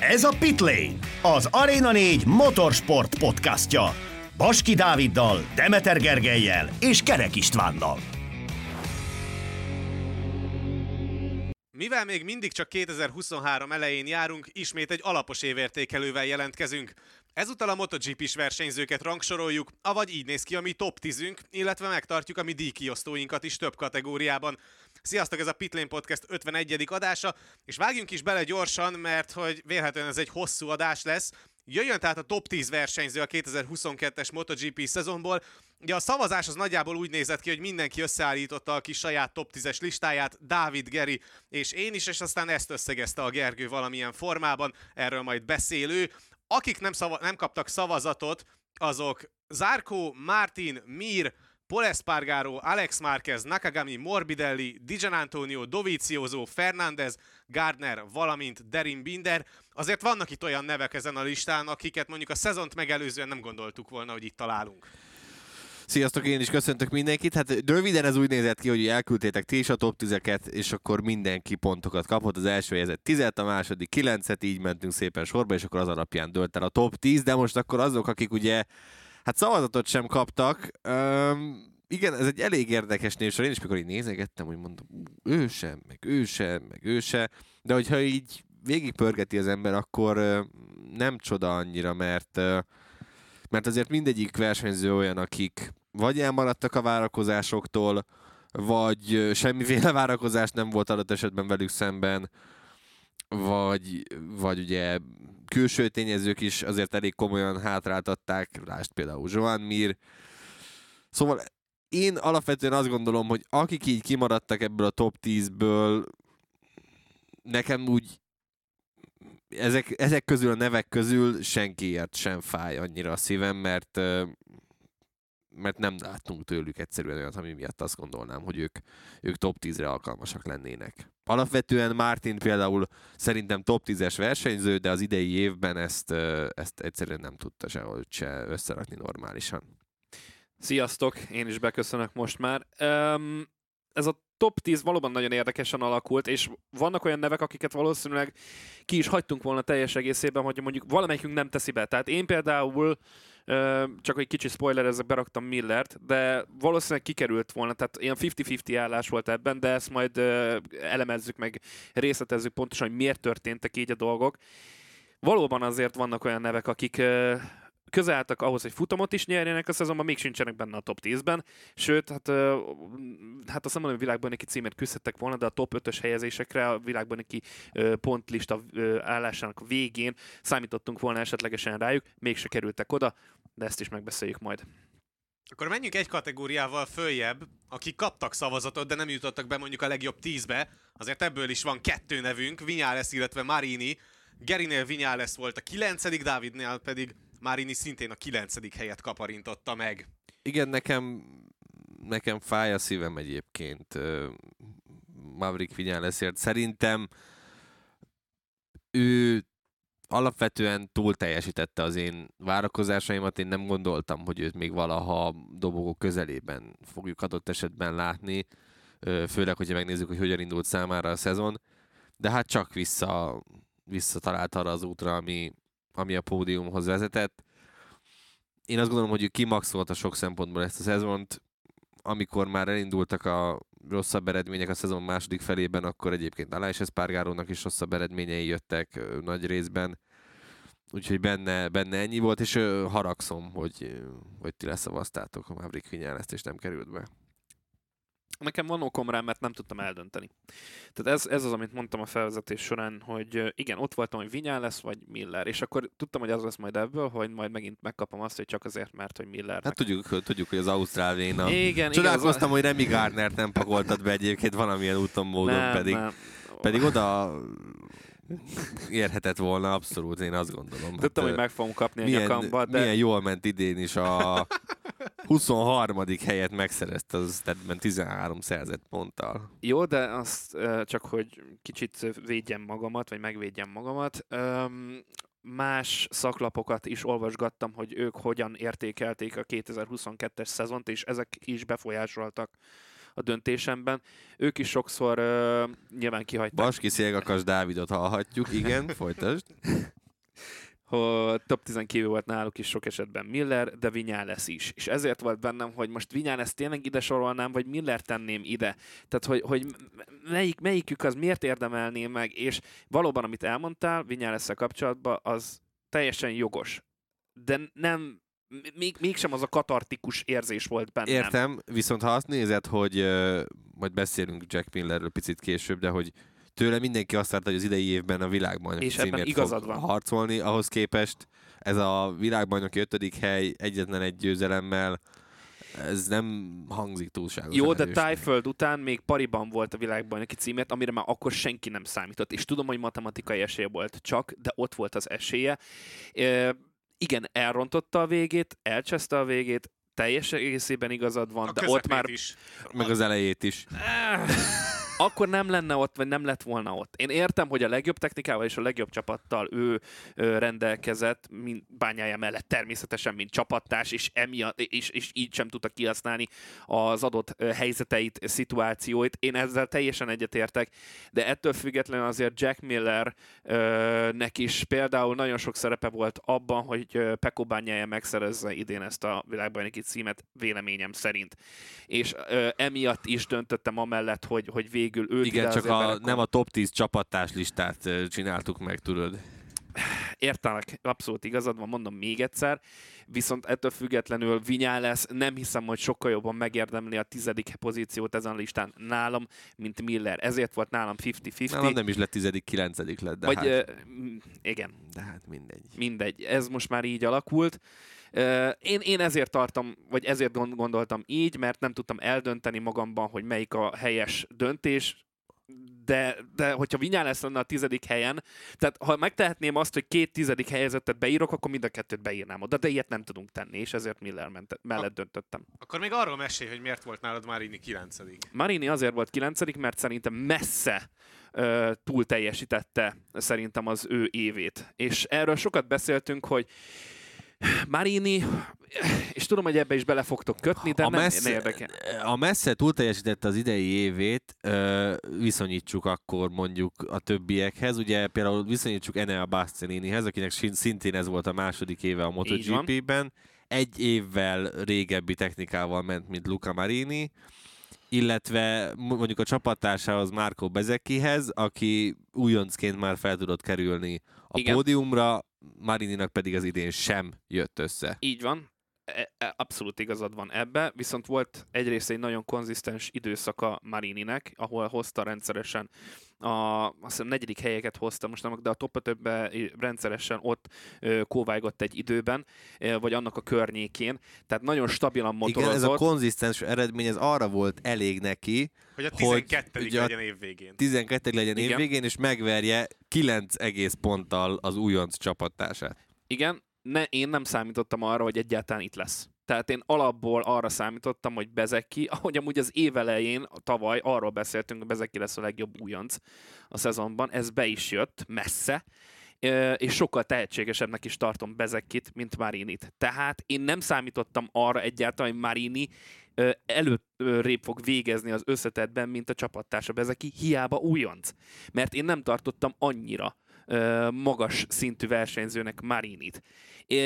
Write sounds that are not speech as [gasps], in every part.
Ez a Pitlane, az Arena 4 motorsport podcastja. Baski Dáviddal, Demeter Gergelyel és Kerek Istvánnal. Mivel még mindig csak 2023 elején járunk, ismét egy alapos évértékelővel jelentkezünk. Ezúttal a MotoGP-s versenyzőket rangsoroljuk, avagy így néz ki a mi top 10 illetve megtartjuk a mi díjkiosztóinkat is több kategóriában. Sziasztok, ez a Pitlane Podcast 51. adása, és vágjunk is bele gyorsan, mert hogy vélhetően ez egy hosszú adás lesz. Jöjjön tehát a top 10 versenyző a 2022-es MotoGP szezonból. Ugye a szavazás az nagyjából úgy nézett ki, hogy mindenki összeállította a kis saját top 10-es listáját, Dávid, Geri és én is, és aztán ezt összegezte a Gergő valamilyen formában, erről majd beszélő. Akik nem, szava- nem kaptak szavazatot, azok Zárkó, Martin, Mir, Paul Espargaro, Alex Márquez, Nakagami, Morbidelli, Dijan Antonio, Dovizioso, Fernández, Gardner, valamint Derin Binder. Azért vannak itt olyan nevek ezen a listán, akiket mondjuk a szezont megelőzően nem gondoltuk volna, hogy itt találunk. Sziasztok, én is köszöntök mindenkit. Hát röviden ez úgy nézett ki, hogy elküldtétek ti is a top 10 és akkor mindenki pontokat kapott. Az első helyezett 10 a második 9 így mentünk szépen sorba, és akkor az alapján dölt el a top 10, de most akkor azok, akik ugye hát szavazatot sem kaptak, um, igen, ez egy elég érdekes névsor. Én is mikor így nézegettem, hogy mondom, ő sem, meg ő sem, meg ő sem. De hogyha így végigpörgeti az ember, akkor nem csoda annyira, mert mert azért mindegyik versenyző olyan, akik vagy elmaradtak a várakozásoktól, vagy semmiféle [laughs] várakozás nem volt adott esetben velük szemben, vagy, vagy ugye külső tényezők is azért elég komolyan hátráltatták, lásd például Joan Mir. Szóval én alapvetően azt gondolom, hogy akik így kimaradtak ebből a top 10-ből, nekem úgy ezek, ezek közül a nevek közül senkiért sem fáj annyira a szívem, mert mert nem láttunk tőlük egyszerűen olyat, ami miatt azt gondolnám, hogy ők, ők top 10-re alkalmasak lennének. Alapvetően Martin például szerintem top 10-es versenyző, de az idei évben ezt, ezt egyszerűen nem tudta sehogy se összerakni normálisan. Sziasztok, én is beköszönök most már. Um, ez a top 10 valóban nagyon érdekesen alakult, és vannak olyan nevek, akiket valószínűleg ki is hagytunk volna teljes egészében, hogy mondjuk valamelyikünk nem teszi be. Tehát én például csak egy kicsi spoiler, ezek beraktam Millert, de valószínűleg kikerült volna, tehát ilyen 50-50 állás volt ebben, de ezt majd elemezzük meg, részletezzük pontosan, hogy miért történtek így a dolgok. Valóban azért vannak olyan nevek, akik közelálltak ahhoz, hogy futamot is nyerjenek a szezonban, még sincsenek benne a top 10-ben, sőt, hát, hát azt mondom, hogy világbajnoki címért küzdhettek volna, de a top 5-ös helyezésekre a világbajnoki pontlista állásának végén számítottunk volna esetlegesen rájuk, mégse kerültek oda, de ezt is megbeszéljük majd. Akkor menjünk egy kategóriával följebb, akik kaptak szavazatot, de nem jutottak be mondjuk a legjobb tízbe. Azért ebből is van kettő nevünk, Vinyales, illetve Marini. Gerinél Vinyales volt a kilencedik, Dávidnél pedig Márini szintén a kilencedik helyet kaparintotta meg. Igen, nekem, nekem fáj a szívem egyébként Maverick Vinyalesért. Szerintem ő alapvetően túl teljesítette az én várakozásaimat. Én nem gondoltam, hogy őt még valaha dobogó közelében fogjuk adott esetben látni, főleg, hogyha megnézzük, hogy hogyan indult számára a szezon. De hát csak vissza, visszatalált arra az útra, ami, ami a pódiumhoz vezetett. Én azt gondolom, hogy ő kimaxolta sok szempontból ezt a szezont, amikor már elindultak a rosszabb eredmények a szezon második felében, akkor egyébként Alás Espargarónak is rosszabb eredményei jöttek nagy részben. Úgyhogy benne, benne ennyi volt, és haragszom, hogy, hogy ti leszavaztátok a Maverick Vinyáleszt, és nem került be. Nekem van okom rá, mert nem tudtam eldönteni. Tehát ez, ez az, amit mondtam a felvezetés során, hogy igen, ott voltam, hogy Vinyá lesz, vagy Miller, és akkor tudtam, hogy az lesz majd ebből, hogy majd megint megkapom azt, hogy csak azért, mert, hogy Miller. Hát tudjuk, tudjuk, hogy az Ausztrál Véna. Igen, Csodálkoztam, igen, hogy Remy Gardner nem pakoltad be egyébként valamilyen úton, módon nem, pedig. Nem. Pedig oda érhetett volna, abszolút, én azt gondolom. Tudtam, hát, hogy meg fogom kapni milyen, a nyakamba, de... Milyen jól ment idén is a [laughs] 23. helyet megszerezte az tehát 13 szerzett ponttal. Jó, de azt csak, hogy kicsit védjem magamat, vagy megvédjem magamat. Más szaklapokat is olvasgattam, hogy ők hogyan értékelték a 2022-es szezont, és ezek is befolyásoltak a döntésemben. Ők is sokszor uh, nyilván kihagyták. Baski Szélgakas Dávidot hallhatjuk, igen, [laughs] folytasd. top 10 kívül volt náluk is sok esetben Miller, de Vinyales is. És ezért volt bennem, hogy most Vinyales tényleg ide sorolnám, vagy Miller tenném ide. Tehát, hogy, hogy melyik, melyikük az miért érdemelném meg, és valóban, amit elmondtál Vinyales kapcsolatban, az teljesen jogos. De nem, még, mégsem az a katartikus érzés volt bennem. Értem, viszont ha azt nézed, hogy uh, majd beszélünk Jack Millerről picit később, de hogy tőle mindenki azt várta, hogy az idei évben a világbajnoki És ebben címért igazad fog van. harcolni, ahhoz képest ez a világbajnoki ötödik hely egyetlen egy győzelemmel, ez nem hangzik túlságosan Jó, de. Tájföld után még pariban volt a világbajnoki címért, amire már akkor senki nem számított. És tudom, hogy matematikai esélye volt csak, de ott volt az esélye. Igen, elrontotta a végét, elcseszte a végét, teljes egészében igazad van, A de ott már is. Meg az elejét is. Akkor nem lenne ott, vagy nem lett volna ott. Én értem, hogy a legjobb technikával és a legjobb csapattal ő rendelkezett, mint bányája mellett természetesen, mint csapattárs, és, emiatt, és, és így sem tudta kihasználni az adott helyzeteit, szituációit. Én ezzel teljesen egyetértek, de ettől függetlenül azért Jack Millernek is például nagyon sok szerepe volt abban, hogy Peko bányája megszerezze idén ezt a világbajnoki címet, véleményem szerint. És emiatt is döntöttem amellett, hogy, hogy végül őt Igen, csak a, berakom. nem a top 10 csapattás listát csináltuk meg, tudod. Értelek, abszolút igazad van, mondom még egyszer, viszont ettől függetlenül Vinyá lesz, nem hiszem, hogy sokkal jobban megérdemli a tizedik pozíciót ezen a listán nálam, mint Miller. Ezért volt nálam 50-50. Nálam nem is lett tizedik, kilencedik lett, de, Vagy, hát, igen, de hát mindegy. mindegy, ez most már így alakult. Én, én ezért tartom, vagy ezért gond- gondoltam így, mert nem tudtam eldönteni magamban, hogy melyik a helyes döntés, de, de hogyha Vinyá lesz lenne a tizedik helyen, tehát ha megtehetném azt, hogy két tizedik helyezettet beírok, akkor mind a kettőt beírnám oda, de ilyet nem tudunk tenni, és ezért Miller ment, mellett döntöttem. Akkor még arról mesélj, hogy miért volt nálad Marini 9 Marini azért volt kilencedik, mert szerintem messze ö, túl teljesítette szerintem az ő évét. És erről sokat beszéltünk, hogy Marini, és tudom, hogy ebbe is bele fogtok kötni, de a nem, messze, ne érdekel. a messze túl teljesítette az idei évét, viszonyítsuk akkor mondjuk a többiekhez. Ugye például viszonyítsuk Enea Bastianinihez, akinek szintén ez volt a második éve a. MotoGP-ben. Egy évvel régebbi technikával ment, mint Luca Marini illetve mondjuk a csapattársához Márko Bezeckihez, aki újoncként már fel tudott kerülni a Igen. pódiumra, Marininak pedig az idén sem jött össze. Így van, abszolút igazad van ebbe, viszont volt egyrészt egy nagyon konzisztens időszaka Marininek, ahol hozta rendszeresen a, azt hiszem negyedik helyeket hozta, most nem, de a top 5 rendszeresen ott ö, kóvájgott egy időben, ö, vagy annak a környékén, tehát nagyon stabilan motorozott. Igen, ez a konzisztens eredmény, ez arra volt elég neki, Hogy a Hogy 12 ugye a- legyen év végén. 12 legyen Igen. évvégén, és megverje 9 egész ponttal az újonc csapattársát. Igen, ne, én nem számítottam arra, hogy egyáltalán itt lesz. Tehát én alapból arra számítottam, hogy Bezeki, ahogy amúgy az év elején, tavaly arról beszéltünk, hogy Bezeki lesz a legjobb újonc a szezonban, ez be is jött, messze, és sokkal tehetségesebbnek is tartom Bezekit, mint Marinit. Tehát én nem számítottam arra egyáltalán, hogy Marini előrébb fog végezni az összetetben, mint a csapattársa Bezeki, hiába újonc. Mert én nem tartottam annyira magas szintű versenyzőnek Marinit.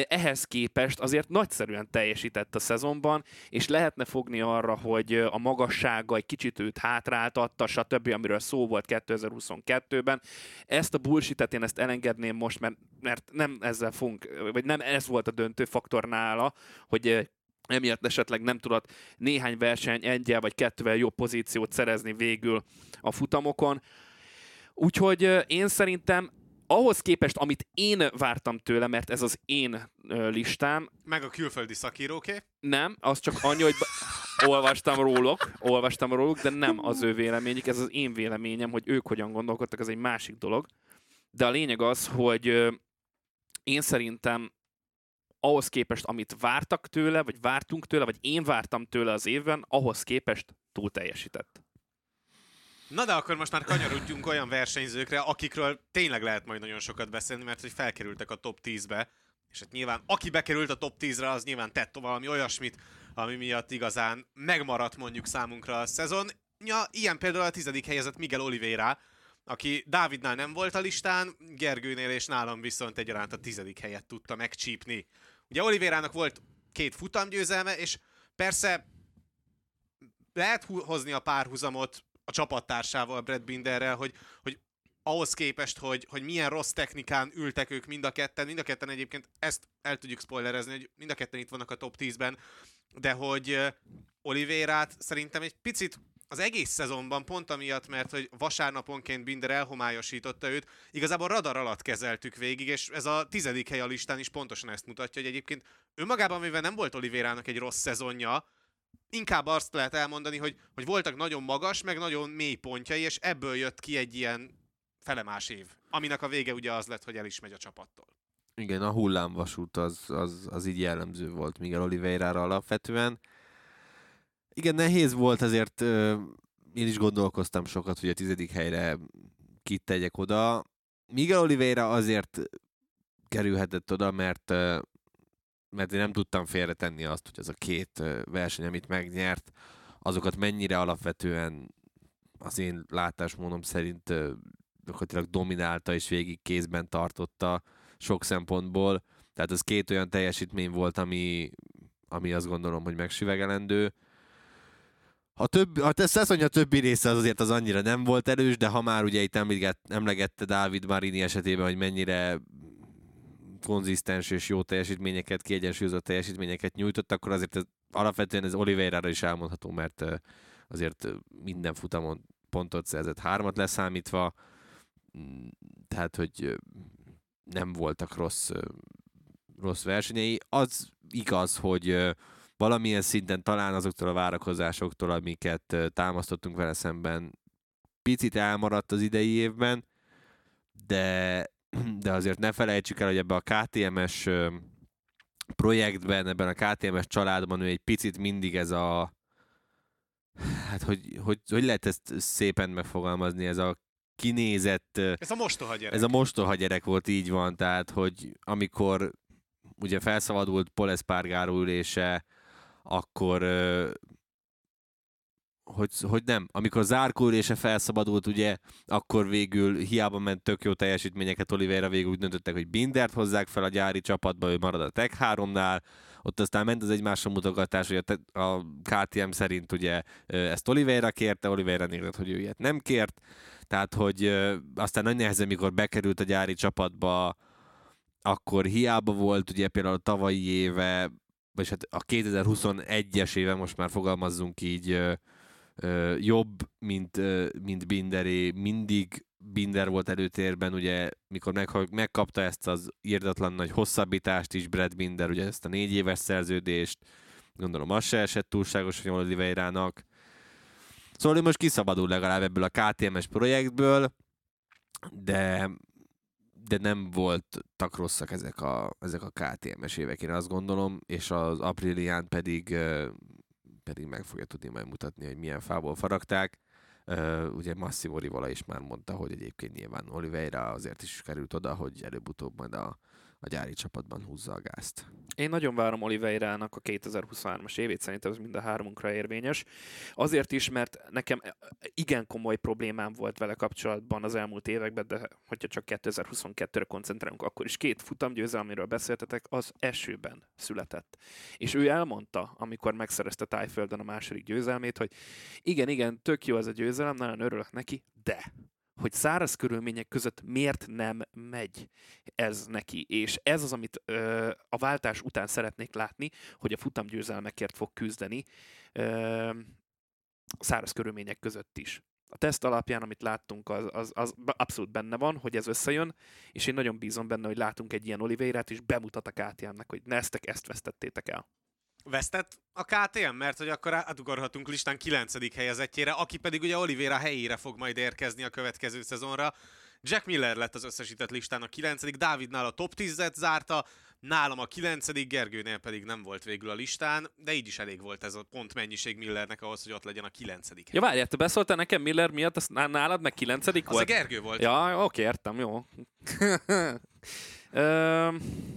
Ehhez képest azért nagyszerűen teljesített a szezonban, és lehetne fogni arra, hogy a magassága egy kicsit őt hátráltatta, stb., amiről szó volt 2022-ben. Ezt a bullshitet én ezt elengedném most, mert, mert nem ezzel fogunk, vagy nem ez volt a döntő faktor nála, hogy emiatt esetleg nem tudott néhány verseny egyel vagy kettővel jobb pozíciót szerezni végül a futamokon. Úgyhogy én szerintem ahhoz képest, amit én vártam tőle, mert ez az én listám, Meg a külföldi szakíróké. nem, az csak annyi, hogy olvastam róluk, olvastam róluk, de nem az ő véleményük, ez az én véleményem, hogy ők hogyan gondolkodtak, ez egy másik dolog. De a lényeg az, hogy én szerintem ahhoz képest, amit vártak tőle, vagy vártunk tőle, vagy én vártam tőle az évben, ahhoz képest túl teljesített. Na de akkor most már kanyarodjunk olyan versenyzőkre, akikről tényleg lehet majd nagyon sokat beszélni, mert hogy felkerültek a top 10-be, és hát nyilván aki bekerült a top 10-re, az nyilván tett valami olyasmit, ami miatt igazán megmaradt mondjuk számunkra a szezon. Ja, ilyen például a tizedik helyezett Miguel Oliveira, aki Dávidnál nem volt a listán, Gergőnél és nálam viszont egyaránt a tizedik helyet tudta megcsípni. Ugye Olivérának volt két futamgyőzelme, és persze lehet hozni a párhuzamot a csapattársával, Brad Binderrel, hogy, hogy ahhoz képest, hogy, hogy milyen rossz technikán ültek ők mind a ketten, mind a ketten egyébként ezt el tudjuk spoilerezni, hogy mind a ketten itt vannak a top 10-ben, de hogy Olivérát szerintem egy picit az egész szezonban pont amiatt, mert hogy vasárnaponként Binder elhomályosította őt, igazából radar alatt kezeltük végig, és ez a tizedik hely a listán is pontosan ezt mutatja, hogy egyébként önmagában, mivel nem volt Olivérának egy rossz szezonja, inkább azt lehet elmondani, hogy, hogy voltak nagyon magas, meg nagyon mély pontjai, és ebből jött ki egy ilyen felemás év, aminek a vége ugye az lett, hogy el is megy a csapattól. Igen, a hullámvasút az, az, az így jellemző volt Miguel Oliveira-ra alapvetően. Igen, nehéz volt azért, én is gondolkoztam sokat, hogy a tizedik helyre kit tegyek oda. Miguel Oliveira azért kerülhetett oda, mert, mert én nem tudtam félretenni azt, hogy az a két verseny, amit megnyert, azokat mennyire alapvetően az én látásmódom szerint gyakorlatilag dominálta és végig kézben tartotta sok szempontból. Tehát ez két olyan teljesítmény volt, ami, ami azt gondolom, hogy megsüvegelendő. A, többi, a szezonja többi része az azért az annyira nem volt erős, de ha már ugye itt emlegette Dávid Marini esetében, hogy mennyire konzisztens és jó teljesítményeket, kiegyensúlyozott teljesítményeket nyújtott, akkor azért ez, alapvetően ez Oliveira is elmondható, mert azért minden futamon pontot szerzett hármat leszámítva, mm, tehát hogy nem voltak rossz, rossz versenyei. Az igaz, hogy valamilyen szinten talán azoktól a várakozásoktól, amiket támasztottunk vele szemben, picit elmaradt az idei évben, de, de azért ne felejtsük el, hogy ebben a KTMS projektben, ebben a KTMS családban ő egy picit mindig ez a hát hogy, hogy, hogy lehet ezt szépen megfogalmazni, ez a kinézett... Ez a mostoha gyerek. Ez a mostoha gyerek volt, így van, tehát, hogy amikor ugye felszabadult Paul Espargaro ülése, akkor hogy, hogy nem, amikor Zárkó ülése felszabadult, ugye, akkor végül hiába ment tök jó teljesítményeket Oliveira, végül úgy döntöttek, hogy Bindert hozzák fel a gyári csapatba, ő marad a Tech 3-nál, ott aztán ment az egymásra mutogatás, hogy a, a KTM szerint ugye ezt Oliveira kérte, Oliveira nézett, hogy ő ilyet nem kért, tehát, hogy aztán nagy nehezen, mikor bekerült a gyári csapatba, akkor hiába volt ugye például a tavalyi éve, vagy hát a 2021-es éve, most már fogalmazzunk így, jobb, mint, mint Binderé, mindig Binder volt előtérben, ugye, mikor meg, megkapta ezt az írdatlan nagy hosszabbítást is Brad Binder, ugye ezt a négy éves szerződést, gondolom az se esett túlságosan Oliveirának, Szóval ő most kiszabadul legalább ebből a KTMS projektből, de, de nem voltak rosszak ezek a, ezek a KTMS évek, én azt gondolom, és az Aprilián pedig, pedig meg fogja tudni majd mutatni, hogy milyen fából faragták. Uh, ugye Massimo Rivola is már mondta, hogy egyébként nyilván Oliveira azért is került oda, hogy előbb-utóbb majd a, a gyári csapatban húzza a gázt. Én nagyon várom Oliveirának a 2023-as évét, szerintem ez mind a hármunkra érvényes. Azért is, mert nekem igen komoly problémám volt vele kapcsolatban az elmúlt években, de hogyha csak 2022-re koncentrálunk, akkor is két futamgyőzelméről beszéltetek, az esőben született. És ő elmondta, amikor megszerezte Tájföldön a második győzelmét, hogy igen, igen, tök jó ez a győzelem, nagyon örülök neki, de hogy száraz körülmények között miért nem megy ez neki. És ez az, amit ö, a váltás után szeretnék látni, hogy a futamgyőzelmekért fog küzdeni ö, száraz körülmények között is. A teszt alapján, amit láttunk, az, az, az abszolút benne van, hogy ez összejön, és én nagyon bízom benne, hogy látunk egy ilyen Oliveirát, és bemutat a KTM-nek, hogy neztek, ezt vesztettétek el. Vesztett a KTM, mert hogy akkor átugorhatunk listán 9. helyezettjére, aki pedig ugye Oliveira helyére fog majd érkezni a következő szezonra. Jack Miller lett az összesített listán a 9. Dávidnál a top 10-et zárta, nálam a 9. Gergőnél pedig nem volt végül a listán, de így is elég volt ez a pont mennyiség Millernek ahhoz, hogy ott legyen a 9. Ja, várjál, te beszóltál nekem Miller miatt, azt nálad meg 9. volt? Az a Gergő volt. Ja, oké, értem, jó. [laughs]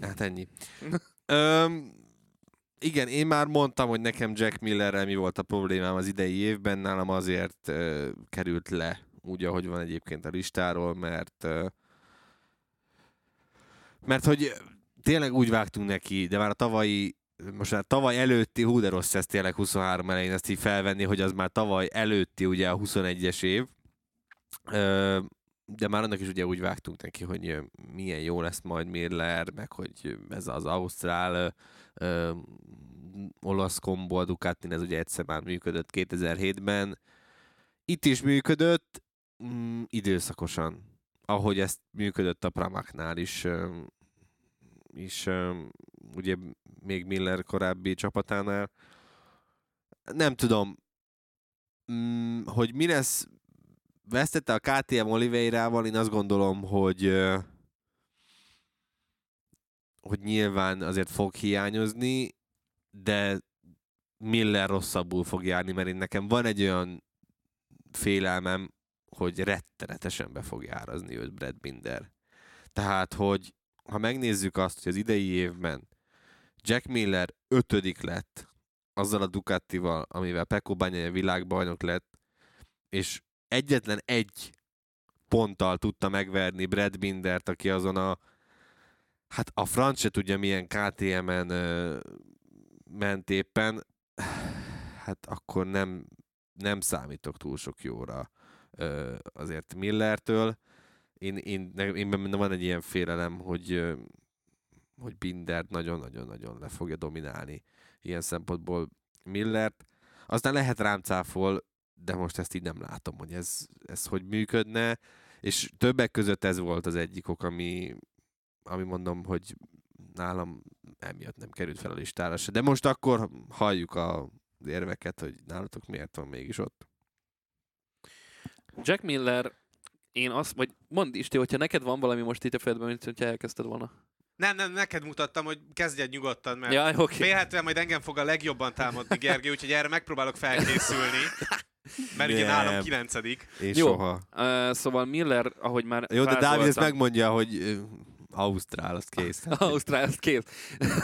hát ennyi. [laughs] igen, én már mondtam, hogy nekem Jack Millerrel mi volt a problémám az idei évben, nálam azért uh, került le úgy, ahogy van egyébként a listáról, mert ö, mert hogy tényleg úgy vágtunk neki, de már a tavalyi most már tavaly előtti, hú de rossz ez tényleg 23 elején ezt így felvenni, hogy az már tavaly előtti ugye a 21-es év, de már annak is ugye úgy vágtunk neki, hogy milyen jó lesz majd Miller, meg hogy ez az Ausztrál ö, olasz kombó a Ducatin, ez ugye egyszer már működött 2007-ben. Itt is működött, mm, időszakosan, ahogy ezt működött a Pramaknál is, ö, is ö, ugye még Miller korábbi csapatánál. Nem tudom, mm, hogy mi lesz vesztette a KTM Oliveirával, én azt gondolom, hogy hogy nyilván azért fog hiányozni, de Miller rosszabbul fog járni, mert én nekem van egy olyan félelmem, hogy rettenetesen be fog járazni őt Brad Binder. Tehát, hogy ha megnézzük azt, hogy az idei évben Jack Miller ötödik lett azzal a Ducatival, amivel Pecco Bagnaia világbajnok lett, és egyetlen egy ponttal tudta megverni Brad Bindert, aki azon a hát a franc se tudja milyen KTM-en ö, ment éppen, hát akkor nem, nem számítok túl sok jóra ö, azért Millertől. Én, én, én bennem van egy ilyen félelem, hogy, ö, hogy Bindert nagyon-nagyon-nagyon le fogja dominálni ilyen szempontból Millert. Aztán lehet rám cáfol, de most ezt így nem látom, hogy ez, ez hogy működne, és többek között ez volt az egyik ok, ami, ami mondom, hogy nálam emiatt nem került fel a listára se. De most akkor halljuk a érveket, hogy nálatok miért van mégis ott. Jack Miller, én azt, vagy mondd Isti, hogyha neked van valami most itt a fejedben, mint hogyha elkezdted volna. Nem, nem, neked mutattam, hogy kezdjed nyugodtan, mert Ja. Okay. Félhetően majd engem fog a legjobban támadni Gergő, úgyhogy erre megpróbálok felkészülni. [laughs] Mert ugye nálam kilencedik. Én Jó. soha. Uh, szóval Miller, ahogy már Jó, de Dávid ezt megmondja, hogy ö, Ausztrál, az kész. [laughs] Ausztrál, ez kész.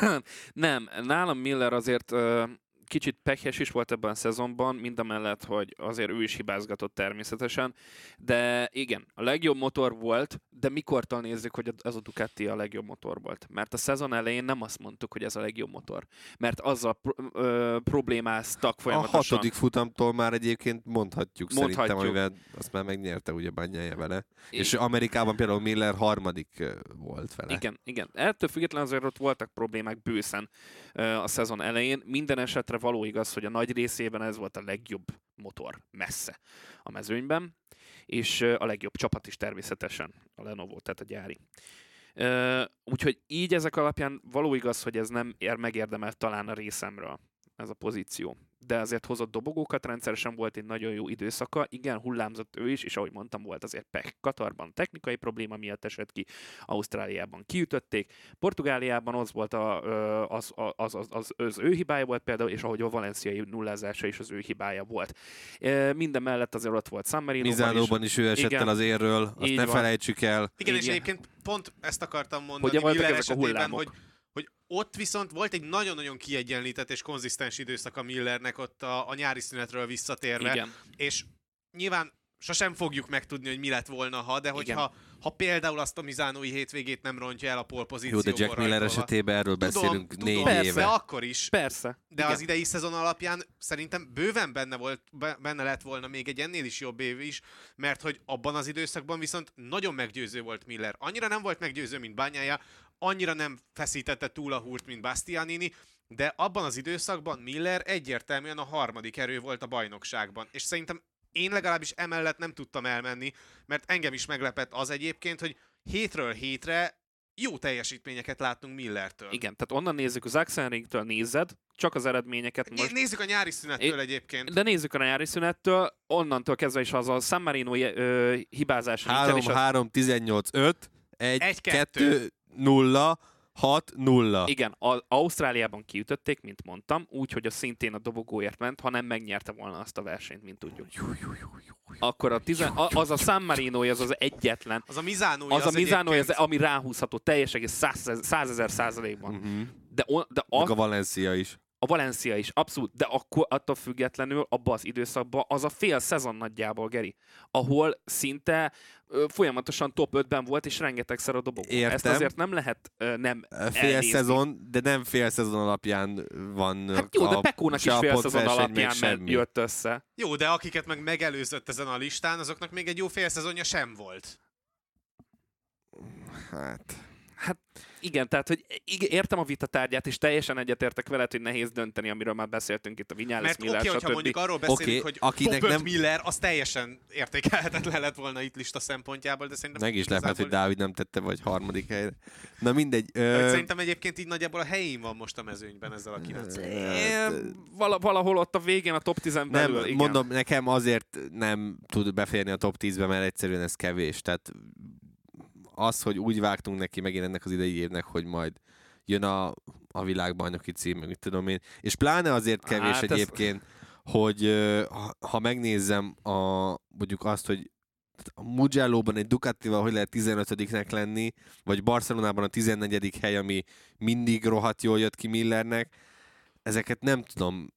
[laughs] nem, nálam Miller azért ö, kicsit pekhes is volt ebben a szezonban, mind a mellett, hogy azért ő is hibázgatott természetesen, de igen, a legjobb motor volt, de mikortól nézzük, hogy ez a Ducati a legjobb motor volt? Mert a szezon elején nem azt mondtuk, hogy ez a legjobb motor, mert azzal pro- ö, problémáztak A folyamatosan. hatodik futamtól már egyébként mondhatjuk, Mondhatjuk. szerintem, amivel azt már megnyerte ugye Banyája vele. És Amerikában például Miller harmadik volt vele. Igen, igen. Ettől függetlenül azért ott voltak problémák bőszen a szezon elején. Minden esetre való igaz, hogy a nagy részében ez volt a legjobb motor messze a mezőnyben, és a legjobb csapat is természetesen, a Lenovo, tehát a gyári. Úgyhogy így ezek alapján való igaz, hogy ez nem ér megérdemelt talán a részemről ez a pozíció. De azért hozott dobogókat, rendszeresen volt egy nagyon jó időszaka, igen, hullámzott ő is, és ahogy mondtam, volt azért pek. Katarban technikai probléma miatt esett ki, Ausztráliában kiütötték, Portugáliában az volt a, az, az, az, az, az, az ő hibája volt például, és ahogy a valenciai nullázása is az ő hibája volt. Minden mellett azért ott volt San Marino-ban is. Mizánóban is ő esett Igen. el az érről, azt ne van. felejtsük el. Igen, és Igen. egyébként pont ezt akartam mondani Hogy voltak ezek a esetében, hullámok. hogy ott viszont volt egy nagyon-nagyon kiegyenlített és konzisztens időszak a Millernek ott a, a nyári szünetről visszatérve. Igen. És nyilván sosem fogjuk megtudni, hogy mi lett volna, ha, de Igen. hogyha ha például azt a Mizánói hétvégét nem rontja el a Jó, polpozícióból de Jack Miller rajtolva. esetében erről beszélünk tudom, négy tudom, éve. De akkor is. Persze. De igen. az idei szezon alapján szerintem bőven benne, volt, be- benne lett volna még egy ennél is jobb év is, mert hogy abban az időszakban viszont nagyon meggyőző volt Miller. Annyira nem volt meggyőző, mint Bányája, annyira nem feszítette túl a húrt, mint Bastianini, de abban az időszakban Miller egyértelműen a harmadik erő volt a bajnokságban. És szerintem én legalábbis emellett nem tudtam elmenni, mert engem is meglepett az egyébként, hogy hétről hétre jó teljesítményeket láttunk Millertől. Igen, tehát onnan nézzük, az Axelringtől nézed, csak az eredményeket Most... Nézzük a nyári szünettől É- egyébként. De nézzük a nyári szünettől, onnantól kezdve is az a San Marino hibázás nincsen, 3, és a, 3, 18, 5, 1, Egy, 2, 0, 6, 0. igen, a, Ausztráliában kiütötték, mint mondtam, úgy, hogy a szintén a dobogóért ment, ha nem megnyerte volna azt a versenyt, mint tudjuk. Akkor a tizen, a, az a San Marino, az az egyetlen, Az a Mizánó, az, a Mizano, az, ami ráhúzható teljes egész százezer százalékban. Uh-huh. De, on, de Meg a, a Valencia is. A Valencia is, abszolút, de akkor attól függetlenül abban az időszakban az a fél szezon nagyjából, Geri, ahol szinte ö, folyamatosan top 5-ben volt, és rengetegszer a dobogó. Értem. Ezt azért nem lehet ö, nem Fél elnézni. szezon, de nem fél szezon alapján van Hát jó, de a- Pekónak se is a fél szezon alapján semmi. jött össze. Jó, de akiket meg megelőzött ezen a listán, azoknak még egy jó fél szezonja sem volt. Hát, Hát igen, tehát hogy értem a vita tárgyát, és teljesen egyetértek veled, hogy nehéz dönteni, amiről már beszéltünk itt a Vinyales Mert Miller, okay, hogyha stb. mondjuk arról beszélünk, Oké, hogy akinek 5 nem- Miller, az teljesen értékelhetetlen lett volna itt lista szempontjából, de szerintem... meg is lepett, hogy Dávid nem tette vagy harmadik helyre. Na mindegy. Ö, Szerintem egyébként így nagyjából a helyén van most a mezőnyben ezzel a 9 hát, Vala, valahol ott a végén a top 10 nem, belül, igen. mondom, nekem azért nem tud beférni a top 10-be, mert egyszerűen ez kevés. Tehát az, hogy úgy vágtunk neki megint ennek az idei évnek, hogy majd jön a, a világbajnoki cím, meg mit tudom én. És pláne azért kevés Hát ez- egyébként, hogy ö, ha, ha megnézem a, mondjuk azt, hogy a Mugello-ban egy Ducatival hogy lehet 15-nek lenni, vagy Barcelonában a 14. hely, ami mindig rohadt jól jött ki Millernek, ezeket nem tudom,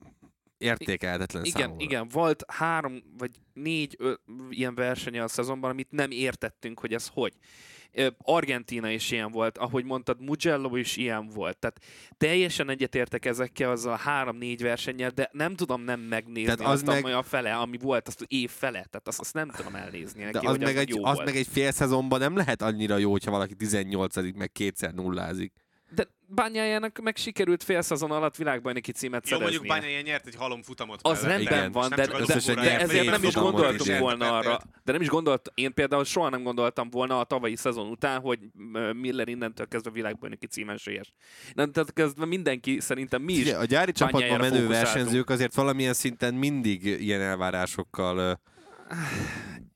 értékelhetetlen Igen, számomra. igen, volt három vagy négy ö, ilyen versenye a szezonban, amit nem értettünk, hogy ez hogy. Argentina is ilyen volt, ahogy mondtad, Mugello is ilyen volt. Tehát teljesen egyetértek ezekkel az a három-négy versennyel, de nem tudom nem megnézni Tehát az azt meg- a fele, ami volt, azt az év fele. Tehát azt, azt nem tudom elnézni De neki, az, hogy meg az egy, az meg egy fél szezonban nem lehet annyira jó, hogyha valaki 18 meg kétszer nullázik. De Bányájának meg sikerült fél szezon alatt világbajnoki címet Jó, mondjuk Bányai nyert egy halom futamot. Az rendben Igen. van, de, nem de, de nyert, ezért nem is gondoltunk is. volna arra. De nem is gondolt, én például soha nem gondoltam volna a tavalyi szezon után, hogy Miller innentől kezdve világbajnoki címesélyes. Innentől kezdve mindenki, szerintem mi is. Ugye, a gyári csapatban menő versenyzők azért valamilyen szinten mindig ilyen elvárásokkal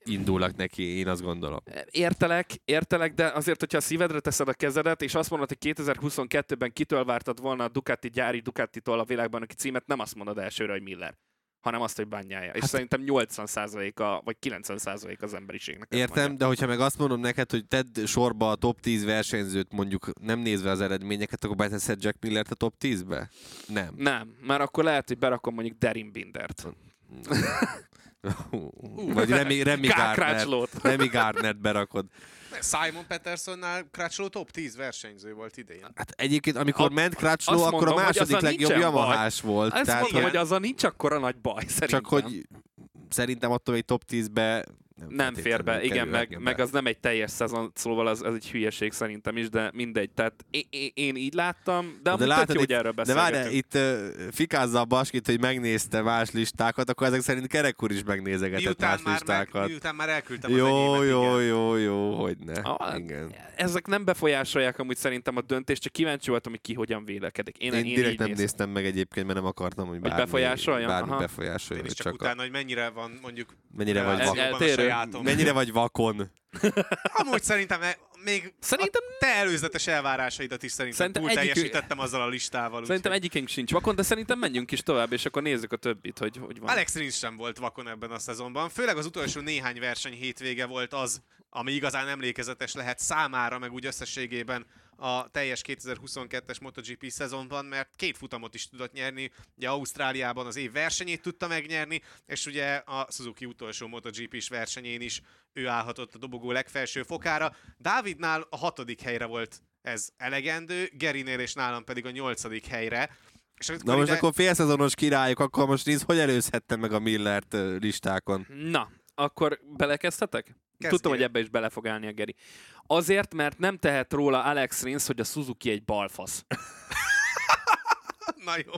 indulnak neki, én azt gondolom. Értelek, értelek, de azért, hogyha a szívedre teszed a kezedet, és azt mondod, hogy 2022-ben kitől vártad volna a Ducati gyári Ducatitól a világbajnoki címet, nem azt mondod elsőre, hogy Miller hanem azt, hogy bányája. És Hát- szerintem 80%-a, vagy 90% az emberiségnek. Értem, mondja. de hogyha meg azt mondom neked, hogy tedd sorba a top 10 versenyzőt, mondjuk nem nézve az eredményeket, akkor beteszed Jack Millert a top 10-be? Nem. Nem, mert akkor lehet, hogy berakom mondjuk Derin Bindert. Vagy Remy K. Gardner. Remy Gardnert berakod. Simon Petersonnál Crutchlow top 10 versenyző volt idén. Hát egyébként, amikor A- ment Crutchlow, azt akkor mondom, a második legjobb. Yamahás volt. Ezt tehát, mondom, hogy azzal nincs akkora nagy baj, szerintem. csak hogy szerintem attól egy top 10-be nem fér be, igen, meg, meg az nem egy teljes szezon, szóval az, az egy hülyeség szerintem is, de mindegy. Tehát én, így láttam, de, de jó, hogy erről de várj, itt uh, fikázza a Baskit, hogy megnézte más listákat, akkor ezek szerint Kerek úr is megnézegetett Miután más már, meg, listákat. miután már elküldtem az Jó, enyémet, jó, jó, jó, hogy ne. Ah, Igen. Ezek nem befolyásolják amúgy szerintem a döntést, csak kíváncsi voltam, hogy ki hogyan vélekedik. Én, Én, én, direkt nem nézem. néztem meg egyébként, mert nem akartam, hogy bármi, befolyásoljon? bármi Aha. befolyásoljon. Én is csak, csak utána, hogy mennyire van mondjuk a, mennyire vagy, a eltérő. Sajátom. mennyire vagy vakon. Amúgy szerintem e- még Szerintem- a te előzetes elvárásaidat is szerintem, Szerintem túl egyikük- teljesítettem azzal a listával. Szerintem úgyhogy- egyikünk sincs vakon, de szerintem menjünk is tovább, és akkor nézzük a többit, hogy hogy van. Alex Rins sem volt vakon ebben a szezonban. Főleg az utolsó néhány verseny hétvége volt az, ami igazán emlékezetes lehet számára, meg úgy összességében a teljes 2022-es MotoGP szezonban, mert két futamot is tudott nyerni, ugye Ausztráliában az év versenyét tudta megnyerni, és ugye a Suzuki utolsó MotoGP-s versenyén is ő állhatott a dobogó legfelső fokára. Dávidnál a hatodik helyre volt ez elegendő, Gerinél és nálam pedig a nyolcadik helyre. És Na most ide- akkor félszezonos királyok, akkor most nézd, hogy előzhettem meg a Millert listákon. Na, akkor belekezdhetek? Kezdjél. Tudtam, hogy ebbe is bele fog állni a Geri. Azért, mert nem tehet róla Alex Rins, hogy a Suzuki egy balfasz. [laughs] Na jó.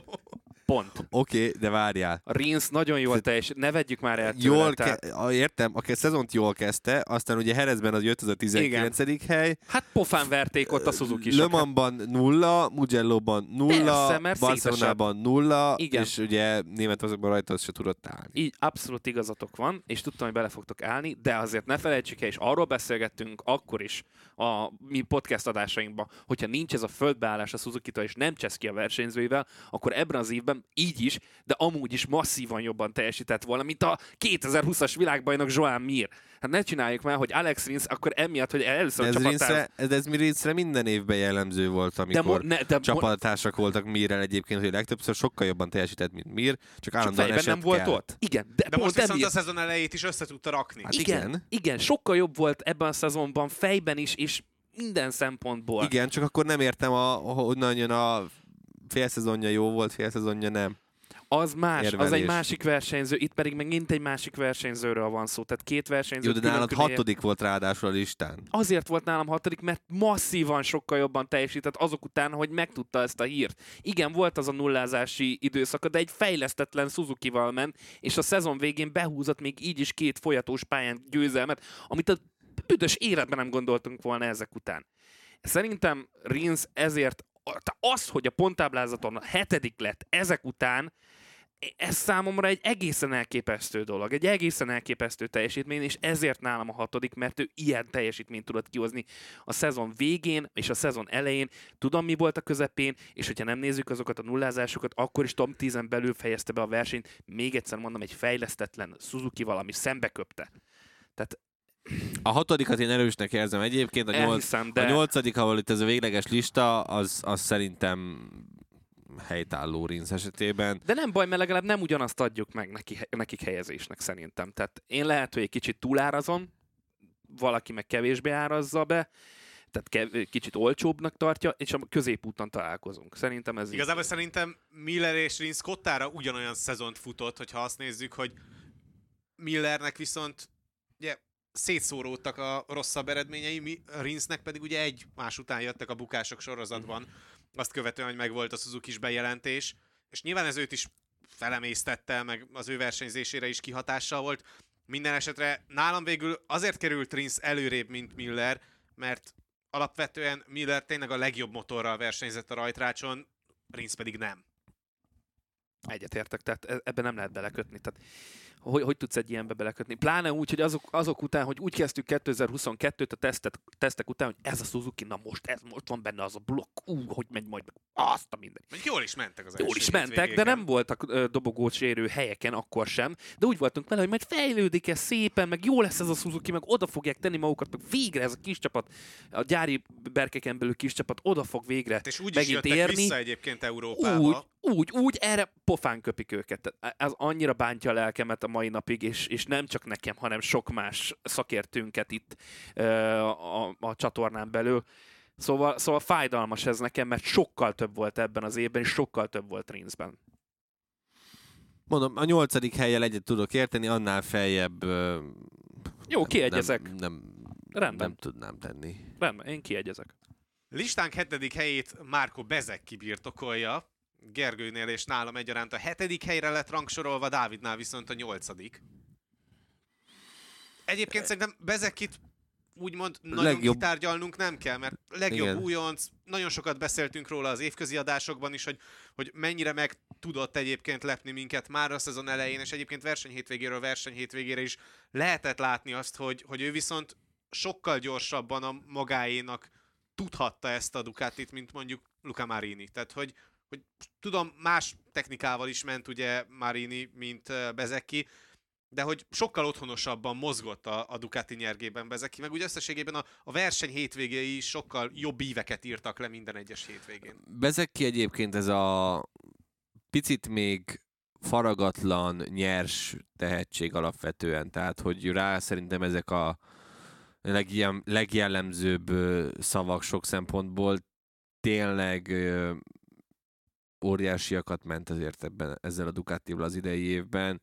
Pont. Oké, okay, de várjál. A Rins nagyon jól teljes, ne vegyük már el tőle, Jól tehát, ke- értem, a szezont jól kezdte, aztán ugye Herezben az jött az a 19. hely, Hát pofán verték ott a suzuki Le Mansban nulla, Mugello-ban nulla, Persze, Barcelonában nulla, Igen. és ugye Németországban rajta se tudott állni. Így abszolút igazatok van, és tudtam, hogy bele fogtok állni, de azért ne felejtsük el, és arról beszélgettünk akkor is a mi podcast adásainkban, hogyha nincs ez a földbeállás a suzuki és nem csesz ki a versenyzőivel, akkor ebben az évben szerintem így is, de amúgy is masszívan jobban teljesített volna, mint a 2020-as világbajnok Joan Mir. Hát ne csináljuk már, hogy Alex Rins akkor emiatt, hogy először Ez, csapattárs... Rinsre, ez, ez minden évben jellemző volt, amikor mo- ne- de mo- csapattársak voltak Mirrel egyébként, hogy legtöbbször sokkal jobban teljesített, mint Mir, csak Csak állandóan fejben nem volt kell. ott. Igen, de, De most viszont emiatt- a szezon elejét is össze tudta rakni. Hát igen, igen. igen, sokkal jobb volt ebben a szezonban, fejben is, és minden szempontból. Igen, csak akkor nem értem, a, honnan jön a félszezonja jó volt, félszezonja nem. Az más, az Érvelés. egy másik versenyző, itt pedig megint egy másik versenyzőről van szó, tehát két versenyző. Jó, de nálad hatodik volt ráadásul a listán. Azért volt nálam hatodik, mert masszívan sokkal jobban teljesített azok után, hogy megtudta ezt a hírt. Igen, volt az a nullázási időszaka, de egy fejlesztetlen Suzuki-val ment, és a szezon végén behúzott még így is két folyatós pályán győzelmet, amit a büdös életben nem gondoltunk volna ezek után. Szerintem Rins ezért az, hogy a ponttáblázaton a hetedik lett ezek után, ez számomra egy egészen elképesztő dolog, egy egészen elképesztő teljesítmény, és ezért nálam a hatodik, mert ő ilyen teljesítményt tudott kihozni a szezon végén és a szezon elején. Tudom, mi volt a közepén, és hogyha nem nézzük azokat a nullázásokat, akkor is top 10 belül fejezte be a versenyt. Még egyszer mondom, egy fejlesztetlen Suzuki valami szembe köpte. Tehát A hatodikat én erősnek érzem egyébként, a, nyolc, elhiszem, de... a nyolcadik, ahol itt ez a végleges lista, az, az szerintem helytálló Rinsz esetében. De nem baj, mert legalább nem ugyanazt adjuk meg neki, nekik helyezésnek szerintem. Tehát én lehet, hogy egy kicsit túlárazom, valaki meg kevésbé árazza be, tehát kev- kicsit olcsóbbnak tartja, és a középúton találkozunk. Szerintem ez így. Igazából szerintem Miller és Rins Kottára ugyanolyan szezont futott, hogyha azt nézzük, hogy Millernek viszont ugye, szétszóródtak a rosszabb eredményei, mi- Rinsnek pedig ugye egy más után jöttek a bukások sorozatban, azt követően, hogy megvolt a Suzuki-s bejelentés, és nyilván ez őt is felemésztette, meg az ő versenyzésére is kihatással volt. Minden esetre nálam végül azért került Rins előrébb, mint Miller, mert alapvetően Miller tényleg a legjobb motorral versenyzett a rajtrácson, Rins pedig nem. Egyetértek, tehát e- ebbe nem lehet belekötni. Tehát hogy, hogy tudsz egy ilyenbe belekötni? Pláne úgy, hogy azok, azok után, hogy úgy kezdtük 2022-t a tesztet, tesztek után, hogy ez a Suzuki, na most, ez most van benne az a blokk, ú, hogy megy majd meg, azt a minden. Jól is mentek az Jól is mentek, de hétvégéken. nem voltak ö, dobogót sérő helyeken akkor sem, de úgy voltunk vele, hogy majd fejlődik ez szépen, meg jó lesz ez a Suzuki, meg oda fogják tenni magukat, meg végre ez a kis csapat, a gyári berkeken belül kis csapat oda fog végre Hát és úgy is megint jöttek érni. vissza egyébként Európába. Úgy, úgy, úgy, erre pofán köpik őket. Ez annyira bántja a lelkemet a mai napig, és, és nem csak nekem, hanem sok más szakértőnket itt ö, a, a, a csatornán belül. Szóval, szóval fájdalmas ez nekem, mert sokkal több volt ebben az évben, és sokkal több volt Rinsben. Mondom, a nyolcadik helyjel egyet tudok érteni, annál feljebb... ö, Jó, kiegyezek. Nem, nem, Rendben. nem tudnám tenni. Rendben, én kiegyezek. Listánk hetedik helyét Márko Bezek kibirtokolja. Gergőnél és nálam egyaránt a hetedik helyre lett rangsorolva, Dávidnál viszont a nyolcadik. Egyébként szerintem Bezekit úgymond nagyon Legjobb- kitárgyalnunk nem kell, mert legjobb Igen. újonc, nagyon sokat beszéltünk róla az évközi adásokban is, hogy, hogy mennyire meg tudott egyébként lepni minket már a szezon elején, és egyébként versenyhétvégéről versenyhétvégére is lehetett látni azt, hogy, hogy ő viszont sokkal gyorsabban a magáénak tudhatta ezt a Ducatit, mint mondjuk Luca Marini. Tehát, hogy, hogy tudom, más technikával is ment ugye Marini, mint Bezeki, de hogy sokkal otthonosabban mozgott a, a Ducati nyergében Bezeki, meg úgy összességében a, a verseny hétvégéi sokkal jobb íveket írtak le minden egyes hétvégén. Bezek ki egyébként ez a picit még faragatlan, nyers tehetség alapvetően, tehát hogy rá szerintem ezek a legjel, legjellemzőbb szavak sok szempontból tényleg óriásiakat ment azért ebben, ezzel a Ducatival az idei évben.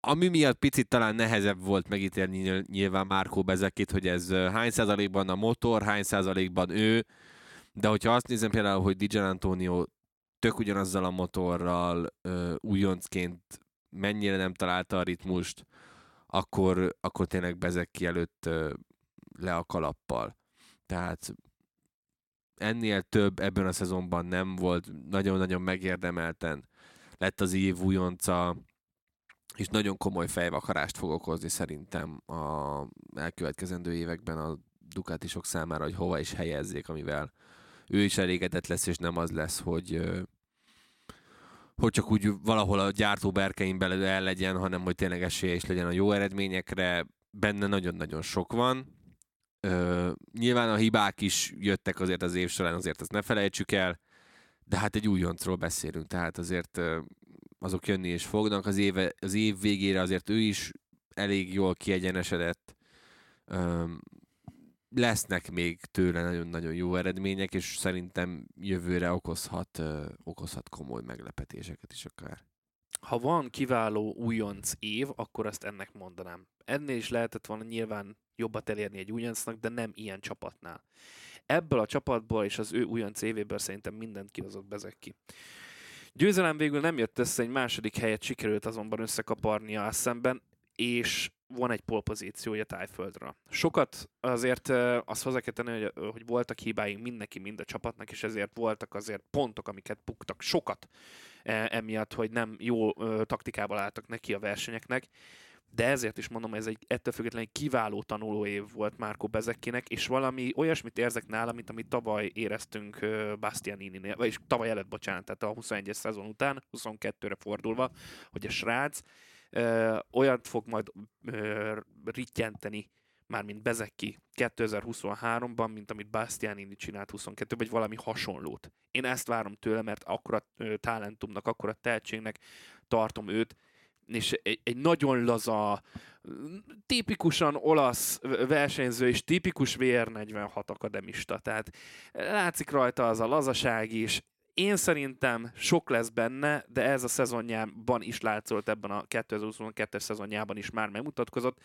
Ami miatt picit talán nehezebb volt megítélni nyil- nyilván Márkó Bezekit, hogy ez hány százalékban a motor, hány százalékban ő, de hogyha azt nézem például, hogy Dijan Antonio tök ugyanazzal a motorral ö, újoncként mennyire nem találta a ritmust, akkor, akkor tényleg bezek ki előtt le a kalappal. Tehát ennél több ebben a szezonban nem volt, nagyon-nagyon megérdemelten lett az év újonca, és nagyon komoly fejvakarást fog okozni szerintem a elkövetkezendő években a Ducatisok számára, hogy hova is helyezzék, amivel ő is elégedett lesz, és nem az lesz, hogy, hogy csak úgy valahol a gyártó berkein belül el legyen, hanem hogy tényleg esélye is legyen a jó eredményekre. Benne nagyon-nagyon sok van. Ö, nyilván a hibák is jöttek azért az év során, azért ezt ne felejtsük el, de hát egy újoncról beszélünk, tehát azért azok jönni is fognak. Az, éve, az év végére azért ő is elég jól kiegyenesedett. Ö, lesznek még tőle nagyon-nagyon jó eredmények, és szerintem jövőre okozhat, ö, okozhat komoly meglepetéseket is akár. Ha van kiváló újonc év, akkor azt ennek mondanám. Ennél is lehetett volna nyilván jobbat elérni egy újoncnak, de nem ilyen csapatnál. Ebből a csapatból és az ő újonc évéből szerintem mindent kihozott bezek ki. Győzelem végül nem jött össze, egy második helyet sikerült azonban összekaparnia a szemben, és van egy polpozíciója tájföldre. Sokat azért azt hozzá kell tenni, hogy, hogy voltak hibáink mindenki, mind a csapatnak, és ezért voltak azért pontok, amiket buktak. Sokat e, emiatt, hogy nem jó taktikával álltak neki a versenyeknek, de ezért is mondom, ez egy ettől függetlenül kiváló tanuló év volt Márko Bezekkinek, és valami olyasmit érzek nála, mint amit tavaly éreztünk Bastianini-nél, vagyis tavaly előtt, bocsánat, tehát a 21-es szezon után, 22-re fordulva, hogy a srác ö, olyat fog majd ö, rittyenteni, mármint Bezekki 2023-ban, mint amit Bastianini csinált 22 vagy valami hasonlót. Én ezt várom tőle, mert akkora talentumnak, akkora tehetségnek tartom őt, és egy, egy nagyon laza, tipikusan olasz versenyző és tipikus VR46 akademista. Tehát látszik rajta az a lazaság is. Én szerintem sok lesz benne, de ez a szezonjában is látszott, ebben a 2022-es szezonjában is már megmutatkozott.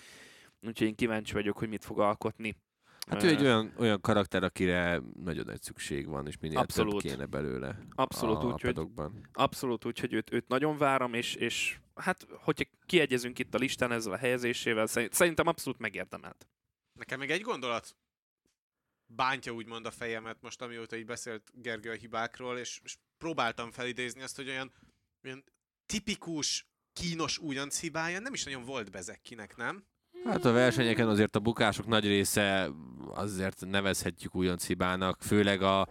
Úgyhogy én kíváncsi vagyok, hogy mit fog alkotni. Hát ő egy olyan, olyan karakter, akire nagyon nagy szükség van, és minél Abszolút. több kéne belőle Abszolút, a, úgyhogy- a padokban. Abszolút, úgyhogy őt, őt nagyon várom, és, és hát, hogyha kiegyezünk itt a listán ezzel a helyezésével, szerint- szerintem abszolút megérdemelt. Nekem még egy gondolat bántja úgymond a fejemet most, amióta így beszélt Gergő a hibákról, és, és próbáltam felidézni azt, hogy olyan, olyan tipikus, kínos újonc hibája nem is nagyon volt Bezekkinek, nem? Hát a versenyeken azért a bukások nagy része azért nevezhetjük újonc hibának, főleg a,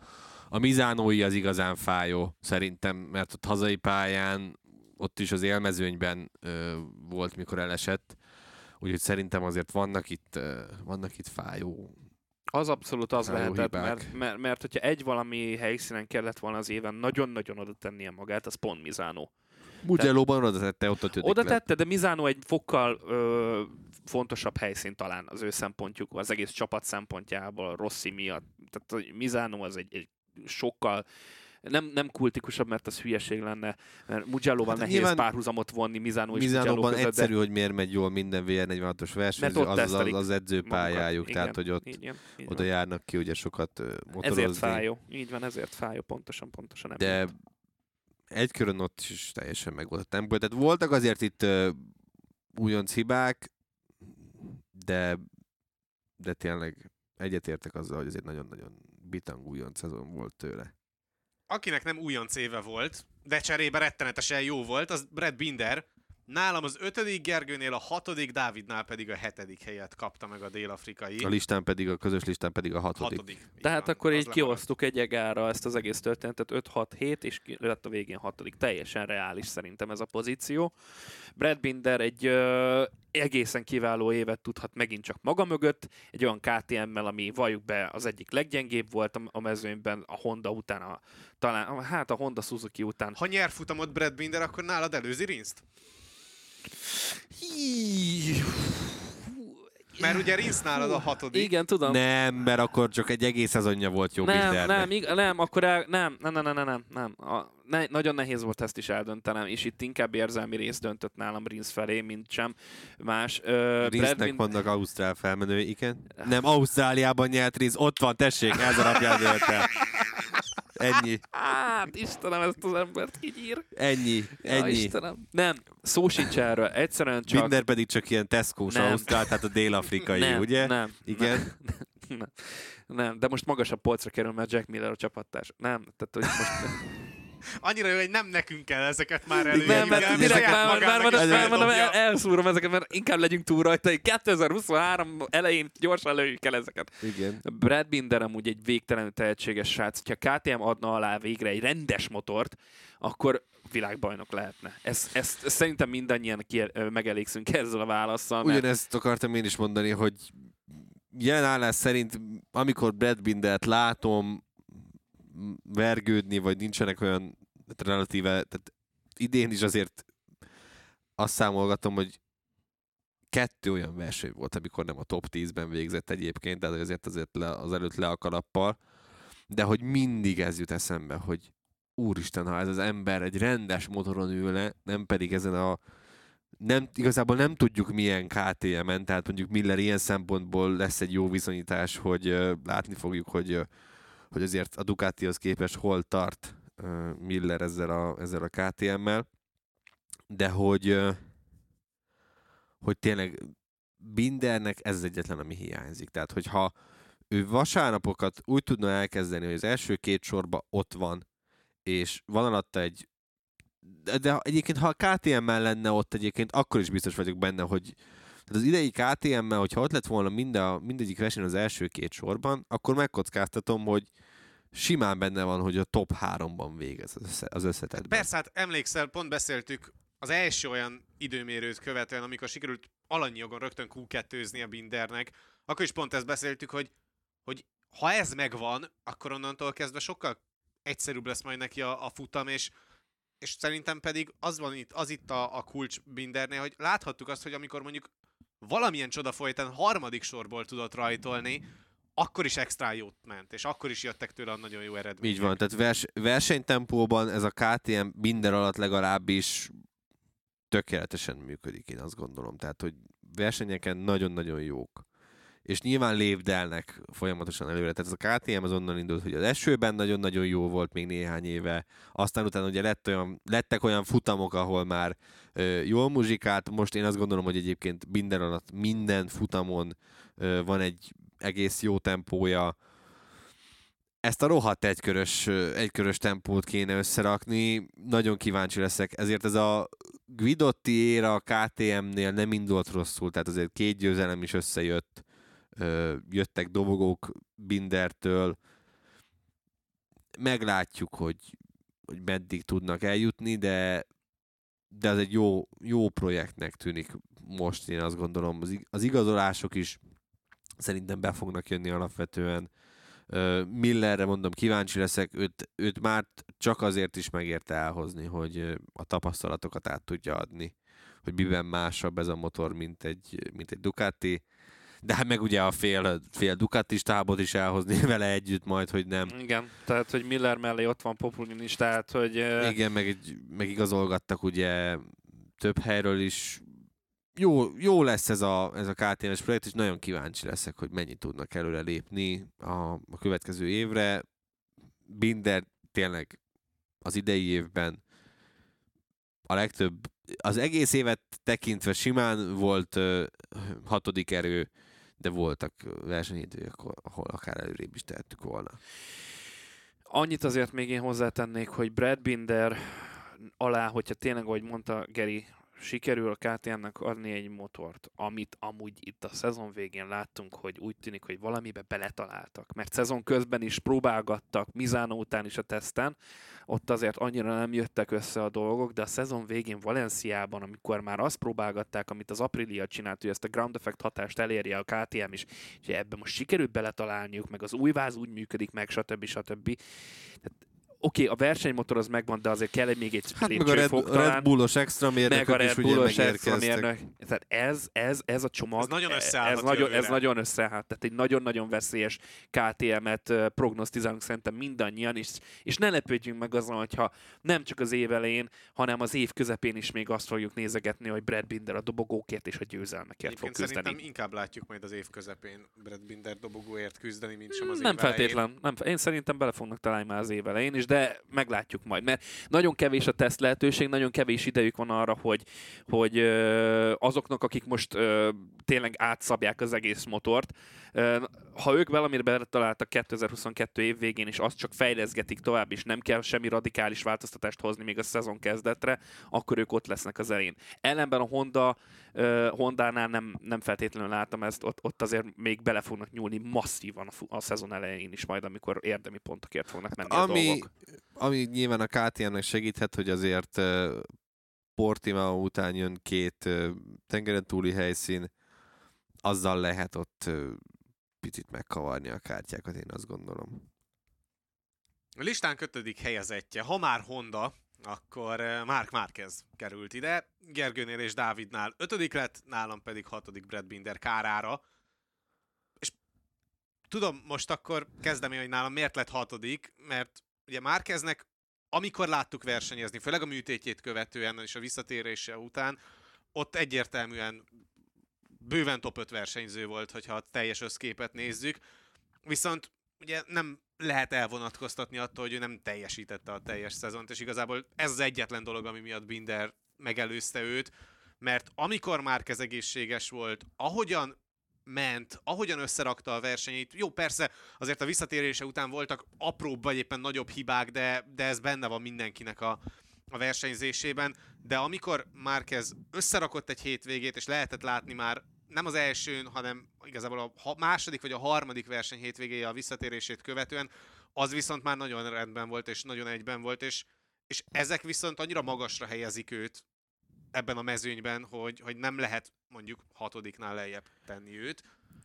a Mizánói az igazán fájó szerintem, mert ott hazai pályán, ott is az élmezőnyben ö, volt, mikor elesett, úgyhogy szerintem azért vannak itt, ö, vannak itt fájó. Az abszolút az lehetett, hibák. mert, mert, mert hogyha egy valami helyszínen kellett volna az éven nagyon-nagyon oda tennie magát, az pont Mizánó. Mugello-ban oda tette, ott a tödik Oda tette, de Mizánó egy fokkal ö, fontosabb helyszín talán az ő szempontjuk, az egész csapat szempontjából, Rossi miatt. Tehát Mizánó az egy, egy sokkal nem, nem kultikusabb, mert az hülyeség lenne, mert Mugello-val Hát nehéz párhuzamot vonni Mizánó és Mizánóban között, egyszerű, de, hogy miért megy jól minden VR46-os versenyző, az, az, tesztelik az edzőpályájuk, magukat. tehát Igen, hogy ott így, igen, így oda van. járnak ki ugye sokat motorozni. Ezért fájó. Így van, ezért fájó, pontosan, pontosan. De emiatt. egy körön ott is teljesen meg volt a tempó. Tehát voltak azért itt uh, újonc hibák, de, de tényleg egyetértek azzal, hogy ez egy nagyon-nagyon bitang újonc szezon volt tőle. Akinek nem újonc éve volt, de cserébe rettenetesen jó volt, az Brad Binder. Nálam az ötödik Gergőnél, a hatodik, Dávidnál pedig a hetedik helyet kapta meg a dél-afrikai. A listán pedig, a közös listán pedig a hatodik. hatodik. Tehát van, akkor így kiosztuk egy egára ezt az egész történetet, 5-6-7, és lett a végén hatodik. Teljesen reális szerintem ez a pozíció. Brad Binder egy ö, egészen kiváló évet tudhat megint csak maga mögött, egy olyan KTM-mel, ami valljuk be az egyik leggyengébb volt a, a mezőnyben, a Honda után, a, talán, hát a Honda Suzuki után. Ha nyer futamot Brad Binder, akkor nálad előzi Mert ugye Rinsz nálad a hatodik. Igen, tudom. Nem, mert akkor csak egy egész szezonja volt jó nem, nem, ig- nem, akkor el, nem, nem, nem, nem, nem, nem, nem. A, ne, nagyon nehéz volt ezt is eldöntenem, és itt inkább érzelmi rész döntött nálam Rinsz felé, mint sem más. Ö, Rinsznek Bind- vannak Ausztrál felmenői, igen. Nem, Ausztráliában nyert Rinsz, ott van, tessék, ez dölt el. [laughs] Ennyi, Hát, Istenem, ezt az embert így ír. ennyi, Ja, ennyi. Istenem. Nem, szó sincs erről. Egyszerűen csak... Binder pedig csak ilyen Tesco-s. Ausztrál, tehát a dél-afrikai, nem, ugye? Nem, Igen. Nem, nem, nem, de most magasabb polcra kerül, mert Jack Miller a csapattárs. Nem, tehát hogy most... Annyira jó, hogy nem nekünk kell ezeket már Nem, előírni, mert direkt már, már, már, már, mondom, el, elszúrom ezeket, mert inkább legyünk túl rajta. 2023 elején gyorsan lőjük el ezeket. Igen. Brad Binder amúgy egy végtelenül tehetséges srác. Ha KTM adna alá végre egy rendes motort, akkor világbajnok lehetne. Ezt, ezt, szerintem mindannyian ki, ö, megelégszünk ezzel a válaszsal. Mert Ugyanezt akartam én is mondani, hogy jelen állás szerint, amikor Brad Bindert látom vergődni, vagy nincsenek olyan hát relatíve, tehát idén is azért azt számolgatom, hogy kettő olyan verseny volt, amikor nem a top 10-ben végzett egyébként, tehát azért azért le, az előtt le a kalappal, de hogy mindig ez jut eszembe, hogy úristen, ha ez az ember egy rendes motoron ülne, nem pedig ezen a nem, igazából nem tudjuk milyen KTM-en, tehát mondjuk Miller ilyen szempontból lesz egy jó viszonyítás, hogy uh, látni fogjuk, hogy, uh, hogy azért a Ducatihoz képest hol tart Miller ezzel a, ezzel a KTM-mel, de hogy, hogy tényleg Bindernek ez az egyetlen, ami hiányzik. Tehát, hogyha ő vasárnapokat úgy tudna elkezdeni, hogy az első két sorba ott van, és van alatta egy de, de egyébként, ha a KTM-mel lenne ott egyébként, akkor is biztos vagyok benne, hogy tehát az idei KTM-mel, hogyha ott lett volna mind a, mindegyik verseny az első két sorban, akkor megkockáztatom, hogy simán benne van, hogy a top 3-ban végez az, össze, az összetetben. Persze, hát emlékszel, pont beszéltük az első olyan időmérőt követően, amikor sikerült alannyi rögtön Q2-zni a Bindernek, akkor is pont ezt beszéltük, hogy, hogy ha ez megvan, akkor onnantól kezdve sokkal egyszerűbb lesz majd neki a, a futam, és, és szerintem pedig az van itt, az itt a, a kulcs Bindernél, hogy láthattuk azt, hogy amikor mondjuk valamilyen csoda folytán harmadik sorból tudott rajtolni, akkor is extra jót ment, és akkor is jöttek tőle a nagyon jó eredmények. Így van, tehát vers, versenytempóban ez a KTM minden alatt legalábbis tökéletesen működik, én azt gondolom. Tehát, hogy versenyeken nagyon-nagyon jók. És nyilván lépdelnek folyamatosan előre. Tehát ez a KTM az onnan indult, hogy az esőben nagyon-nagyon jó volt még néhány éve. Aztán utána ugye lett olyan, lettek olyan futamok, ahol már ö, jól muzsikált. Most én azt gondolom, hogy egyébként minden alatt, minden futamon ö, van egy egész jó tempója. Ezt a rohadt egykörös, egykörös tempót kéne összerakni. Nagyon kíváncsi leszek. Ezért ez a Guidotti éra a KTM-nél nem indult rosszul, tehát azért két győzelem is összejött. Jöttek dobogók Bindertől. Meglátjuk, hogy, hogy meddig tudnak eljutni, de de ez egy jó, jó projektnek tűnik most, én azt gondolom. Az, az igazolások is szerintem be fognak jönni alapvetően. Millerre mondom, kíváncsi leszek, őt, őt már csak azért is megérte elhozni, hogy a tapasztalatokat át tudja adni, hogy miben másabb ez a motor, mint egy, mint egy Ducati. De hát meg ugye a fél, fél Ducati tábot is elhozni [laughs] vele együtt majd, hogy nem. Igen, tehát, hogy Miller mellé ott van Populin is, tehát, hogy... Igen, meg, meg igazolgattak ugye több helyről is. Jó, jó lesz ez a, ez a KTM-es projekt, és nagyon kíváncsi leszek, hogy mennyit tudnak előre lépni a, a következő évre. Binder tényleg az idei évben a legtöbb, az egész évet tekintve simán volt ö, hatodik erő, de voltak versenyidők, ahol akár előrébb is tehettük volna. Annyit azért még én hozzátennék, hogy Brad Binder alá, hogyha tényleg, ahogy mondta Geri, sikerül a KTM-nek adni egy motort, amit amúgy itt a szezon végén láttunk, hogy úgy tűnik, hogy valamibe beletaláltak. Mert szezon közben is próbálgattak, Mizano után is a teszten, ott azért annyira nem jöttek össze a dolgok, de a szezon végén Valenciában, amikor már azt próbálgatták, amit az Aprilia csinált, hogy ezt a ground effect hatást elérje a KTM is, és ebben most sikerült beletalálniuk, meg az új váz úgy működik meg, stb. stb. Tehát, Oké, okay, a versenymotor az megvan, de azért kell egy még egy Hát meg a Red, Red Bullos extra meg a Red is ugye Bullos extra mérnök. Tehát ez, ez, ez a csomag, Ez nagyon e- összeállhat ez nagyon, ez nagyon összeállt. Tehát egy nagyon-nagyon veszélyes KTM-et prognosztizálunk szerintem mindannyian, és, és ne lepődjünk meg azon, hogyha nem csak az év elején, hanem az év közepén is még azt fogjuk nézegetni, hogy Brad Binder a dobogókért és a győzelmekért fog küzdeni. szerintem inkább látjuk majd az év közepén Brad Binder dobogóért küzdeni, mint sem az Nem év elején. feltétlen. Nem, én szerintem bele fognak találni már az év elején is, de meglátjuk majd, mert nagyon kevés a teszt lehetőség, nagyon kevés idejük van arra, hogy, hogy azoknak, akik most tényleg átszabják az egész motort, ha ők valamire betaláltak 2022 év végén, és azt csak fejleszgetik tovább, és nem kell semmi radikális változtatást hozni még a szezon kezdetre, akkor ők ott lesznek az elején. Ellenben a Honda, uh, Hondánál nem, nem feltétlenül látom ezt, ott, ott azért még bele fognak nyúlni masszívan a, a szezon elején is majd, amikor érdemi pontokért fognak menni a Ami, dolgok. ami nyilván a KTM-nek segíthet, hogy azért uh, Portimao után jön két uh, tengeren túli helyszín, azzal lehet ott uh, picit megkavarni a kártyákat, én azt gondolom. A listán kötödik helyezettje, ha már Honda, akkor eh, Mark Márquez került ide, Gergőnél és Dávidnál ötödik lett, nálam pedig hatodik Brad Binder kárára. És tudom, most akkor kezdem én, hogy nálam miért lett hatodik, mert ugye Márqueznek, amikor láttuk versenyezni, főleg a műtétjét követően és a visszatérése után, ott egyértelműen bőven top 5 versenyző volt, hogyha a teljes összképet nézzük. Viszont ugye nem lehet elvonatkoztatni attól, hogy ő nem teljesítette a teljes szezont, és igazából ez az egyetlen dolog, ami miatt Binder megelőzte őt, mert amikor már egészséges volt, ahogyan ment, ahogyan összerakta a versenyét, jó, persze azért a visszatérése után voltak apróbb vagy éppen nagyobb hibák, de, de ez benne van mindenkinek a, a versenyzésében, de amikor Márquez összerakott egy hétvégét, és lehetett látni már nem az elsőn, hanem igazából a második vagy a harmadik verseny hétvégéje a visszatérését követően, az viszont már nagyon rendben volt, és nagyon egyben volt, és, és ezek viszont annyira magasra helyezik őt ebben a mezőnyben, hogy, hogy nem lehet mondjuk hatodiknál lejjebb tenni őt,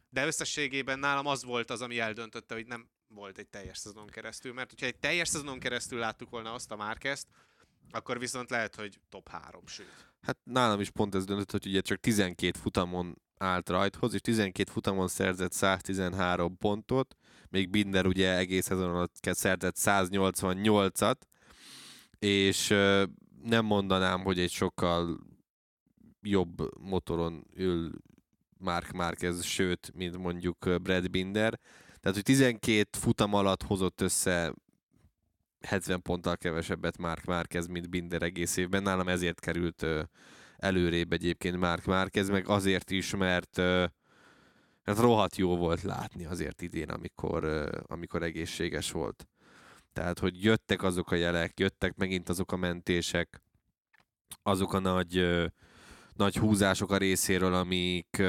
de összességében nálam az volt az, ami eldöntötte, hogy nem volt egy teljes szezonon keresztül, mert hogyha egy teljes szezonon keresztül láttuk volna azt a Márkezt, akkor viszont lehet, hogy top 3, sőt. Hát nálam is pont ez döntött, hogy ugye csak 12 futamon állt rajthoz, és 12 futamon szerzett 113 pontot, még Binder ugye egész szezon alatt szerzett 188-at, és nem mondanám, hogy egy sokkal jobb motoron ül Mark Marquez, sőt, mint mondjuk Brad Binder. Tehát, hogy 12 futam alatt hozott össze 70 ponttal kevesebbet Mark Marquez, mint Binder egész évben. Nálam ezért került előrébb egyébként Mark Marquez, meg azért is, mert hát rohadt jó volt látni azért idén, amikor, amikor egészséges volt. Tehát, hogy jöttek azok a jelek, jöttek megint azok a mentések, azok a nagy, nagy húzások a részéről, amik,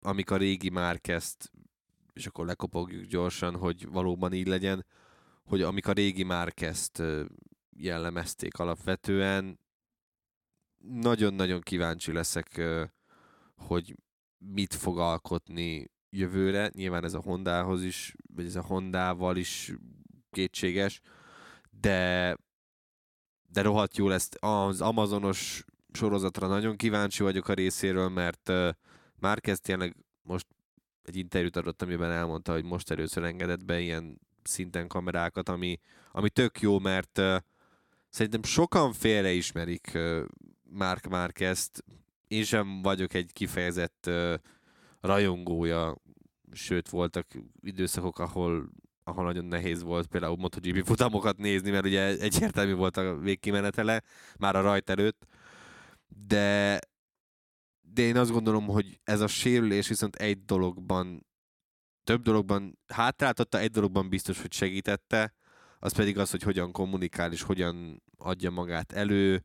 amik a régi Márkezt, és akkor lekopogjuk gyorsan, hogy valóban így legyen, hogy amik a régi Márkezt jellemezték alapvetően, nagyon-nagyon kíváncsi leszek, hogy mit fog alkotni jövőre. Nyilván ez a Hondához is, vagy ez a Hondával is kétséges, de de rohadt jó lesz. Az Amazonos sorozatra nagyon kíváncsi vagyok a részéről, mert már kezd tényleg most egy interjút adott, amiben elmondta, hogy most először engedett be ilyen szinten kamerákat, ami, ami tök jó, mert uh, szerintem sokan félreismerik uh, Mark Márquezt. Én sem vagyok egy kifejezett uh, rajongója, sőt voltak időszakok, ahol ahol nagyon nehéz volt például MotoGP futamokat nézni, mert ugye egyértelmű volt a végkimenetele már a rajt előtt, de, de én azt gondolom, hogy ez a sérülés viszont egy dologban, több dologban hátráltatta, egy dologban biztos, hogy segítette, az pedig az, hogy hogyan kommunikál, és hogyan adja magát elő,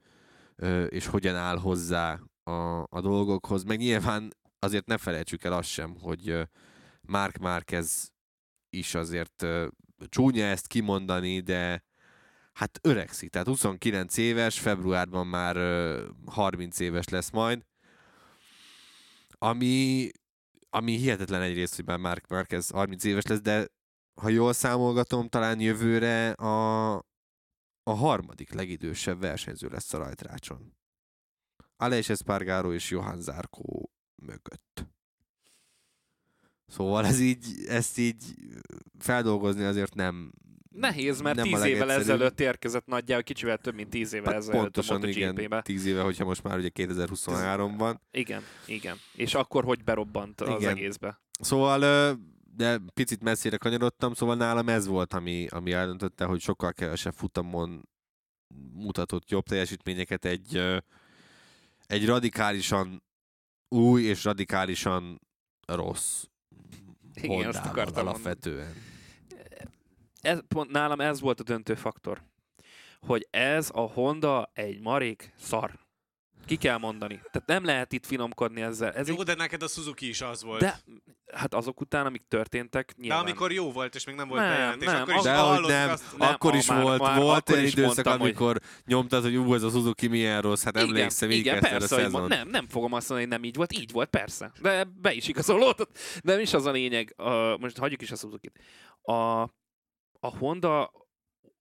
és hogyan áll hozzá a, a dolgokhoz. Meg nyilván azért ne felejtsük el azt sem, hogy Mark Márquez is azért csúnya ezt kimondani, de hát öregszik. Tehát 29 éves, februárban már uh, 30 éves lesz majd. Ami, ami hihetetlen egyrészt, hogy már Mark Marquez 30 éves lesz, de ha jól számolgatom, talán jövőre a, a harmadik legidősebb versenyző lesz a rajtrácson. Aleix Espargaro és Johan Zarco mögött. Szóval ez így, ezt így feldolgozni azért nem Nehéz, mert nem tíz évvel ezelőtt érkezett nagyjából, kicsivel több mint tíz évvel Hát ezelőtt pontosan a igen, tíz éve, hogyha most már ugye 2023 van. Igen, igen. És akkor hogy berobbant az Igen. egészbe? Szóval de picit messzire kanyarodtam, szóval nálam ez volt, ami, ami eldöntötte, hogy sokkal kevesebb futamon mutatott jobb teljesítményeket egy, egy radikálisan új és radikálisan rossz Igen, azt Hondával akartam alapvetően. ez, pont nálam ez volt a döntő faktor. Hogy ez a Honda egy marék szar. Ki kell mondani. Tehát nem lehet itt finomkodni ezzel. Ez Jó, egy, de neked a Suzuki is az volt. de hát azok után, amik történtek, de nyilván. amikor jó volt, és még nem volt Nem, bejelentés, nem, akkor is De hogy nem, azt, Nem, akkor is már- volt, már volt egy időszak, mondtam, hogy- amikor nyomtad, hogy ú, ez a Suzuki milyen rossz, hát emlékszem, igen, a persze, hogy szezon. mond, nem, nem fogom azt mondani, hogy nem így volt, így volt, persze. De be is igazolódott. De nem is az a lényeg, uh, most hagyjuk is a suzuki a, a Honda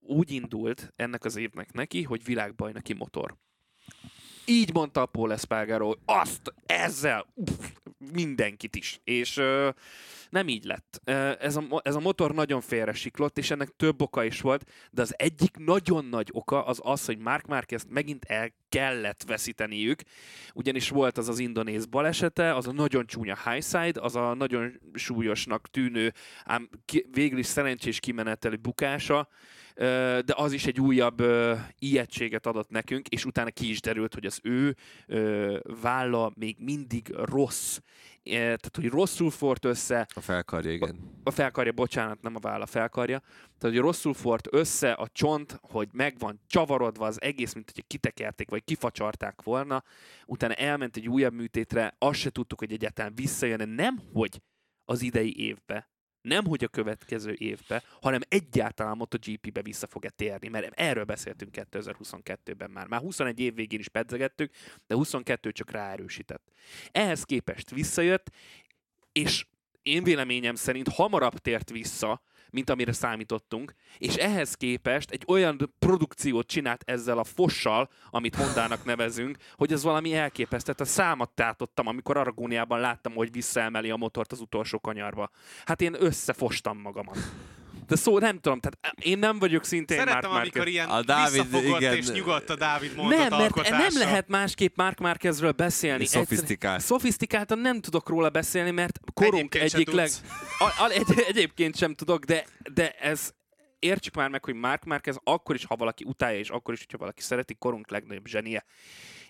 úgy indult ennek az évnek neki, hogy világbajnoki motor. Így mondta a Paul Espargaro, azt ezzel uff, mindenkit is. És ö, nem így lett. Ez a, ez a motor nagyon félre siklott, és ennek több oka is volt, de az egyik nagyon nagy oka az az, hogy Mark Marquez megint el kellett veszíteniük, ugyanis volt az az indonéz balesete, az a nagyon csúnya highside, az a nagyon súlyosnak tűnő, ám ki, végül is szerencsés kimeneteli bukása, de az is egy újabb ijegységet adott nekünk, és utána ki is derült, hogy az ő válla még mindig rossz. Tehát, hogy rosszul fort össze, A felkarja, igen. a felkarja, bocsánat, nem a válla, felkarja. Tehát, hogy rosszul fort össze a csont, hogy meg van csavarodva az egész, mint hogy kitekerték, vagy kifacsarták volna. Utána elment egy újabb műtétre, azt se tudtuk, hogy egyáltalán visszajön, nem hogy az idei évbe, nem hogy a következő évbe, hanem egyáltalán MotoGP-be vissza fog-e térni, mert erről beszéltünk 2022-ben már. Már 21 év végén is pedzegettük, de 22 csak ráerősített. Ehhez képest visszajött, és én véleményem szerint hamarabb tért vissza, mint amire számítottunk, és ehhez képest egy olyan produkciót csinált ezzel a fossal, amit Hondának nevezünk, hogy ez valami elképesztő. Tehát a számat tátottam, amikor Aragóniában láttam, hogy visszaemeli a motort az utolsó kanyarba. Hát én összefostam magamat. De szó, nem tudom, tehát én nem vagyok szintén Szeretem, Marquez- amikor ilyen A Dávid, igen. és nyugodt a Dávid nem, mondat mert alkotása. nem lehet másképp Mark Márquezről beszélni. Szofisztikált. Szofisztikáltan nem tudok róla beszélni, mert korunk Egyébként egyik leg... A, a, egy, egyébként sem tudok, de, de ez értsük már meg, hogy Mark Márquez akkor is, ha valaki utálja, és akkor is, hogyha valaki szereti, korunk legnagyobb zsenie.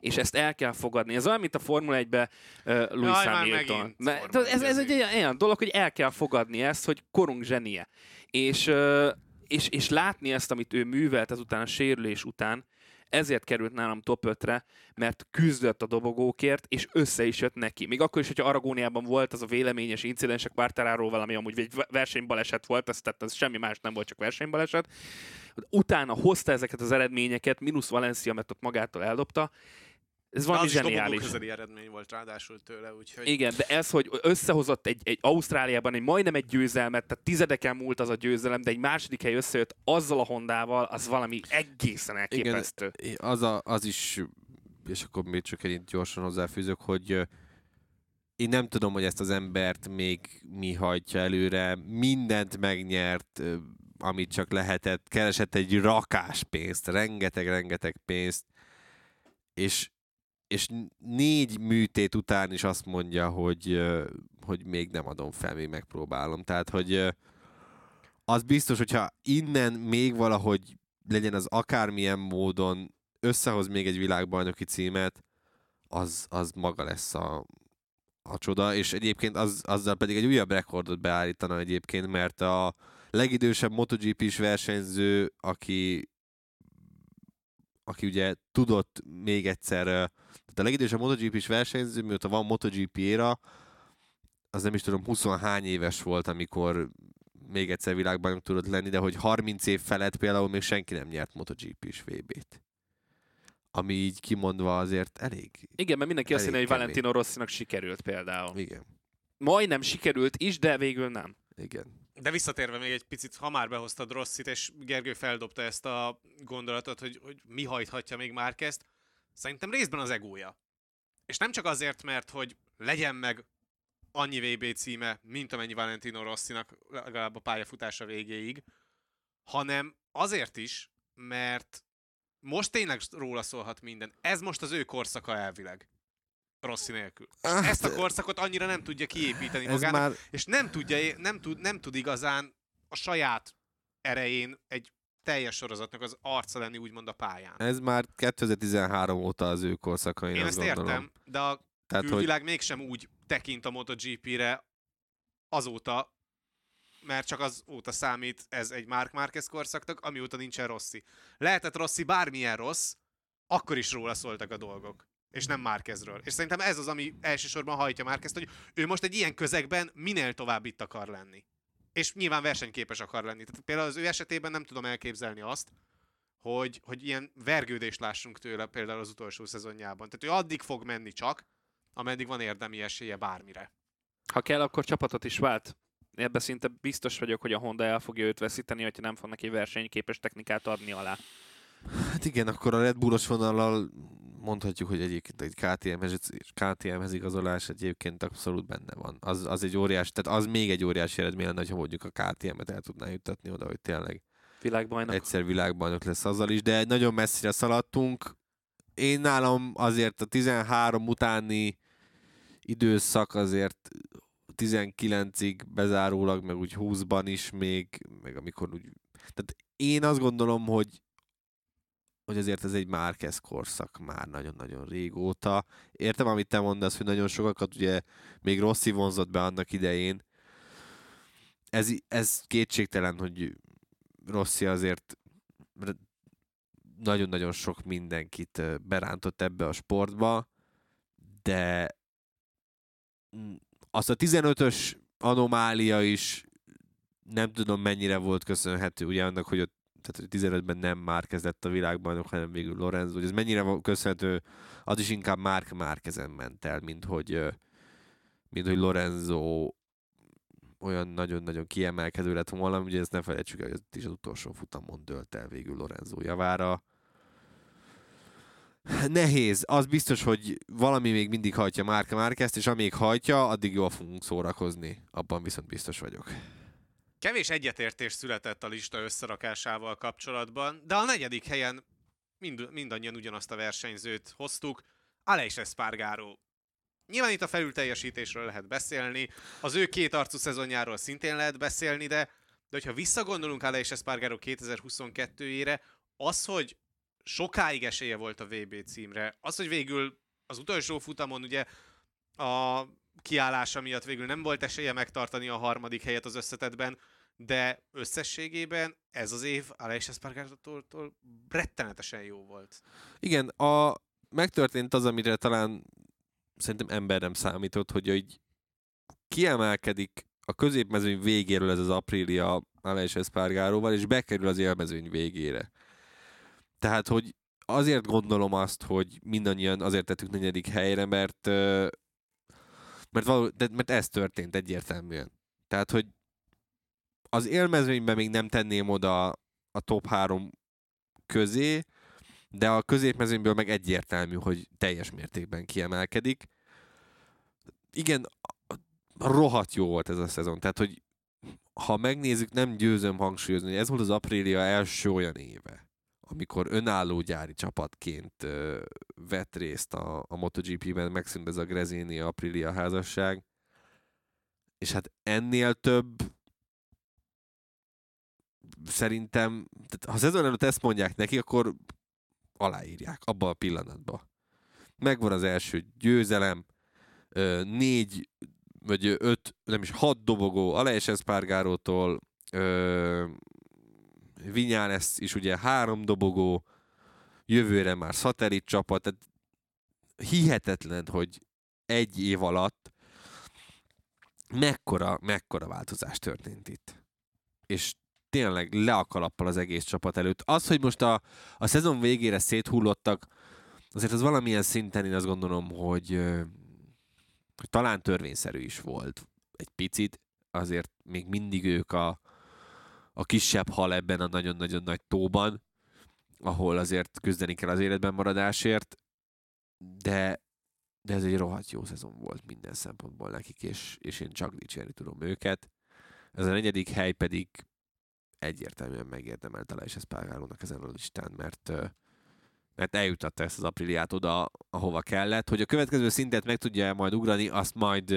És ezt el kell fogadni. Ez olyan, mint a Formula 1-be uh, már Hamilton. Ez, ez egy 1-ezni. olyan, olyan dolog, hogy el kell fogadni ezt, hogy korunk zsenie. És, és, és látni ezt, amit ő művelt ezután a sérülés után, ezért került nálam top 5-re, mert küzdött a dobogókért, és össze is jött neki. Még akkor is, hogyha Aragóniában volt az a véleményes incidens a Quartararo valami amúgy egy versenybaleset volt, ez, tehát ez semmi más nem volt, csak versenybaleset. Utána hozta ezeket az eredményeket, mínusz Valencia, mert ott magától eldobta. Ez valami az zseniális. közeli eredmény volt ráadásul tőle, úgyhogy... Igen, de ez, hogy összehozott egy, egy Ausztráliában egy majdnem egy győzelmet, tehát tizedeken múlt az a győzelem, de egy második hely összejött azzal a Hondával, az valami egészen elképesztő. Az, a, az is, és akkor még csak egy gyorsan hozzáfűzök, hogy én nem tudom, hogy ezt az embert még mi hajtja előre. Mindent megnyert, amit csak lehetett. Keresett egy rakás pénzt, rengeteg-rengeteg pénzt, és, és négy műtét után is azt mondja, hogy, hogy még nem adom fel, még megpróbálom. Tehát, hogy az biztos, hogyha innen még valahogy legyen az akármilyen módon összehoz még egy világbajnoki címet, az, az maga lesz a, a csoda, és egyébként az, azzal pedig egy újabb rekordot beállítana egyébként, mert a legidősebb MotoGP-s versenyző, aki aki ugye tudott még egyszer, tehát a legidősebb MotoGP-s versenyző, mióta van MotoGP éra, az nem is tudom, 20 éves volt, amikor még egyszer világbajnok tudott lenni, de hogy 30 év felett például még senki nem nyert MotoGP-s VB-t. Ami így kimondva azért elég. Igen, mert mindenki azt hinné, hogy. Valentino Rossinak sikerült például. Igen, Majdnem sikerült is, de végül nem. igen. De visszatérve még egy picit, ha már behoztad Rosszit, és Gergő feldobta ezt a gondolatot, hogy, hogy mi hajthatja még már ezt, szerintem részben az egója. És nem csak azért, mert hogy legyen meg annyi VB címe, mint amennyi Valentino Rossinak legalább a pályafutása végéig, hanem azért is, mert most tényleg róla szólhat minden. Ez most az ő korszaka elvileg. Rossi nélkül. Ah, Ezt a korszakot annyira nem tudja kiépíteni magának, már és nem, tudja, nem, tud, nem tud igazán a saját erején egy teljes sorozatnak az arca lenni, úgymond a pályán. ez már 2013 óta az ő korszaka, én, Én ezt gondolom. értem, de a Tehát, hogy külvilág mégsem úgy tekint a MotoGP-re azóta, mert csak azóta számít ez egy Mark Marquez korszaknak, amióta nincsen Rossi. Lehetett Rossi bármilyen rossz, akkor is róla szóltak a dolgok. És nem Márkezről. És szerintem ez az, ami elsősorban hajtja Márkezt, hogy ő most egy ilyen közegben minél tovább itt akar lenni. És nyilván versenyképes akar lenni. Tehát például az ő esetében nem tudom elképzelni azt, hogy, hogy ilyen vergődést lássunk tőle például az utolsó szezonjában. Tehát ő addig fog menni csak, ameddig van érdemi esélye bármire. Ha kell, akkor csapatot is vált. Ebben szinte biztos vagyok, hogy a Honda el fogja őt veszíteni, hogyha nem fog neki versenyképes technikát adni alá. Hát igen, akkor a Red Bullos vonallal mondhatjuk, hogy egyébként egy KTM-hez, KTM-hez igazolás egyébként abszolút benne van. Az, az egy óriás, tehát az még egy óriási eredmény lenne, ha mondjuk a KTM-et el tudná juttatni oda, hogy tényleg Világbajnok. egyszer világbajnok lesz azzal is, de nagyon messzire szaladtunk. Én nálam azért a 13 utáni időszak azért 19-ig bezárólag, meg úgy 20-ban is még, meg amikor úgy... Tehát én azt gondolom, hogy hogy azért ez egy Márquez korszak már nagyon-nagyon régóta. Értem, amit te mondasz, hogy nagyon sokakat ugye még Rossi vonzott be annak idején. Ez, ez kétségtelen, hogy Rossi azért nagyon-nagyon sok mindenkit berántott ebbe a sportba, de azt a 15-ös anomália is nem tudom mennyire volt köszönhető, ugye annak, hogy ott tehát hogy 15-ben nem már kezdett a világbajnok, hanem végül Lorenzo, hogy ez mennyire köszönhető, az is inkább Márk Márkezen ment el, mint hogy, mint hogy Lorenzo olyan nagyon-nagyon kiemelkedő lett volna, ugye ezt ne felejtsük el, hogy ez is az utolsó futamon dölt el végül Lorenzo javára. Nehéz. Az biztos, hogy valami még mindig hajtja Márka Márkezt, és amíg hajtja, addig jól fogunk szórakozni. Abban viszont biztos vagyok. Kevés egyetértés született a lista összerakásával kapcsolatban, de a negyedik helyen mind, mindannyian ugyanazt a versenyzőt hoztuk, Aleix Espargaró. Nyilván itt a felülteljesítésről lehet beszélni, az ő két arcú szezonjáról szintén lehet beszélni, de, de hogyha visszagondolunk Aleix Espargaró 2022-ére, az, hogy sokáig esélye volt a VB címre, az, hogy végül az utolsó futamon ugye a kiállása miatt végül nem volt esélye megtartani a harmadik helyet az összetetben, de összességében ez az év Aleix Espargaró-tól rettenetesen jó volt. Igen, a, megtörtént az, amire talán szerintem ember nem számított, hogy így kiemelkedik a középmezőny végéről ez az Aprilia Aleix Espargaróval, és bekerül az élmezőny végére. Tehát, hogy azért gondolom azt, hogy mindannyian azért tettük negyedik helyre, mert mert, való, de, mert ez történt egyértelműen. Tehát, hogy az élmezőnyben még nem tenném oda a top 3 közé, de a középmezőnyből meg egyértelmű, hogy teljes mértékben kiemelkedik. Igen, rohadt jó volt ez a szezon. Tehát, hogy ha megnézzük, nem győzöm hangsúlyozni, hogy ez volt az Aprilia első olyan éve, amikor önálló gyári csapatként ö, vett részt a, a MotoGP-ben, megszűnt ez a Grezini Aprilia házasság, és hát ennél több szerintem, tehát ha szezon előtt ezt mondják neki, akkor aláírják abban a pillanatban. Megvan az első győzelem, négy vagy öt, nem is hat dobogó Aleix Espargarótól, ö, Vinyales is ugye három dobogó, jövőre már szatellit csapat, tehát hihetetlen, hogy egy év alatt mekkora, mekkora változás történt itt. És tényleg le a kalappal az egész csapat előtt. Az, hogy most a, a szezon végére széthullottak, azért az valamilyen szinten én azt gondolom, hogy, hogy talán törvényszerű is volt egy picit, azért még mindig ők a, a kisebb hal ebben a nagyon-nagyon nagy tóban, ahol azért küzdeni kell az életben maradásért, de, de ez egy rohadt jó szezon volt minden szempontból nekik, és, és én csak dicsérni tudom őket. Ez a negyedik hely pedig egyértelműen megérdemelt Aleix Espargarónak ezen a listán, mert, mert eljutatta ezt az Apriliát oda, ahova kellett. Hogy a következő szintet meg tudja majd ugrani, azt majd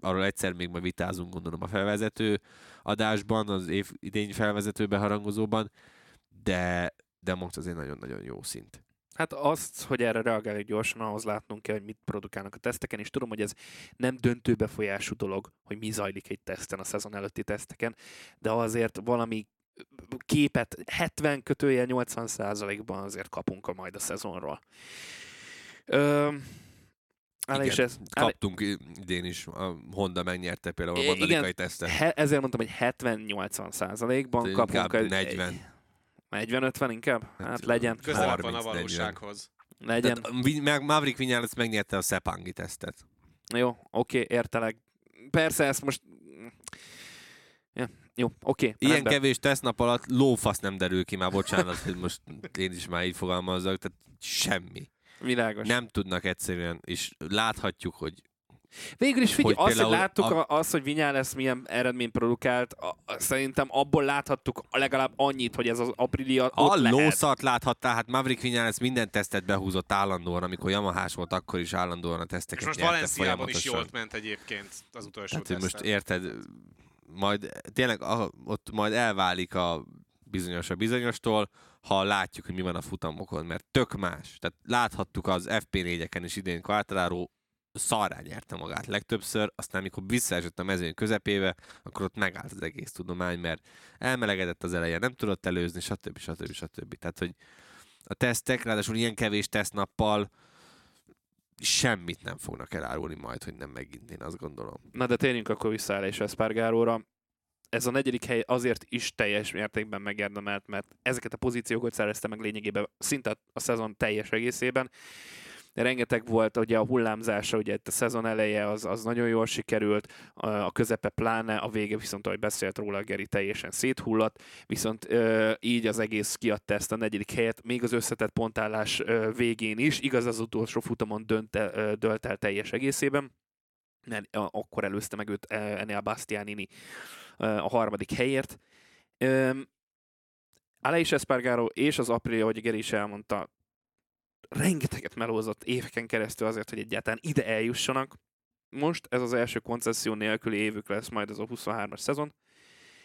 arról egyszer még majd vitázunk, gondolom a felvezető adásban, az év idény felvezető beharangozóban, de, de most azért nagyon-nagyon jó szint. Hát azt, hogy erre reagáljuk gyorsan, ahhoz látnunk kell, hogy mit produkálnak a teszteken, és tudom, hogy ez nem döntő befolyású dolog, hogy mi zajlik egy teszten, a szezon előtti teszteken, de azért valami képet 70 kötője 80 százalékban azért kapunk a majd a szezonról. Ö, igen, és ez, kaptunk idén is, a Honda megnyerte például a mondanikai tesztet. He, ezért mondtam, hogy 70-80 százalékban kapunk. Egy, 40. 40-50 inkább? Hát, hát legyen. Közelebb van a valósághoz. Legyen. Tehát, Maverick Vinales megnyerte a Sepangi tesztet. Jó, oké, értelek. Persze ezt most... Ja, jó, oké. Okay, Ilyen rendben. kevés tesztnap alatt lófasz nem derül ki már, bocsánat, hogy most én is már így fogalmazok, tehát semmi. Világos. Nem tudnak egyszerűen, és láthatjuk, hogy Végül is figyelj, hogy azt, hogy láttuk, a... az, hogy lesz milyen eredményt produkált, a, szerintem abból láthattuk legalább annyit, hogy ez az Aprilia ott A lószart láthattál, hát Maverick Vinyales minden tesztet behúzott állandóan, amikor Yamahás volt, akkor is állandóan a teszteket És most Valenciában is jól ment egyébként az utolsó hát, most érted, majd tényleg ott majd elválik a bizonyos a bizonyostól, ha látjuk, hogy mi van a futamokon, mert tök más. Tehát láthattuk az FP4-eken is idén Quartararo szarrá nyerte magát legtöbbször, aztán amikor visszaesett a mezőny közepébe, akkor ott megállt az egész tudomány, mert elmelegedett az eleje, nem tudott előzni, stb. stb. stb. Tehát, hogy a tesztek, ráadásul ilyen kevés tesztnappal semmit nem fognak elárulni majd, hogy nem megint, én azt gondolom. Na de térjünk akkor vissza és Espargaróra. Ez a negyedik hely azért is teljes mértékben megérdemelt, mert ezeket a pozíciókat szerezte meg lényegében szinte a szezon teljes egészében rengeteg volt ugye a hullámzása, ugye itt a szezon eleje az, az nagyon jól sikerült, a közepe pláne, a vége viszont, ahogy beszélt róla, Geri teljesen széthullott, viszont így az egész kiadta ezt a negyedik helyet, még az összetett pontállás végén is, igaz az utolsó futamon dönt el, dölt el teljes egészében, mert akkor előzte meg őt Enel Bastianini a harmadik helyért. Aleix Espargaro és az Aprilia, ahogy Geri is elmondta, rengeteget melózott éveken keresztül azért, hogy egyáltalán ide eljussanak. Most ez az első koncesszió nélküli évük lesz majd ez a 23-as szezon.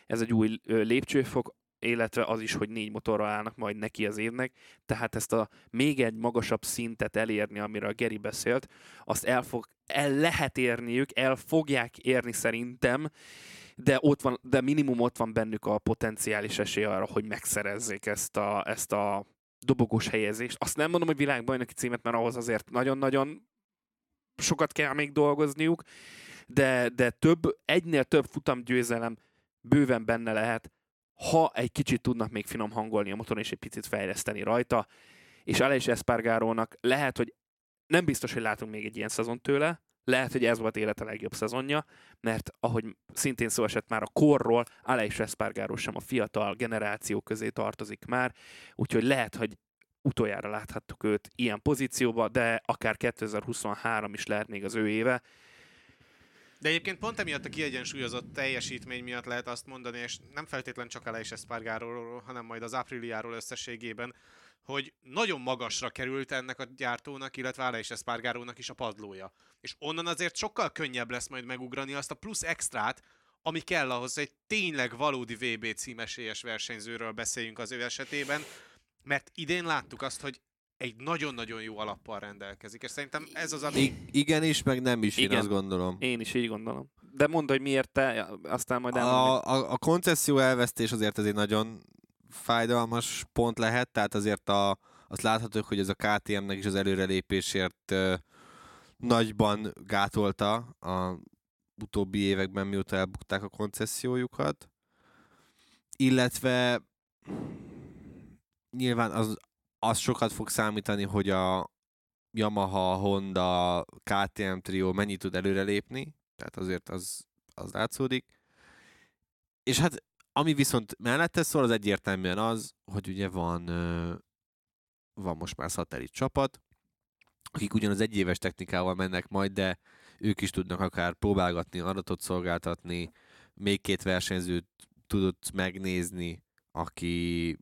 Ez egy új lépcsőfok, illetve az is, hogy négy motorral állnak majd neki az évnek, tehát ezt a még egy magasabb szintet elérni, amire a Geri beszélt, azt el, fog, el lehet érniük, el fogják érni szerintem, de, ott van, de minimum ott van bennük a potenciális esély arra, hogy megszerezzék ezt a, ezt a dobogós helyezést. Azt nem mondom, hogy világbajnoki címet, mert ahhoz azért nagyon-nagyon sokat kell még dolgozniuk, de, de több, egynél több futamgyőzelem bőven benne lehet, ha egy kicsit tudnak még finom hangolni a motoron, és egy picit fejleszteni rajta. És Aleix Espargarónak lehet, hogy nem biztos, hogy látunk még egy ilyen szezon tőle, lehet, hogy ez volt élete legjobb szezonja, mert ahogy szintén szó esett már a korról, Aleix Espargaró sem a fiatal generáció közé tartozik már, úgyhogy lehet, hogy utoljára láthattuk őt ilyen pozícióba, de akár 2023 is lehet még az ő éve. De egyébként pont emiatt a kiegyensúlyozott teljesítmény miatt lehet azt mondani, és nem feltétlen csak Aleix Espargaróról, hanem majd az Apriliáról összességében, hogy nagyon magasra került ennek a gyártónak, illetve és Espargarónak is a padlója. És onnan azért sokkal könnyebb lesz majd megugrani azt a plusz extrát, ami kell ahhoz, hogy egy tényleg valódi VB címesélyes versenyzőről beszéljünk az ő esetében, mert idén láttuk azt, hogy egy nagyon-nagyon jó alappal rendelkezik, és szerintem ez az, ami... I- igen is, meg nem is, igen. én azt gondolom. Én is így gondolom. De mondd, hogy miért te, aztán majd A, a, a koncesszió elvesztés azért azért nagyon fájdalmas pont lehet, tehát azért a, azt láthatjuk, hogy ez a KTM-nek is az előrelépésért ö, nagyban gátolta a utóbbi években, mióta elbukták a koncesziójukat. Illetve nyilván az, az sokat fog számítani, hogy a Yamaha, Honda, KTM trió mennyit tud előrelépni, tehát azért az, az látszódik. És hát ami viszont mellette szól, az egyértelműen az, hogy ugye van, van most már szatellit csapat, akik ugyan az egyéves technikával mennek majd, de ők is tudnak akár próbálgatni, adatot szolgáltatni, még két versenyzőt tudott megnézni, aki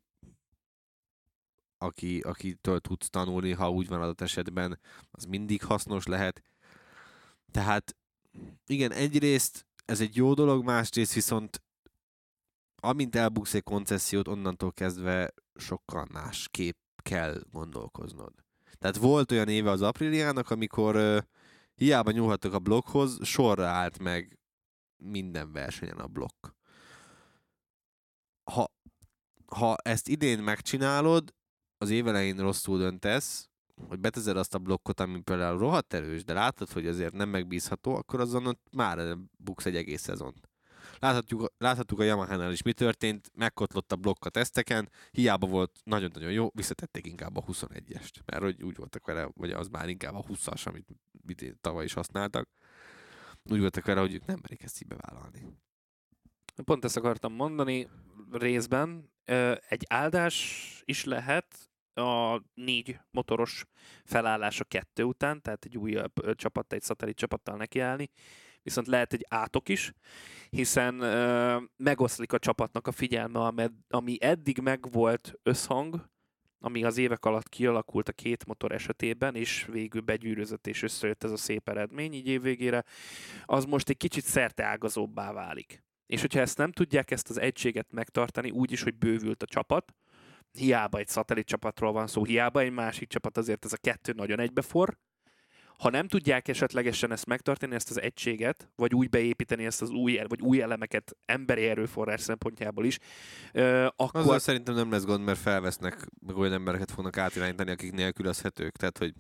aki, akitől tudsz tanulni, ha úgy van adott esetben, az mindig hasznos lehet. Tehát igen, egyrészt ez egy jó dolog, másrészt viszont amint elbuksz egy koncesziót, onnantól kezdve sokkal más kép kell gondolkoznod. Tehát volt olyan éve az Apriliának, amikor uh, hiába nyúlhattak a blokkhoz, sorra állt meg minden versenyen a blokk. Ha, ha ezt idén megcsinálod, az évelején rosszul döntesz, hogy betezed azt a blokkot, ami például rohadt erős, de látod, hogy azért nem megbízható, akkor azon ott már buksz egy egész szezont. Láthatjuk, láthatjuk a Yamaha-nál is mi történt, megkotlott a blokk a teszteken, hiába volt nagyon-nagyon jó, visszatették inkább a 21-est, mert hogy úgy voltak vele, vagy az már inkább a 20-as, amit tavaly is használtak. Úgy voltak vele, hogy ők nem merik ezt így bevállalni. Pont ezt akartam mondani részben. Egy áldás is lehet a négy motoros felállás a kettő után, tehát egy újabb csapat, egy szatellit csapattal nekiállni, viszont lehet egy átok is, hiszen ö, megoszlik a csapatnak a figyelme, ami eddig megvolt összhang, ami az évek alatt kialakult a két motor esetében, és végül begyűrözött és összejött ez a szép eredmény így évvégére, az most egy kicsit szerte ágazóbbá válik. És hogyha ezt nem tudják ezt az egységet megtartani, úgy is, hogy bővült a csapat, hiába egy szatellit csapatról van szó, hiába egy másik csapat, azért ez a kettő nagyon egybefor, ha nem tudják esetlegesen ezt megtartani, ezt az egységet, vagy úgy beépíteni ezt az új, vagy új elemeket emberi erőforrás szempontjából is, euh, akkor... Azzal szerintem nem lesz gond, mert felvesznek, meg olyan embereket fognak átirányítani, akik nélkülözhetők, tehát hogy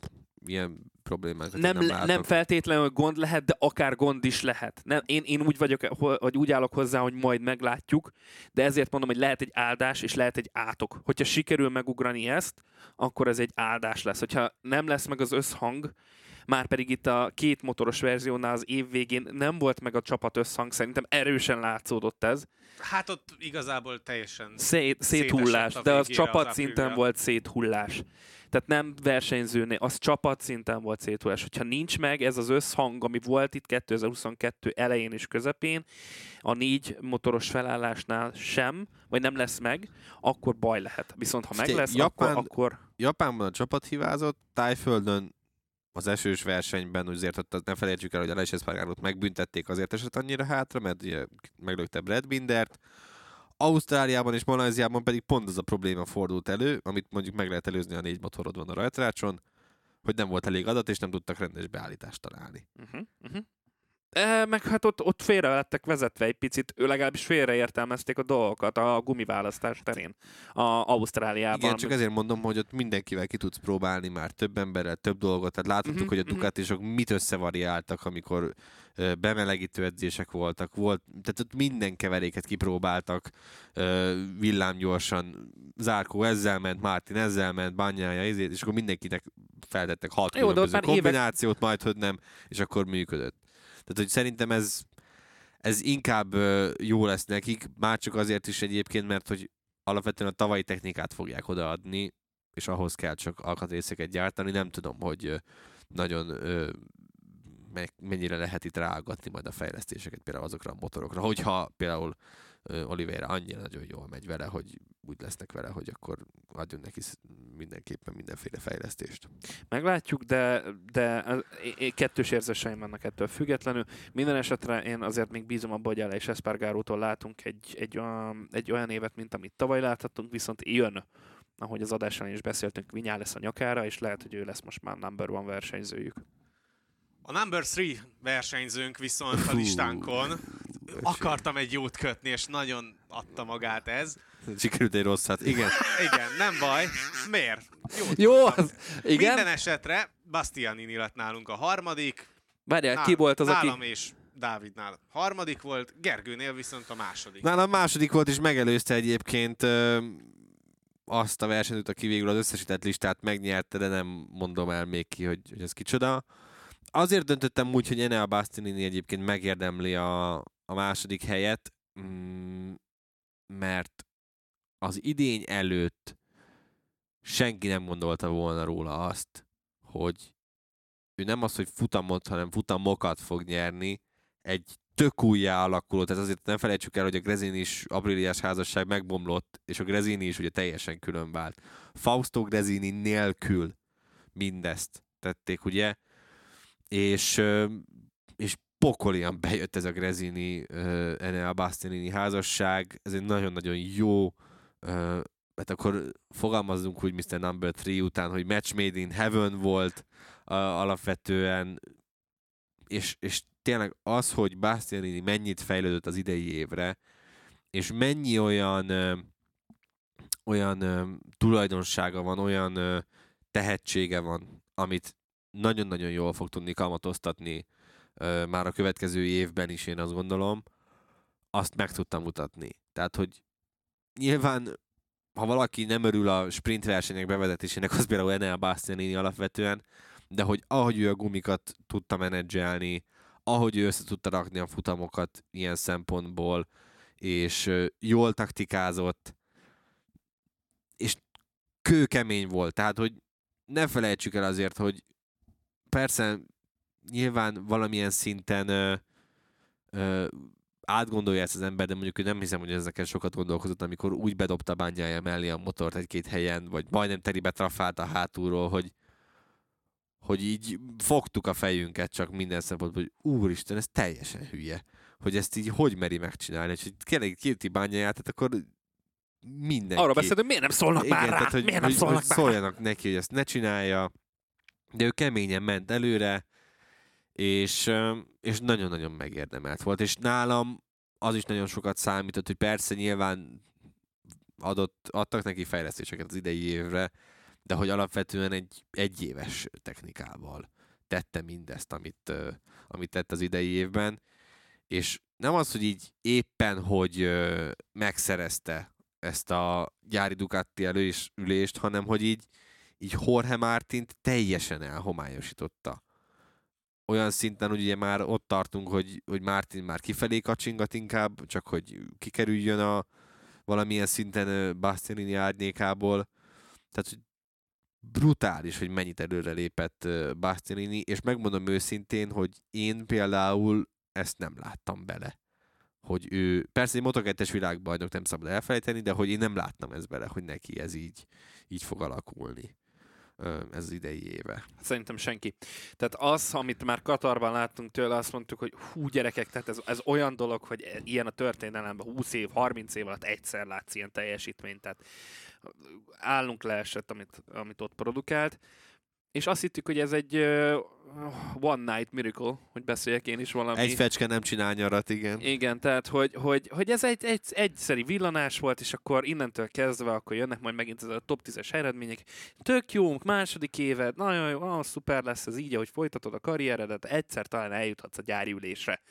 ilyen problémák. Nem, nem, nem feltétlenül gond lehet, de akár gond is lehet. Nem, én, én úgy vagyok, vagy úgy állok hozzá, hogy majd meglátjuk, de ezért mondom, hogy lehet egy áldás, és lehet egy átok. Hogyha sikerül megugrani ezt, akkor ez egy áldás lesz. Hogyha nem lesz meg az összhang, már pedig itt a két motoros verziónál az év végén nem volt meg a csapat összhang, szerintem erősen látszódott ez. Hát ott igazából teljesen Szét, széthullás, de az csapat az szinten volt széthullás. Tehát nem versenyzőné, az csapat szinten volt széthullás. Hogyha nincs meg ez az összhang, ami volt itt 2022 elején és közepén, a négy motoros felállásnál sem, vagy nem lesz meg, akkor baj lehet. Viszont ha meg lesz, Japán, akkor, akkor... Japánban a csapat hibázott, Tájföldön az esős versenyben, azért ott ne felejtsük el, hogy Aleix Espargarót megbüntették, azért esett annyira hátra, mert meglökte Brad Bindert. Ausztráliában és Malajziában pedig pont az a probléma fordult elő, amit mondjuk meg lehet előzni, a négy motorod van a rajtrácson, hogy nem volt elég adat, és nem tudtak rendes beállítást találni. Uh-huh, uh-huh. E, meg hát ott, ott félre lettek vezetve egy picit, ő legalábbis félreértelmezték a dolgokat a gumiválasztás terén, a Ausztráliában. Igen, csak ezért mondom, hogy ott mindenkivel ki tudsz próbálni már több emberrel, több dolgot. Tehát láthattuk, uh-huh, hogy a mhm. Ducatisok uh-huh. mit összevariáltak, amikor bemelegítő edzések voltak, volt, tehát ott minden keveréket kipróbáltak, villámgyorsan, Zárkó ezzel ment, Martin ezzel ment, Banyája ezért, és akkor mindenkinek feltettek hat Jó, különböző kombinációt, évek... majd hogy nem, és akkor működött. Tehát, hogy szerintem ez, ez inkább jó lesz nekik, már csak azért is egyébként, mert hogy alapvetően a tavalyi technikát fogják odaadni, és ahhoz kell csak alkatrészeket gyártani. Nem tudom, hogy nagyon mennyire lehet itt ráaggatni majd a fejlesztéseket például azokra a motorokra. Hogyha például Oliveira annyira nagyon jól megy vele, hogy úgy lesznek vele, hogy akkor adjon neki mindenképpen mindenféle fejlesztést. Meglátjuk, de, de kettős érzéseim vannak ettől függetlenül. Minden esetre én azért még bízom abban, hogy és Espargarótól látunk egy, egy, olyan, egy olyan évet, mint amit tavaly láthattunk, viszont jön ahogy az adásán is beszéltünk, Vinyá lesz a nyakára, és lehet, hogy ő lesz most már number one versenyzőjük. A number three versenyzőnk viszont a listánkon akartam egy jót kötni, és nagyon adta magát ez. Sikerült egy rosszat, igen. [laughs] igen, nem baj. Miért? Jót Jó, az, igen. Minden esetre Bastianini lett nálunk a harmadik. Várjál, ki volt az, nálam aki... és Dávidnál harmadik volt, Gergőnél viszont a második. Nálam második volt, és megelőzte egyébként ö, azt a versenyt, aki végül az összesített listát megnyerte, de nem mondom el még ki, hogy, hogy ez kicsoda. Azért döntöttem úgy, hogy Enea Bastianini egyébként megérdemli a, a második helyet, mm, mert az idény előtt senki nem gondolta volna róla azt, hogy ő nem az, hogy futamot, hanem futamokat fog nyerni egy tök újjá alakuló, tehát azért nem felejtsük el, hogy a Grezini is Apriliás házasság megbomlott, és a Grezini is ugye teljesen külön vált. Fausto Grezini nélkül mindezt tették, ugye? És, és pokolian bejött ez a Grezini Enea Bastianini házasság, ez egy nagyon-nagyon jó hát akkor fogalmazzunk úgy Mr. Number 3 után, hogy match made in heaven volt alapvetően, és, és tényleg az, hogy Bastianini mennyit fejlődött az idei évre, és mennyi olyan olyan tulajdonsága van, olyan tehetsége van, amit nagyon-nagyon jól fog tudni kamatoztatni már a következő évben is, én azt gondolom, azt meg tudtam mutatni. Tehát, hogy nyilván ha valaki nem örül a sprint versenyek bevezetésének, az például Enel Bastianini alapvetően, de hogy ahogy ő a gumikat tudta menedzselni, ahogy ő össze tudta rakni a futamokat ilyen szempontból, és jól taktikázott, és kőkemény volt. Tehát, hogy ne felejtsük el azért, hogy persze nyilván valamilyen szinten ö, ö, átgondolja ezt az ember, de mondjuk ő nem hiszem, hogy ezeken sokat gondolkozott, amikor úgy bedobta bányája mellé a motort egy-két helyen, vagy majdnem teribe trafált a hátulról, hogy, hogy így fogtuk a fejünket csak minden szempontból, hogy úristen, ez teljesen hülye. Hogy ezt így hogy meri megcsinálni, és hogy kérlek kirti bányáját, tehát akkor mindenki. Arra beszélt, hogy miért nem szólnak Igen, már rá? tehát, hogy, miért nem hogy, szólnak hogy rá? szóljanak neki, hogy ezt ne csinálja, de ő keményen ment előre, és, és nagyon-nagyon megérdemelt volt, és nálam az is nagyon sokat számított, hogy persze nyilván adott, adtak neki fejlesztéseket az idei évre, de hogy alapvetően egy egyéves technikával tette mindezt, amit, amit tett az idei évben, és nem az, hogy így éppen, hogy megszerezte ezt a gyári Ducati előülést, hanem hogy így, így Jorge Martint teljesen elhomályosította. Olyan szinten, hogy ugye már ott tartunk, hogy, hogy Martin már kifelé kacsingat inkább, csak hogy kikerüljön a valamilyen szinten Bastianini árnyékából. Tehát, hogy brutális, hogy mennyit előre lépett Bastianini, és megmondom őszintén, hogy én például ezt nem láttam bele. Hogy ő, persze egy Moto2-es világbajnok nem szabad elfelejteni, de hogy én nem láttam ezt bele, hogy neki ez így, így fog alakulni ez idei éve. Szerintem senki. Tehát az, amit már Katarban láttunk tőle, azt mondtuk, hogy hú gyerekek, tehát ez, ez olyan dolog, hogy e- ilyen a történelemben 20 év, 30 év alatt egyszer látsz ilyen teljesítményt, tehát állunk leesett, amit, amit ott produkált, és azt hittük, hogy ez egy uh, one night miracle, hogy beszéljek én is valami. Egy fecske nem csinál nyarat, igen. Igen, tehát hogy, hogy, hogy ez egy, egy egyszeri villanás volt, és akkor innentől kezdve akkor jönnek majd megint ez a top 10-es eredmények. Tök jó, második éved, nagyon jó, ah, szuper lesz ez így, ahogy folytatod a karrieredet, egyszer talán eljuthatsz a gyári ülésre.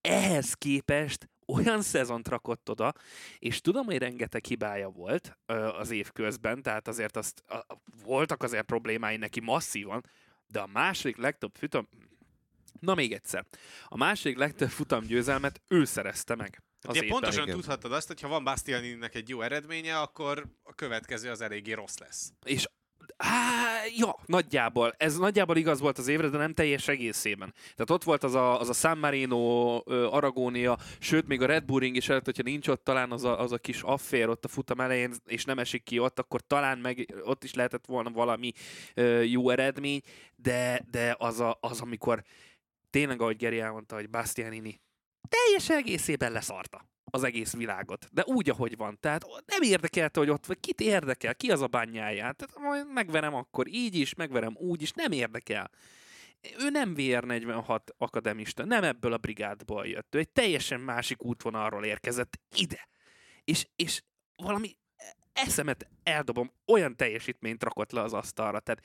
Ehhez képest olyan szezont rakott oda, és tudom, hogy rengeteg hibája volt ö, az év közben, tehát azért azt, a, voltak azért problémái neki masszívan, de a második legtöbb futam... Na még egyszer. A második legtöbb futam győzelmet ő szerezte meg. Az Ugye pontosan igen. tudhattad azt, hogy ha van Bastianininek egy jó eredménye, akkor a következő az eléggé rossz lesz. És Á, ja, nagyjából. Ez nagyjából igaz volt az évre, de nem teljes egészében. Tehát ott volt az a, az a San Marino, Aragónia, sőt, még a Red Bull Ring is előtt, hogyha nincs ott talán az a, az a kis affér ott a futam elején, és nem esik ki ott, akkor talán meg ott is lehetett volna valami ö, jó eredmény, de, de az, a, az, amikor tényleg, ahogy Geri elmondta, hogy Bastianini teljes egészében leszarta az egész világot. De úgy, ahogy van. Tehát nem érdekelte, hogy ott vagy. Kit érdekel? Ki az a bányáját? Tehát majd megverem akkor így is, megverem úgy is. Nem érdekel. Ő nem VR46 akademista, nem ebből a brigádból jött. Ő egy teljesen másik útvonalról érkezett ide. És, és valami eszemet eldobom, olyan teljesítményt rakott le az asztalra. Tehát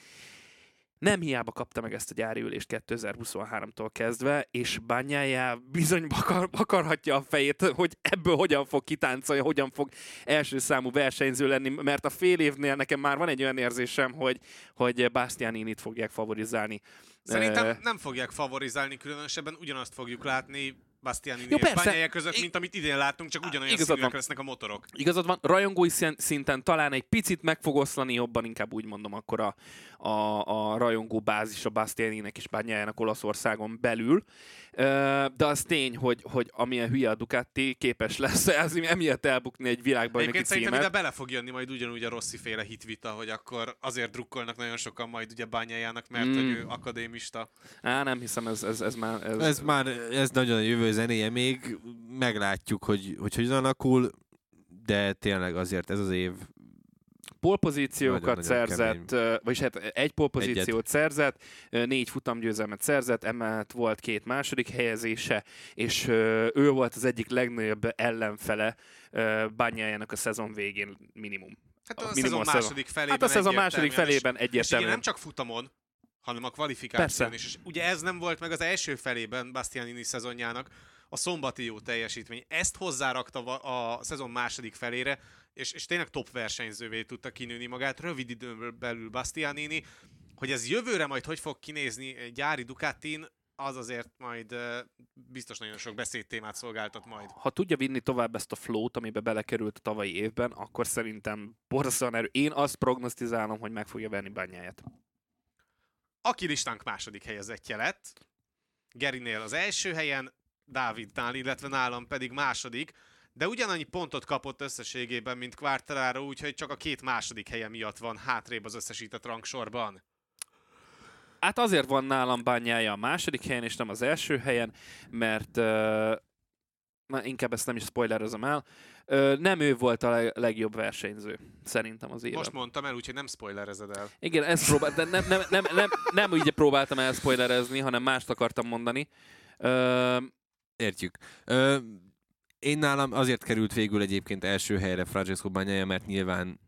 nem hiába kapta meg ezt a gyári ülést 2023-tól kezdve, és bányájá bizony bakar, bakarhatja a fejét, hogy ebből hogyan fog kitáncolni, hogyan fog első számú versenyző lenni, mert a fél évnél nekem már van egy olyan érzésem, hogy, hogy Bastianinit fogják favorizálni. Szerintem nem fogják favorizálni, különösebben ugyanazt fogjuk látni Bastianini és. Bagnaia között, mint amit idén láttunk, csak ugyanolyan igazad színűek van. lesznek a motorok. Igazad van, rajongói szinten talán egy picit meg fog oszlani, jobban inkább úgy mondom akkor a, a, a rajongó bázis a Bastianinek és Bányájának Olaszországon belül. De az tény, hogy, hogy amilyen hülye a Ducati képes lesz [laughs] ez, emiatt elbukni egy világbajnoki Egyébként szerintem ide címet. bele fog jönni majd ugyanúgy a Rossi féle hitvita, hogy akkor azért drukkolnak nagyon sokan majd ugye bányájának, mert Mm. hogy ő akadémista. Á, nem hiszem, ez, ez, ez már... Ez, Ez már, ez nagyon a jövő zenéje, még meglátjuk, hogy hogy, hogyan alakul, de tényleg azért ez az év polpozíciókat szerzett, ö, vagyis hát egy polpozíciót Egyet. szerzett, négy futamgyőzelmet szerzett, emellett volt két második helyezése, és ő volt az egyik legnagyobb ellenfele Bányájának a szezon végén minimum. Hát A a, minimum szezon szezon. második felében Hát a szezon második felében és egyértelműen. nem csak futamon, hanem a kvalifikáción Persze. is. És ugye ez nem volt meg az első felében Bastianini szezonjának, a szombati jó teljesítmény. Ezt hozzárakta a szezon második felére, és, és tényleg top versenyzővé tudta kinőni magát rövid időn belül Bastianini. Hogy ez jövőre majd hogy fog kinézni egy gyári Ducatin, az azért majd biztos nagyon sok beszédtémát szolgáltat majd. Ha tudja vinni tovább ezt a flót, amibe belekerült a tavalyi évben, akkor szerintem borzasztóan erő. Én azt prognosztizálom, hogy meg fogja venni Bányáját. Aki listánk második helyezettje lett, Gerinél az első helyen, Dávidnál, illetve nálam pedig második, de ugyanannyi pontot kapott összességében, mint Quartararo, úgyhogy csak a két második helye miatt van hátrébb az összesített rangsorban. Hát azért van nálam bányája a második helyen, és nem az első helyen, mert uh, na, inkább ezt nem is spoilerezem el. Uh, nem ő volt a leg- legjobb versenyző, szerintem az éven. Most mondtam el, úgyhogy nem spoilerezed el. Igen, ezt próbál, de nem, nem, nem, nem, nem úgy próbáltam el spoilerezni, hanem mást akartam mondani. Uh, Értjük. Ö, én nálam azért került végül egyébként első helyre Francesco Bagnaia, mert nyilván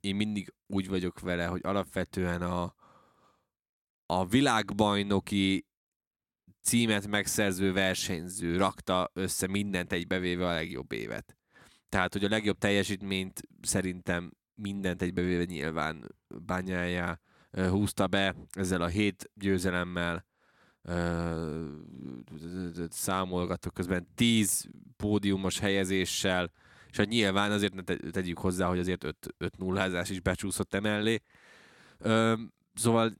én mindig úgy vagyok vele, hogy alapvetően a, a világbajnoki címet megszerző versenyző rakta össze mindent egybevéve a legjobb évet. Tehát, hogy a legjobb teljesítményt szerintem mindent egybevéve nyilván Bagnaia ö, húzta be ezzel a hét győzelemmel, számolgatok közben 10 pódiumos helyezéssel, és hát nyilván azért ne te- tegyük hozzá, hogy azért 5, 5 nullázás is becsúszott emellé. Szóval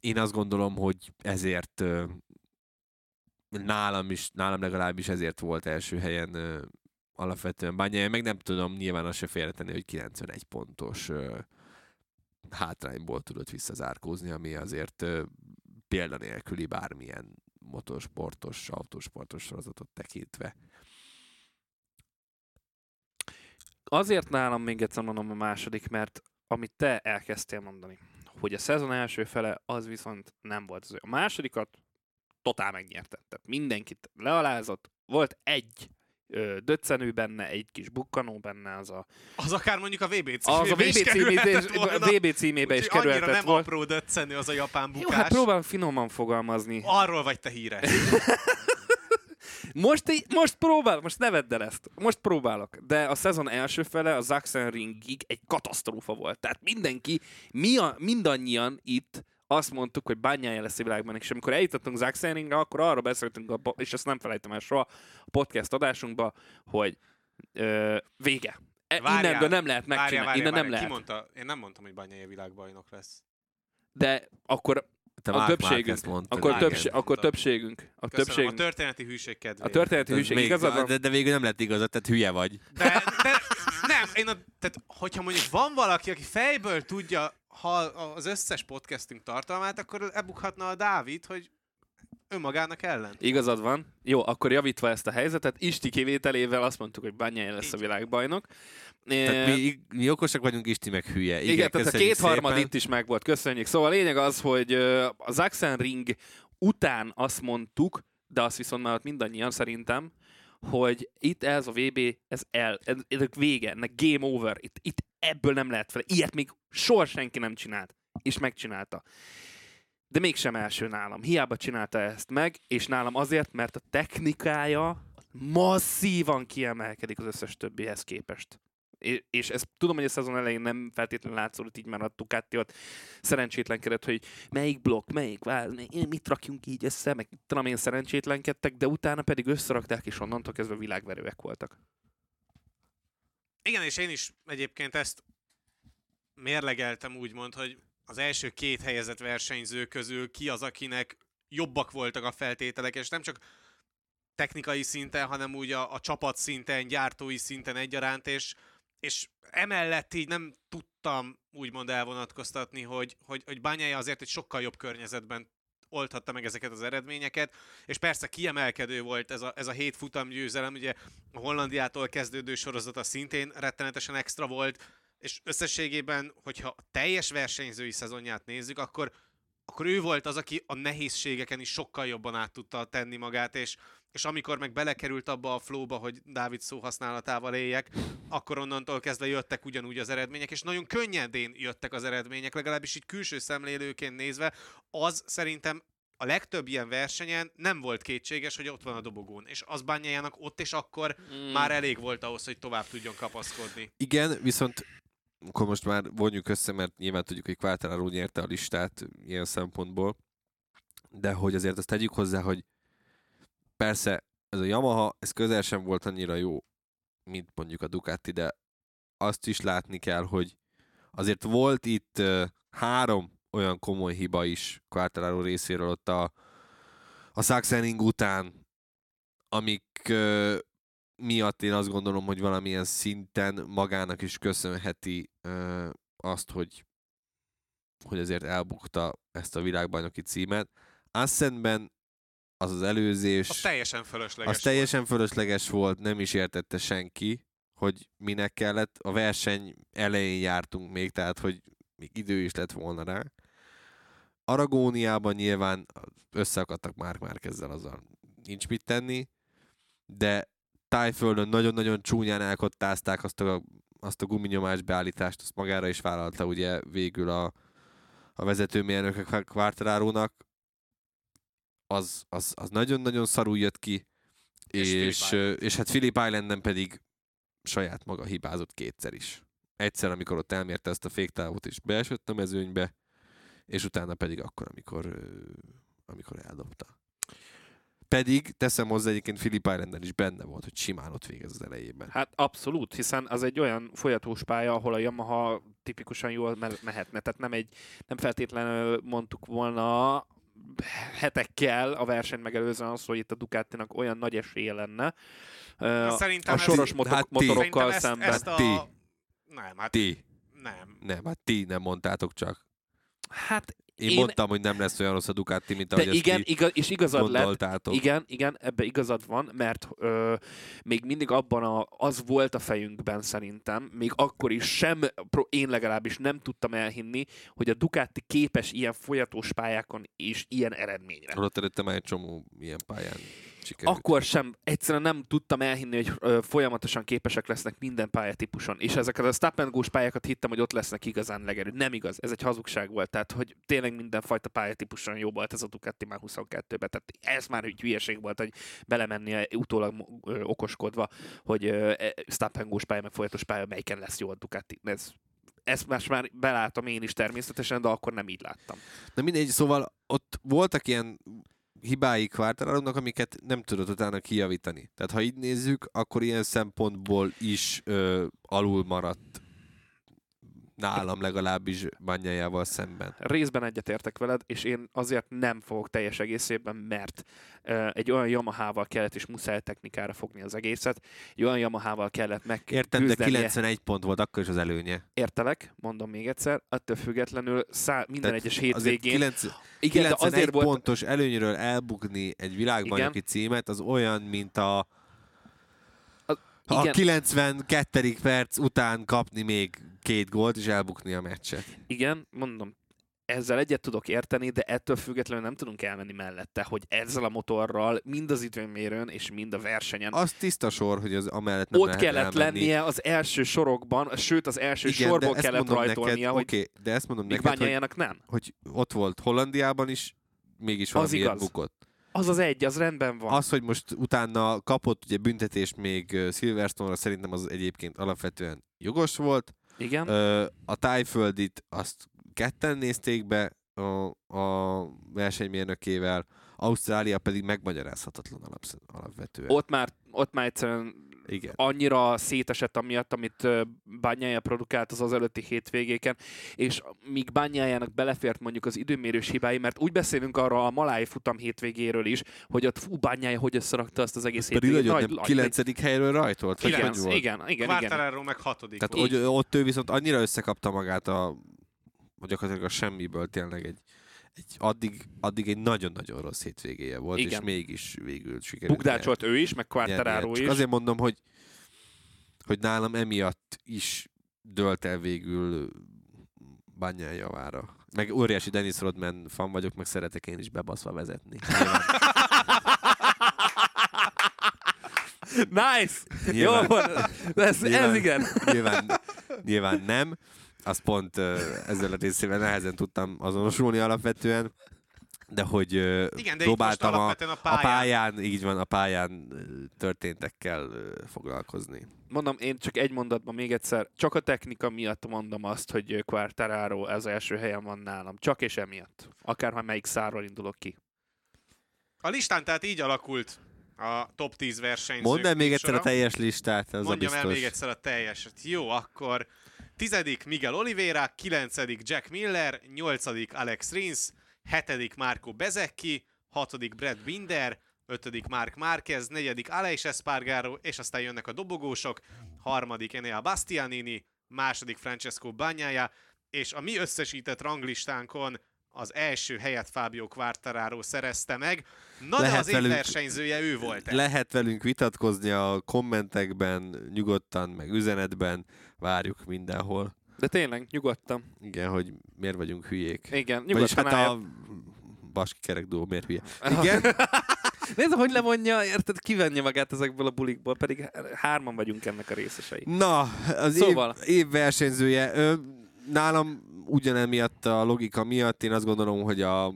én azt gondolom, hogy ezért nálam is, nálam legalábbis ezért volt első helyen ö, alapvetően Bányája, meg nem tudom nyilván azt se félretenni, hogy 91 pontos ö, hátrányból tudott visszazárkózni, ami azért példanélküli bármilyen motorsportos, autósportos sorozatot tekintve. azért nálam még egyszer mondom a második, mert amit te elkezdtél mondani, hogy a szezon első fele az viszont nem volt az. A másodikat totál megnyerte. Tehát mindenkit lealázott. Volt egy döccenő benne, egy kis bukkanó benne, az a, Az akár mondjuk a VB az a címébe VB, is címébe, kerülhetett volna. VB címébe is Úgyhogy annyira kerülhetett nem volt. apró döccenő az a japán Jó, bukás. hát próbálom finoman fogalmazni. Arról vagy te híres. [laughs] Most, így, most próbál, most ne vedd el ezt. Most próbálok. De a szezon első fele a Sachsenringig egy katasztrófa volt. Tehát mindenki, mi a, mindannyian itt azt mondtuk, hogy bányája lesz a világban, és amikor eljutottunk Sachsenringre, akkor arra beszéltünk, a, és ezt nem felejtem el soha, a podcast adásunkba, hogy ö, vége. E, Várjál, innentől nem lehet Várjál, megcsinálni. várjál, Innen nem várjál. lehet. Ki mondta? Én nem mondtam, hogy Banyai világbajnok lesz. De akkor Te a többségünk, mondtad, akkor, többség, akkor többségünk, a Köszönöm, többségünk, a történeti hűség kedvéért. a történeti Ez hűség még- igazad van? de, de végül nem lett igazad, tehát hülye vagy. De, de nem, én a, tehát, hogyha mondjuk van valaki, aki fejből tudja ha az összes podcastünk tartalmát, akkor ebukhatna a Dávid, hogy önmagának ellen. Igazad van. Jó, akkor javítva ezt a helyzetet, Isti kivételével azt mondtuk, hogy Banyai lesz a világbajnok. Tehát E, mi, mi okosak vagyunk, Isti meg hülye. igen, igen tehát a kétharmad szépen. itt is meg volt, köszönjük. Szóval a lényeg az, hogy a Zaxen Ring után azt mondtuk, de azt viszont már ott mindannyian szerintem, hogy itt ez a VB, ez el, ez, ez vége, ennek game over, itt, itt ebből nem lehet fel. Ilyet még soha senki nem csinált, és megcsinálta. De mégsem első nálam. Hiába csinálta ezt meg, és nálam azért, mert a technikája masszívan kiemelkedik az összes többihez képest. És ezt tudom, hogy a szezon elején nem feltétlenül látszódott így, mert a Ducati ott szerencsétlenkedett, hogy melyik blokk, melyik vál, mit rakjunk így össze, meg tudom én szerencsétlenkedtek, de utána pedig összerakták, és onnantól kezdve világverőek voltak. Igen, és én is egyébként ezt mérlegeltem úgymond, hogy az első két helyezett versenyző közül ki az, akinek jobbak voltak a feltételek, és nem csak technikai szinten, hanem úgy a, a csapat szinten, gyártói szinten egyaránt, és, és emellett így nem tudtam úgymond elvonatkoztatni, hogy, hogy, hogy Bányája azért egy sokkal jobb környezetben oldhatta meg ezeket az eredményeket, és persze kiemelkedő volt ez a, ez a hét futam győzelem, ugye a Hollandiától kezdődő sorozata szintén rettenetesen extra volt, és összességében, hogyha a teljes versenyzői szezonját nézzük, akkor, akkor ő volt az, aki a nehézségeken is sokkal jobban át tudta tenni magát, és, és amikor meg belekerült abba a flóba, hogy Dávid szó használatával éljek, akkor onnantól kezdve jöttek ugyanúgy az eredmények, és nagyon könnyedén jöttek az eredmények, legalábbis így külső szemlélőként nézve, az szerintem a legtöbb ilyen versenyen nem volt kétséges, hogy ott van a dobogón, és az bányájának ott és akkor mm. már elég volt ahhoz, hogy tovább tudjon kapaszkodni. Igen, viszont akkor most már vonjuk össze, mert nyilván tudjuk, hogy Quartararo nyerte a listát ilyen szempontból, de hogy azért azt tegyük hozzá, hogy persze ez a Yamaha, ez közel sem volt annyira jó, mint mondjuk a Ducati, de azt is látni kell, hogy azért volt itt uh, három olyan komoly hiba is Quartararo részéről ott a, a Sachsening után, amik uh, miatt én azt gondolom, hogy valamilyen szinten magának is köszönheti uh, azt, hogy, hogy azért elbukta ezt a világbajnoki címet. Assenben az az előzés... Az teljesen fölösleges Az teljesen fölösleges volt, nem is értette senki, hogy minek kellett. A verseny elején jártunk még, tehát hogy még idő is lett volna rá. Aragóniában nyilván összeakadtak már már ezzel azzal nincs mit tenni, de tájföldön nagyon-nagyon csúnyán elkottázták azt a, azt a guminyomás beállítást, azt magára is vállalta ugye végül a, a vezetőmérnök Quartararo-nak, az, az, az nagyon-nagyon szarul jött ki, és, és, és hát Philip Islanden pedig saját maga hibázott kétszer is. Egyszer, amikor ott elmérte ezt a féktávot, és beesett a mezőnybe, és utána pedig akkor, amikor, amikor eldobta. Pedig teszem hozzá egyébként Philip Islanden is benne volt, hogy simán ott végez az elejében. Hát abszolút, hiszen az egy olyan folyatós pálya, ahol a Yamaha tipikusan jól mehetne. Tehát nem egy, nem feltétlenül mondtuk volna hetekkel a verseny megelőzően az, hogy itt a Ducatinak olyan nagy esélye lenne. Szerintem a soros ez, motor- hát motorokkal ezt, szemben. Ezt a... Ti. Nem, hát ti. Nem. Nem, hát ti nem mondtátok csak. Hát én, én mondtam, hogy nem lesz olyan rossz a Ducati, mint ahogy de igen, ezt igaz, és igazad lett. Igen, igen, ebbe igazad van, mert ö, még mindig abban a, az volt a fejünkben szerintem, még akkor is sem, én legalábbis nem tudtam elhinni, hogy a Ducati képes ilyen folyatós pályákon és ilyen eredményre. Ott előtte már egy csomó ilyen pályán sikerült. Akkor sem, egyszerűen nem tudtam elhinni, hogy ö, folyamatosan képesek lesznek minden pályatípuson. És ezeket a stop and pályákat hittem, hogy ott lesznek igazán legerő. Nem igaz, ez egy hazugság volt. Tehát, hogy tényleg mindenfajta pályatípuson jó volt ez a Ducati már 22-ben. Tehát ez már egy hülyeség volt, hogy belemenni utólag ö, okoskodva, hogy ö, e, stop and pálya, meg folyamatos pálya, melyiken lesz jó a Ducati. Ez ezt most már belátom én is természetesen, de akkor nem így láttam. Na mindegy, szóval ott voltak ilyen hibái Quartararónak, amiket nem tudott utána kijavítani. Tehát ha így nézzük, akkor ilyen szempontból is ö, alul maradt nálam legalábbis banyájával szemben. Részben egyetértek veled, és én azért nem fogok teljes egészében, mert uh, egy olyan Yamaha-val kellett, és muszáj technikára fogni az egészet, egy olyan Yamaha-val kellett meg. Értem, de 91 pont volt akkor is az előnye. Értelek, mondom még egyszer, attól függetlenül szá- minden Tehát egyes hétvégén. 9, igen, 91 de azért pontos volt... előnyről elbukni egy világbajnoki címet, az olyan, mint a igen. a 92. perc után kapni még két gólt, és elbukni a meccset. Igen, mondom, ezzel egyet tudok érteni, de ettől függetlenül nem tudunk elmenni mellette, hogy ezzel a motorral mind az időmérőn és mind a versenyen. Az tiszta sor, hogy az amellett nem Ott lehet kellett elmenni. lennie az első sorokban, sőt az első Igen, sorból kellett rajtolnia, neked, hogy okay, de ezt mondom neked, hogy, nem. hogy ott volt Hollandiában is, mégis valamiért bukott. Az az egy, az rendben van. Az, hogy most utána kapott ugye büntetést még Silverstone-ra, szerintem az egyébként alapvetően jogos volt. Igen. A tájföldit azt ketten nézték be a, a versenymérnökével, Ausztrália pedig megmagyarázhatatlan alapvetően. Ott már, ott már egyszerűen Igen. annyira szétesett amiatt, amit Bányája produkált az az előtti hétvégéken, és míg Bányájának belefért mondjuk az időmérős hibái, mert úgy beszélünk arra a Maláj futam hétvégéről is, hogy ott fú, Bányája hogy összerakta azt az egész Pedig hétvégét. nagyon nem, kilencedik helyről rajtolt. vagy Kilenc, hogy volt? igen, igen, igen. Quartararo meg hatodik Tehát volt. hogy ott ő viszont annyira összekapta magát a, hogy gyakorlatilag a semmiből tényleg egy, egy addig, addig egy nagyon-nagyon rossz hétvégéje volt, Igen. és mégis végül sikerült. Bukdácsolt ő is, meg. Quartararo Csak is. azért mondom, hogy, hogy nálam emiatt is dölt el végül Banyán javára. Meg óriási Dennis Rodman fan vagyok, meg szeretek én is bebaszva vezetni. Nice! Jó Nyilván. van, ez, ez Nyilván. igen. nyilván, nyilván nem. Azt pont ezzel a részével nehezen tudtam azonosulni alapvetően, de hogy Igen, de próbáltam a, a a pályán. pályán, így van, a pályán történtekkel foglalkozni. Mondom, én csak egy mondatban még egyszer, csak a technika miatt mondom azt, hogy Quartararo az első helyen van nálam. Csak és emiatt. Akárha melyik szárról indulok ki. A listán tehát így alakult a top 10 versenyzők Mondd el még egyszer a teljes listát, az Mondjam a el biztos. még egyszer a teljeset. Jó, akkor tizedik Miguel Oliveira, kilencedik Jack Miller, nyolcadik Alex Rins, hetedik Marco Bezecchi, hatodik Brad Binder, ötödik Mark Marquez, negyedik Aleix Espargaro, és aztán jönnek a dobogósok, harmadik Enea Bastianini, második Francesco Bagnaia, és a mi összesített ranglistánkon az első helyet Fábio Quartararo szerezte meg. Na de Lehet az év velünk- versenyzője ő volt Lehet velünk vitatkozni a kommentekben, nyugodtan, meg üzenetben, várjuk mindenhol. De tényleg, nyugodtan. Igen, hogy miért vagyunk hülyék. Igen, Vagyis nyugodtan hát állj. a Baski kerek duó miért hülye. [laughs] Igen, [laughs] Nézd, hogy levonja, érted, kivenje magát ezekből a bulikból, pedig hárman vagyunk ennek a részesei. na, az Szóval. év, év versenyzője. Ö, nálam ugyanemiatt a logika miatt én azt gondolom, hogy a,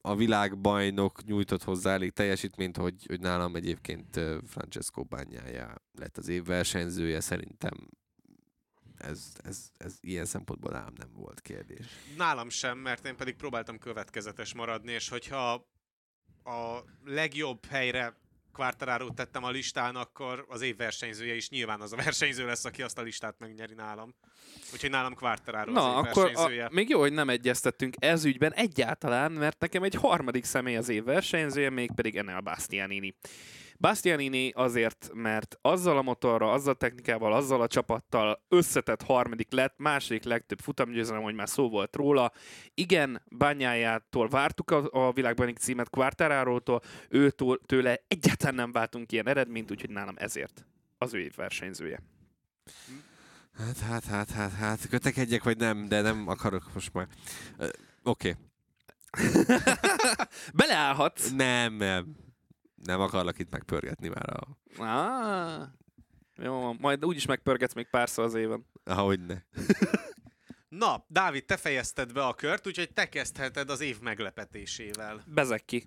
a világbajnok nyújtott hozzá elég teljesítményt, hogy, hogy nálam egyébként Francesco Bagnaia lett az év versenyzője. Szerintem ez, ez, ez ilyen szempontból nálam nem volt kérdés. Nálam sem, mert én pedig próbáltam következetes maradni, és hogyha a legjobb helyre Quartararo tettem a listán, akkor az év versenyzője is nyilván az a versenyző lesz, aki azt a listát megnyeri nálam. Úgyhogy nálam Quartararo az Na, év akkor versenyzője. a, még jó, hogy nem egyeztettünk ez ügyben egyáltalán, mert nekem egy harmadik személy az év versenyzője, mégpedig Enel Bastianini. Bastianini azért, mert azzal a motorral, azzal a technikával, azzal a csapattal összetett harmadik lett, második legtöbb futamgyőzelem, hogy már szó volt róla. Igen, bányájától vártuk a, a világbajnoki címet, Quartararo-tól, őtől, tőle egyáltalán nem váltunk ilyen eredményt, úgyhogy nálam ezért az ő év versenyzője. Hát, hát, hát, hát, hát, kötekedjek vagy nem, de nem akarok most már. Oké, [laughs] Beleállhatsz! nem, nem, nem akarlak itt megpörgetni már, a, Ah, jó, majd úgyis megpörgetsz még párszor az éven. ahogy ne. Na, Dávid, te fejezted be a kört, úgyhogy te kezdheted az év meglepetésével. Bezeki.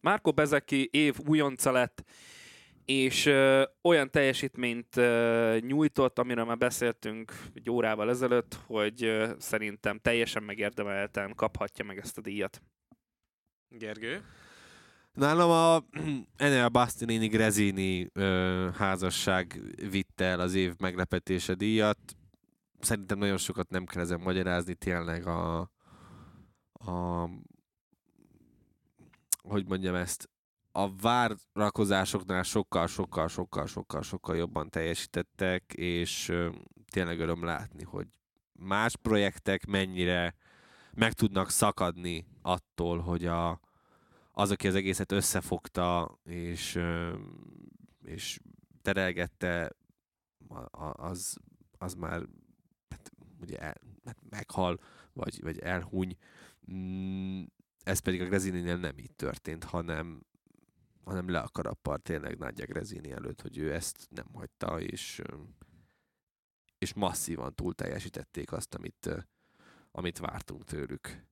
Márko Bezeki év újonca lett, és ö, olyan teljesítményt ö, nyújtott, amiről már beszéltünk egy órával ezelőtt, hogy ö, szerintem teljesen megérdemelten kaphatja meg ezt a díjat. Gergő? Nálam a [clears throat] Enel Bastianini Grezini ö, házasság vitte el az év meglepetése díjat. Szerintem nagyon sokat nem kell ezen magyarázni, tényleg a, a hogy mondjam ezt, a várakozásoknál sokkal, sokkal, sokkal, sokkal, sokkal jobban teljesítettek, és ö, tényleg öröm látni, hogy más projektek mennyire meg tudnak szakadni attól, hogy a, az, aki az egészet összefogta, és, és terelgette, az, az már hát, ugye el, hát meghal, vagy, vagy elhuny. Mm, Ez pedig a Grezininél nem így történt, hanem, hanem le a karappal tényleg Nagyja Grezini előtt, hogy ő ezt nem hagyta, és, és masszívan túl teljesítették azt, amit, amit vártunk tőlük.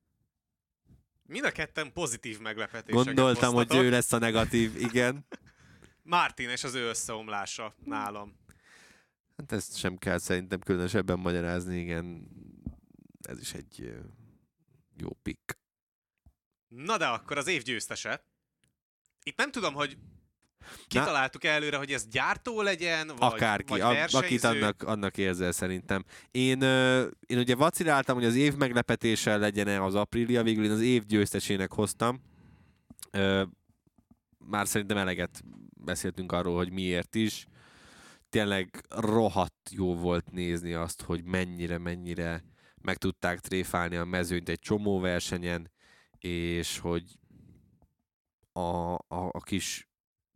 Mind a ketten pozitív meglepetéseket Gondoltam, hogy hoztatok. ő lesz a negatív, igen. [laughs] Martin és az ő összeomlása nálam. Hát ezt sem kell szerintem különösebben magyarázni, igen. Ez is egy jó pick. Na de akkor az év győztese. Itt nem tudom, hogy Kitaláltuk előre, hogy ez gyártó legyen, vagy, Akárki, vagy versenyző? akit annak, annak érzel szerintem. Én, én ugye vaciláltam, hogy az év meglepetéssel legyen az Aprilia, végül én az év győztesének hoztam. Már szerintem eleget beszéltünk arról, hogy miért is. Tényleg rohadt jó volt nézni azt, hogy mennyire, mennyire meg tudták tréfálni a mezőnyt egy csomó versenyen, és hogy a, a, a kis,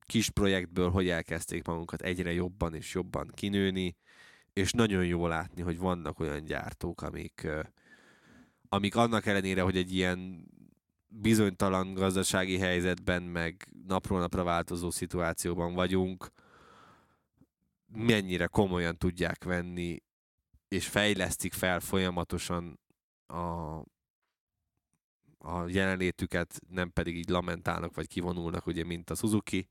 kis projektből hogy elkezdték magunkat egyre jobban és jobban kinőni, és nagyon jó látni, hogy vannak olyan gyártók, amik, amik annak ellenére, hogy egy ilyen bizonytalan gazdasági helyzetben, meg napról napra változó szituációban vagyunk, mennyire komolyan tudják venni, és fejlesztik fel folyamatosan a, a jelenlétüket, nem pedig így lamentálnak, vagy kivonulnak, ugye, mint a Suzuki,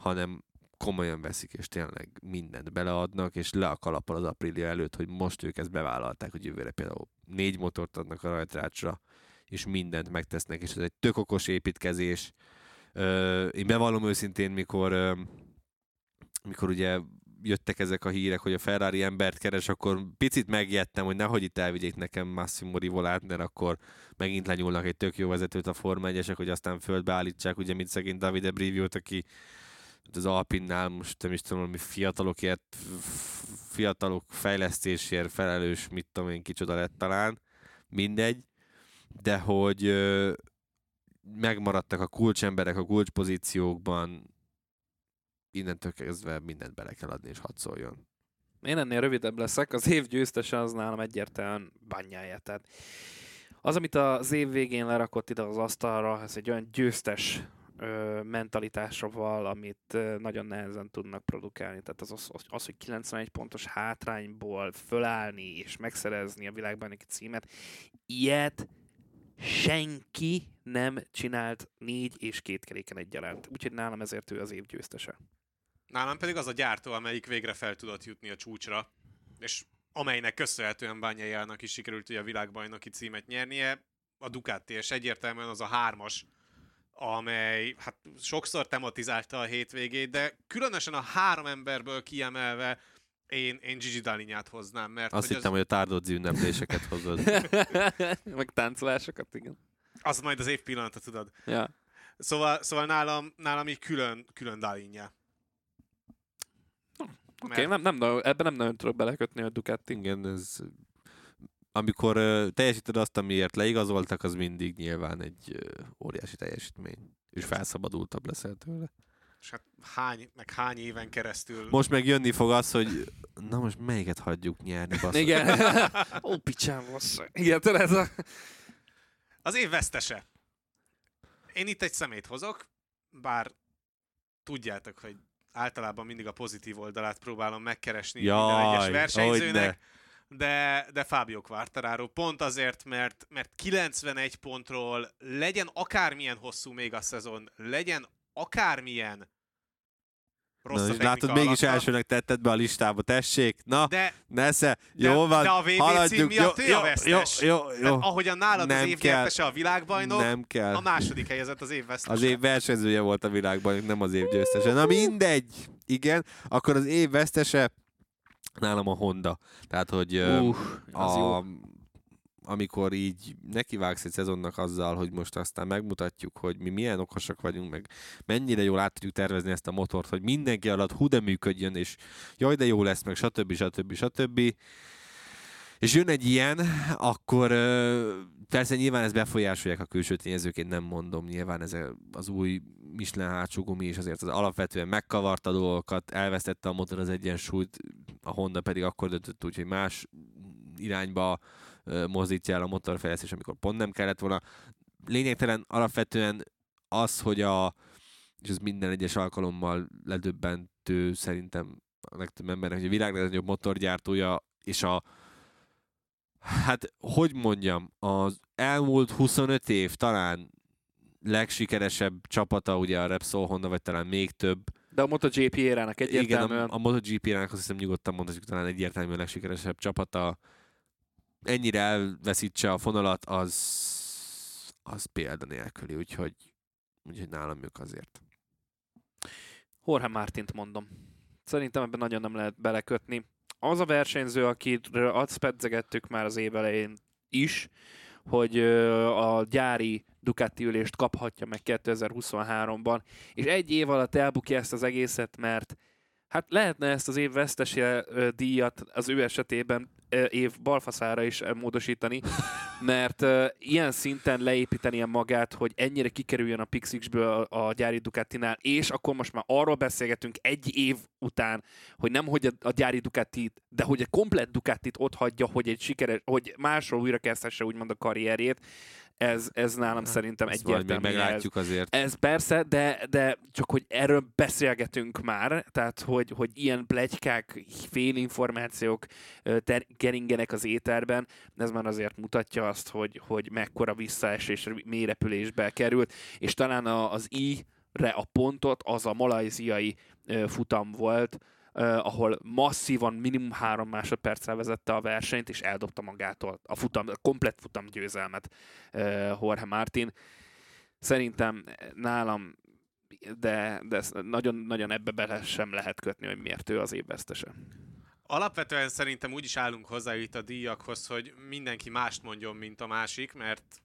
hanem komolyan veszik, és tényleg mindent beleadnak, és le a kalappal az Aprilia előtt, hogy most ők ezt bevállalták, hogy jövőre például négy motort adnak a rajtrácsra, és mindent megtesznek, és ez egy tök okos építkezés. Ö, én bevallom őszintén, mikor, ö, mikor ugye jöttek ezek a hírek, hogy a Ferrari embert keres, akkor picit megijedtem, hogy nehogy itt elvigyék nekem Massimo Rivolát, mert akkor megint lenyúlnak egy tök jó vezetőt a Forma 1 hogy aztán földbe állítsák, ugye, mint szegény Davide Brivio-t, aki az Alpinnál most nem is tudom, mi fiatalokért, fiatalok fejlesztésért felelős, mit tudom én, kicsoda lett talán, mindegy, de hogy ö, megmaradtak a kulcsemberek a kulcspozíciókban, innentől kezdve mindent bele kell adni, és hadd szóljon. Én ennél rövidebb leszek, az év győztese az nálam egyértelműen bányája. Tehát az, amit az év végén lerakott ide az asztalra, ez egy olyan győztes ö, mentalitásával, amit ö, nagyon nehezen tudnak produkálni. Tehát az, az, az, hogy 91 pontos hátrányból fölállni és megszerezni a világbajnoki címet, ilyet senki nem csinált négy és két keréken egyaránt. Úgyhogy nálam ezért ő az év győztese. Nálam pedig az a gyártó, amelyik végre fel tudott jutni a csúcsra, és amelynek köszönhetően Bányájának is sikerült ugye a világbajnoki címet nyernie. A Ducati, és egyértelműen az a hármas, amely hát sokszor tematizálta a hétvégét, de különösen a három emberből kiemelve én, én Gigi Dalinyát hoznám, mert Azt hogy hittem, az, hogy a tárdodzi ünnepléseket hozod. [laughs] Meg táncolásokat, igen. az majd az év pillanata, tudod. Ja. Szóval, szóval nálam, nálam így külön, külön Dalinja. Oké, okay, nem, nem, nagyon- ebben nem nagyon tudok belekötni a Ducati. Igen, ez... Amikor uh, teljesíted azt, amiért leigazoltak, az mindig nyilván egy uh, óriási teljesítmény. És felszabadultabb leszel tőle. És hát hány, meg hány éven keresztül... Most meg jönni fog az, hogy na most melyiket hagyjuk nyerni, basszus. Igen. [laughs] Ó, picsám. Igen, tudod, ez a... Az év vesztese. Én itt egy szemét hozok, bár tudjátok, hogy általában mindig a pozitív oldalát próbálom megkeresni minden egyes Jaj, versenyzőnek, hogyne. De, de Fábio Quartararo pont azért, mert, mert 91 pontról legyen akármilyen hosszú még a szezon, legyen akármilyen rossz Na, a látod, mégis alapja, elsőnek tetted be a listába, tessék. Na, de nesze, de- jó van, de a VB haladjuk. miatt jó, ő a jó, vesztes. Jó, jó, tehát jó. ahogyan nálad az Nem év kell. nyertese a világbajnok, Nem kell. a második helyezett az év vesztese. Az év versenyzője volt a világban, nem az év győztese. Na mindegy. Igen, akkor az év vesztese nálam a Honda. Tehát, hogy Uh, a, amikor így nekivágsz egy szezonnak azzal, hogy most aztán megmutatjuk, hogy mi milyen okosak vagyunk, meg mennyire jól át tudjuk tervezni ezt a motort, hogy mindenki alatt hú de működjön, és jaj de jó lesz, meg stb. stb. stb. És jön egy ilyen, akkor persze nyilván ez befolyásolják a külső tényezők, én nem mondom, nyilván ez az új Michelin hátsó gumi is azért az alapvetően megkavarta dolgokat, elvesztette a motor az egyensúlyt, a Honda pedig akkor döntött úgy, hogy más irányba mozdítja el a motorfejlesztés, amikor pont nem kellett volna. Lényegtelen alapvetően az, hogy a és ez minden egyes alkalommal ledöbbentő szerintem a legtöbb embernek, hogy a világ legnagyobb motorgyártója és a hát, hogy mondjam, az elmúlt 25 év talán legsikeresebb csapata, ugye a Repsol Honda, vagy talán még több. De a MotoGP érának Igen, egyértelműen... a, a MotoGP-nek azt hiszem nyugodtan mondhatjuk, talán egyértelműen legsikeresebb csapata. Ennyire elveszítse a fonalat, az, az példa nélküli, úgyhogy, úgyhogy nálam ők azért. Jorge Martint mondom. Szerintem ebben nagyon nem lehet belekötni. Az a versenyző, akiről azt pedzegettük már az év elején is, hogy a gyári Ducati ülést kaphatja meg 2023-ban, és egy év alatt elbukja ezt az egészet, mert hát lehetne ezt az év vesztese díjat az ő esetében év balfaszára is módosítani, [laughs] mert ilyen szinten leépítenie magát, hogy ennyire kikerüljön a Pixixből a, a gyári Ducatinál, és akkor most már arról beszélgetünk egy év után, hogy nem hogy a, a gyári Ducatit, de hogy egy komplet Ducatit ott hagyja, hogy egy sikeres, hogy másról újra kezdhesse úgymond a karrierjét, ez, ez nálam szerintem Ezt majd még egyértelmű. jelz. meglátjuk azért. Ez persze, de, de csak hogy erről beszélgetünk már, tehát hogy, hogy ilyen plegykák, félinformációk ter- keringenek az éterben, ez már azért mutatja azt, hogy, hogy mekkora visszaesés, mélyrepülésbe került, és talán a, az i-re a pontot az a malajziai futam volt, Uh, ahol masszívan minimum három másodperccel vezette a versenyt, és eldobta magától a futam, a komplet futam győzelmet uh, Jorge Martin. Szerintem nálam, de, de ezt nagyon, nagyon ebbe bele sem lehet kötni, hogy miért ő az évvesztese. Alapvetően szerintem úgy is állunk hozzá itt a díjakhoz, hogy mindenki mást mondjon, mint a másik, mert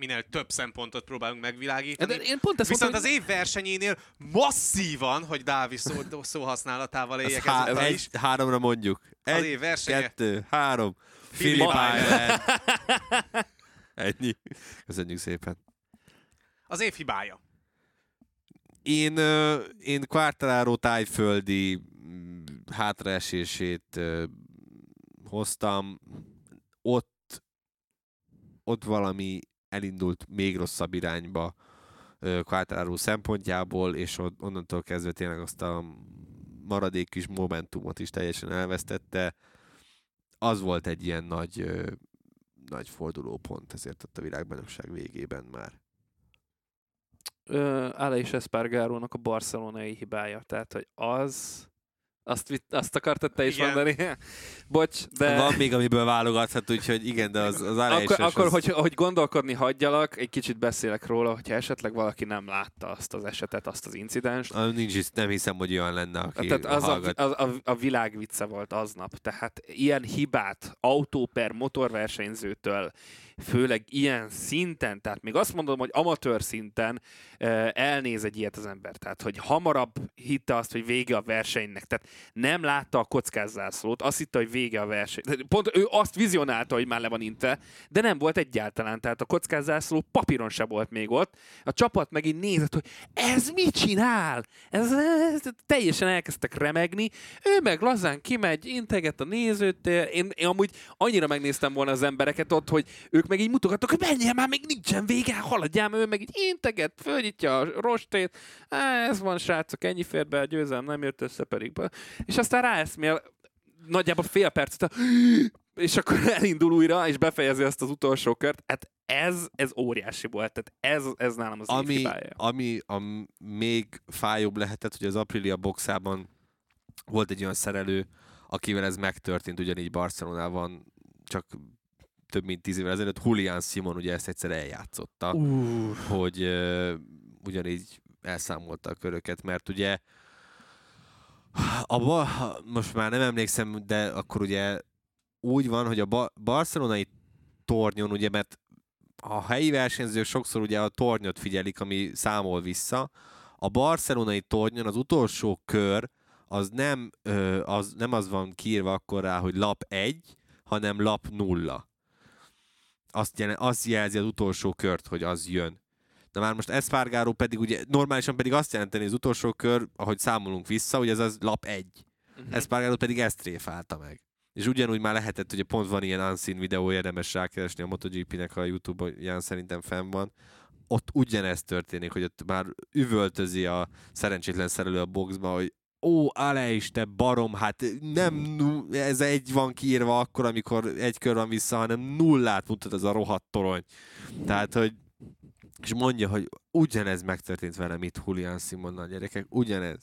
minél több szempontot próbálunk megvilágítani. De én pont ezt Viszont mondtam, az év versenyénél masszívan, hogy Dávid szó, szóhasználatával Ez éljek há- ezúttal egy, is. háromra mondjuk. Az Egy, év versenye. kettő, három. Philip Island. [laughs] Ennyi. Köszönjük szépen. Az év hibája. Én, én Quartararo tájföldi mm, hátraesését hoztam. Ott, ott valami elindult még rosszabb irányba ö, Quartararo szempontjából, és on- onnantól kezdve tényleg azt a maradék kis momentumot is teljesen elvesztette. Az volt egy ilyen nagy, nagy fordulópont ezért ott a világbajnokság végében már. Aleix Espargarónak a barcelonai hibája, tehát hogy az azt, vitt, azt akartad te is Igen. mondani? [laughs] Bocs, de... Van még, amiből válogathat, úgyhogy igen, de az, az Akkor, akkor az... hogy, hogy gondolkodni hagyjalak, egy kicsit beszélek róla, hogyha esetleg valaki nem látta azt az esetet, azt az incidenst. Ah, nincs, nem hiszem, hogy olyan lenne, aki Tehát az a, hallgat. az a, a világ vicce volt aznap. Tehát ilyen hibát autó per motorversenyzőtől, főleg ilyen szinten, tehát még azt mondom, hogy amatőr szinten elnéz egy ilyet az ember. Tehát, hogy hamarabb hitte azt, hogy vége a versenynek. Tehát nem látta a kockázzászlót, azt hitte, hogy vége a verseny. Pont ő azt vizionálta, hogy már le van intve, de nem volt egyáltalán. Tehát a kockázzászló papíron se volt még ott. A csapat megint nézett, hogy ez mit csinál? Ez, ez, teljesen elkezdtek remegni. Ő meg lazán kimegy, integet a nézőtér. Én, én amúgy annyira megnéztem volna az embereket ott, hogy ők meg így mutogattak, hogy menjél már, még nincsen vége, haladjál, ő meg így integet, fölnyitja a rostét. Ez van, srácok, ennyi fér be, a győzelem nem jött össze pedig. be. És aztán ráeszmél nagyjából fél percet, [gasps] és akkor [laughs] elindul újra, és befejezi azt az utolsó kört. Hát ez, ez óriási volt, tehát ez, ez nálam az Ami, hibája. ami a még fájóbb lehetett, hogy az Aprilia boxában volt egy olyan szerelő, akivel ez megtörtént ugyanígy Barcelonában, csak több mint tíz évvel ezelőtt. Julián Simon ugye ezt egyszer eljátszotta, Uh, hogy uh, ugyanígy elszámolta a köröket, mert ugye a ba, most már nem emlékszem, de akkor ugye úgy van, hogy a ba, barcelonai tornyon, ugye, mert a helyi versenyzők sokszor ugye a tornyot figyelik, ami számol vissza. A barcelonai tornyon az utolsó kör az nem, az, nem az van kiírva akkor rá, hogy lap 1, hanem lap 0. Azt, jelen, azt jelzi az utolsó kört, hogy az jön. Na már most Espargaró pedig ugye normálisan pedig azt jelenteni az utolsó kör, ahogy számolunk vissza, hogy ez az lap 1. uh-huh. Espargaró pedig ezt tréfálta meg. És ugyanúgy már lehetett, ugye pont van ilyen unseen videó, érdemes rákeresni a MotoGP-nek a YouTube-on, szerintem fenn van. Ott ugyanezt történik, hogy ott már üvöltözi a szerencsétlen szerelő a boxba, hogy ó, Aleix, te barom, hát nem ez egy van kiírva akkor, amikor egy kör van vissza, hanem nullát mutat az a rohadt torony. Tehát, hogy és mondja, hogy ugyanez megtörtént velem itt Julian Simonnal, gyerekek, ugyanez.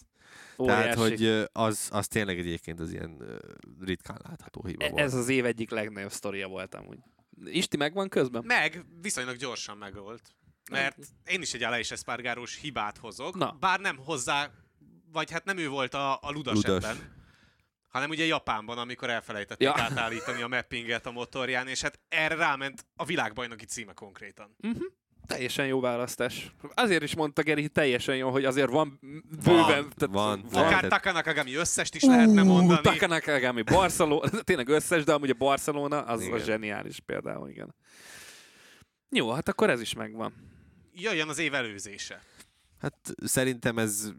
Óriási. Tehát, hogy az, az tényleg egyébként az ilyen ritkán látható hiba E- volt. Ez az év egyik legnagyobb sztoria volt amúgy. Isti megvan közben? Meg viszonylag gyorsan megolt. Mert én is egy Aleix Espargarós hibát hozok, Na. bár nem hozzá vagy hát nem ő volt a, a ludas, Ludas. ebben, hanem ugye Japánban, amikor elfelejtették ja. átállítani a mappinget a motorján, és hát erre ráment a világbajnoki címe konkrétan. Uh-huh. Teljesen jó választás. Azért is mondta Geri teljesen jó, hogy azért van bőven... van, van. Akár Lehetett. Taka Nakagami összest is lehetne mondani. Taka Nakagami, Barcelona, [laughs] tényleg összes, de amúgy a Barcelona, az Igen. a zseniális például, igen. Jó, hát akkor ez is megvan. Jöjjön az év előzése. Hát szerintem ez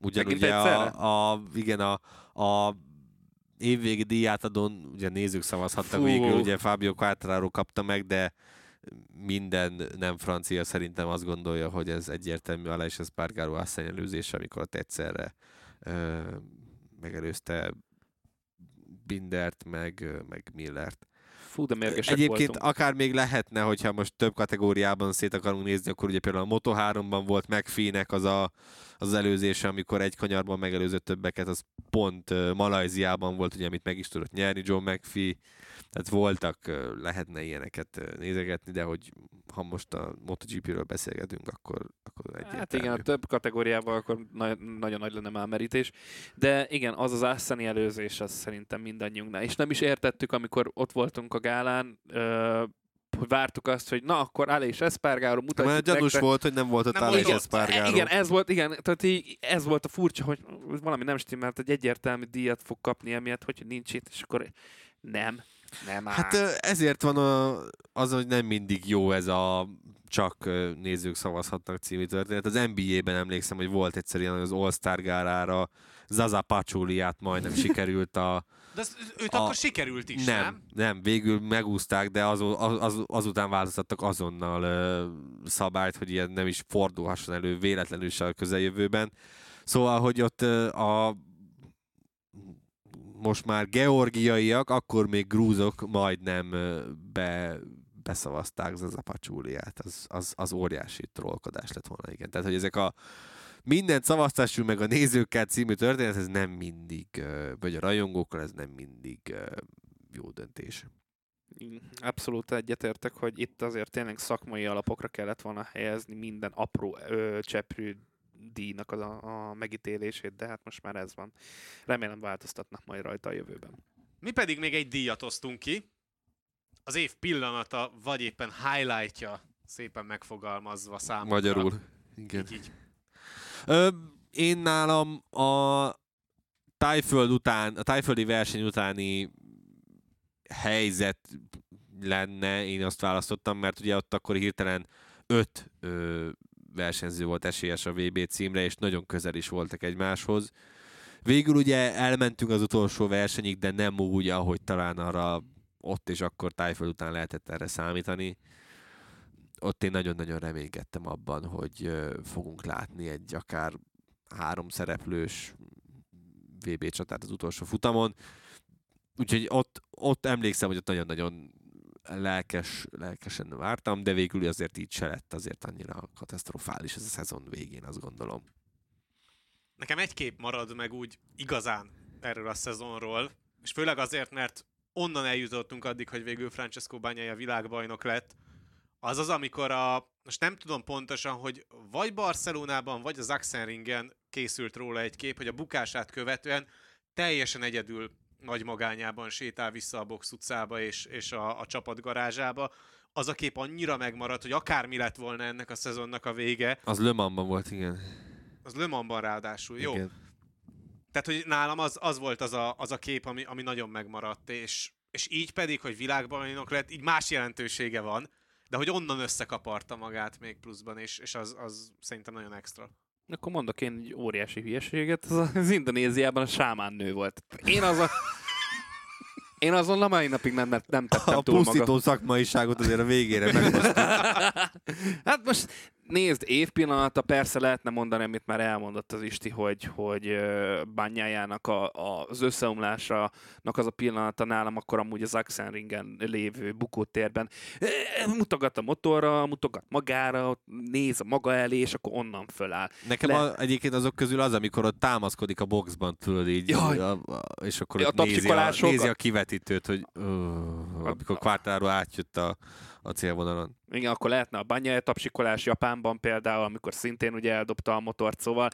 ugyanúgy a, a, igen, a, a évvégi díjátadón ugye nézők szavazhattak Fú. végül, ugye Fábio Quartararo kapta meg, de minden nem francia szerintem azt gondolja, hogy ez egyértelmű Aleix Espargaro asszony előzése, amikor ott egyszerre ö, megelőzte Bindert, meg, meg Millert. Fú, de mérgesek Egyébként voltunk. akár még lehetne, hogyha most több kategóriában szét akarunk nézni, akkor ugye például a Moto3-ban volt McPhee-nek az a, az előzése, amikor egy kanyarban megelőzött többeket, az pont uh, Malajziában volt, ugye, amit meg is tudott nyerni John McPhee. Tehát voltak, uh, lehetne ilyeneket uh, nézegetni, de hogy ha most a MotoGP-ről beszélgetünk, akkor, akkor egyértelmű. Hát igen, a több kategóriában akkor na- nagyon nagy lenne már merítés. De igen, az az Assani előzés, az szerintem mindannyiunknál. És nem is értettük, amikor ott voltunk a gálán, ö, hogy vártuk azt, hogy na, akkor Aleix Espargaro mutatjuk Mert gyanús nektek. volt, hogy nem volt ott volt ott. Espargaro. Igen, ez volt, igen, tehát így, ez volt a furcsa, hogy valami nem stimmelt, hogy egyértelmű díjat fog kapni emiatt, hogy nincs itt, és akkor nem, nem áll. Hát ezért van a, az, hogy nem mindig jó ez a csak nézők szavazhatnak című történet. Az NBA-ben emlékszem, hogy volt egyszer ilyen, az All-Star gálára Zaza Pachuliát majdnem [laughs] sikerült a... De az, őt A- akkor sikerült is, nem, nem? nem, végül megúzták, de az, az, az, azután változtattak azonnal ö, szabályt, hogy ilyen nem is fordulhasson elő véletlenül se a közeljövőben. Szóval, hogy ott ö, a most már georgiaiak, akkor még grúzok majdnem be, beszavazták Zaza Pachuliát. Az, az, az óriási trollkodás lett volna, igen. Tehát, hogy ezek a mindent szavaztassunk meg a nézőkkel című történet, ez nem mindig, vagy a rajongókkal, ez nem mindig jó döntés. Abszolút egyetértek, hogy itt azért tényleg szakmai alapokra kellett volna helyezni minden apró ö, cseprű díjnak az a, a megítélését, de hát most már ez van. Remélem változtatnak majd rajta a jövőben. Mi pedig még egy díjat osztunk ki. Az év pillanata, vagy éppen highlightja, szépen megfogalmazva számunkra. Magyarul. Igen. Így, így. Ö, én nálam a tájföld után, a tájföldi verseny utáni helyzet lenne, én azt választottam, mert ugye ott akkor hirtelen öt ö, versenyző volt esélyes a VB címre, és nagyon közel is voltak egymáshoz. Végül ugye elmentünk az utolsó versenyig, de nem úgy, ahogy talán arra ott és akkor tájföld után lehetett erre számítani. Ott én nagyon-nagyon reménykedtem abban, hogy fogunk látni egy akár három szereplős VB csatát az utolsó futamon. Úgyhogy ott, ott emlékszem, hogy ott nagyon-nagyon lelkes, lelkesen vártam, de végül azért így se lett azért annyira katasztrofális ez a szezon végén, azt gondolom. Nekem egy kép marad meg úgy igazán erről a szezonról, és főleg azért, mert onnan eljutottunk addig, hogy végül Francesco Bagnaia világbajnok lett, az az, amikor a, most nem tudom pontosan, hogy vagy Barcelonában, vagy az Axenringen készült róla egy kép, hogy a bukását követően teljesen egyedül nagy magányában sétál vissza a box utcába és, és a, a csapat garázsába. Az a kép annyira megmaradt, hogy akármi lett volna ennek a szezonnak a vége, Az Le Mansban volt, igen. az Le Mansban ráadásul. Jó, igen. tehát, hogy nálam az, az volt az a, az a kép, ami, ami nagyon megmaradt, és, és így pedig, hogy világbajnok lett, így más jelentősége van, de hogy onnan összekaparta magát még pluszban, és, és az, az szerintem nagyon extra. Akkor mondok én egy óriási hülyeséget, az, az Indonéziában a sámán nő volt. Én az a... Én azon a mai napig nem, nem tettem A túl maga. pusztító szakmaiságot azért a végére meghoztuk. [laughs] hát most nézd, évpillanata, persze lehetne mondani, amit már elmondott az Isti, hogy, hogy ö, bányájának a, a, az összeomlásának az a pillanata nálam, akkor amúgy az Axenringen lévő bukótérben ö, mutogat a motorra, mutogat magára, néz a maga elé, és akkor onnan föláll. Nekem Le- a, egyébként azok közül az, amikor ott támaszkodik a boxban, tudod így, Jaj. a, a, és akkor A ott nézi, a, nézi a- a kivetítőt, hogy uh, amikor Quartaro átjött a, a célvonalon. Igen, akkor lehetne a Banyae tapsikolás Japánban például, amikor szintén ugye eldobta a motort, szóval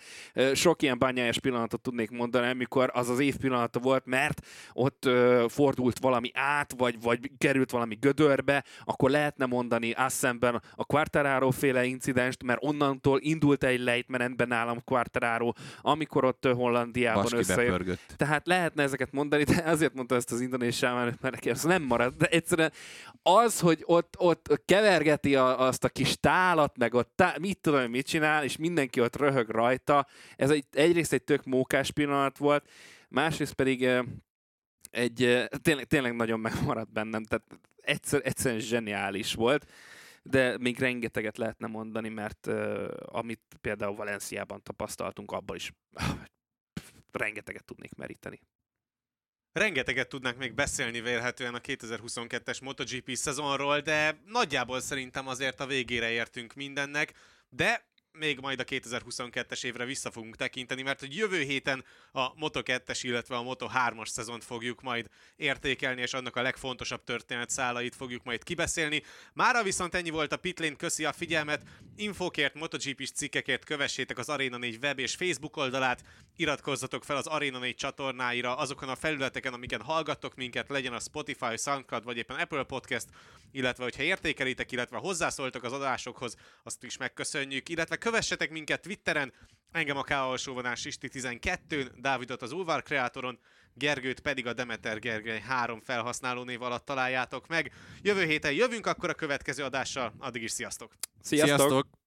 sok ilyen Banyaes pillanatot tudnék mondani, amikor az az év pillanata volt, mert ott fordult valami át, vagy, vagy került valami gödörbe, akkor lehetne mondani Assemben a Quartararo féle incidenst, mert onnantól indult egy lejtmenetben nálam Quartararo, amikor ott Hollandiában összejött. Tehát lehetne ezeket mondani, de azért mondta ezt az indonésiában, mert nekem ez nem marad. De egyszerűen az, hogy ott, ott kevergeti a, azt a kis tálat, meg ott tá, mit tudom, mit csinál, és mindenki ott röhög rajta, ez egy, egyrészt egy tök mókás pillanat volt, másrészt pedig egy, tényleg, tényleg nagyon megmaradt bennem, tehát egyszer, egyszerűen zseniális volt, de még rengeteget lehetne mondani, mert amit például Valenciában tapasztaltunk, abból is rengeteget tudnék meríteni. Rengeteget tudnánk még beszélni vélhetően a 2022-es MotoGP szezonról, de nagyjából szerintem azért a végére értünk mindennek, de még majd a 2022-es évre vissza fogunk tekinteni, mert hogy jövő héten a Moto2-es, illetve a Moto3-as szezont fogjuk majd értékelni, és annak a legfontosabb történet szálait fogjuk majd kibeszélni. Mára viszont ennyi volt a Pitlane, köszi a figyelmet, infokért, MotoGP-s cikkekért kövessétek az Arena 4 web és Facebook oldalát, iratkozzatok fel az Arena 4 csatornáira azokon a felületeken, amiken hallgattok minket, legyen a Spotify, SoundCloud vagy éppen Apple Podcast, illetve hogyha értékelitek, illetve hozzászóltok az adásokhoz, azt is megköszönjük, illetve kövessetek minket Twitteren, engem a K alsóvonás Isti 12-n, Dávidot az Ulvar kreátoron, Gergőt pedig a Demeter Gergely 3 felhasználó név alatt találjátok meg. Jövő héten jövünk akkor a következő adással, addig is sziasztok! Sziasztok! Sziasztok!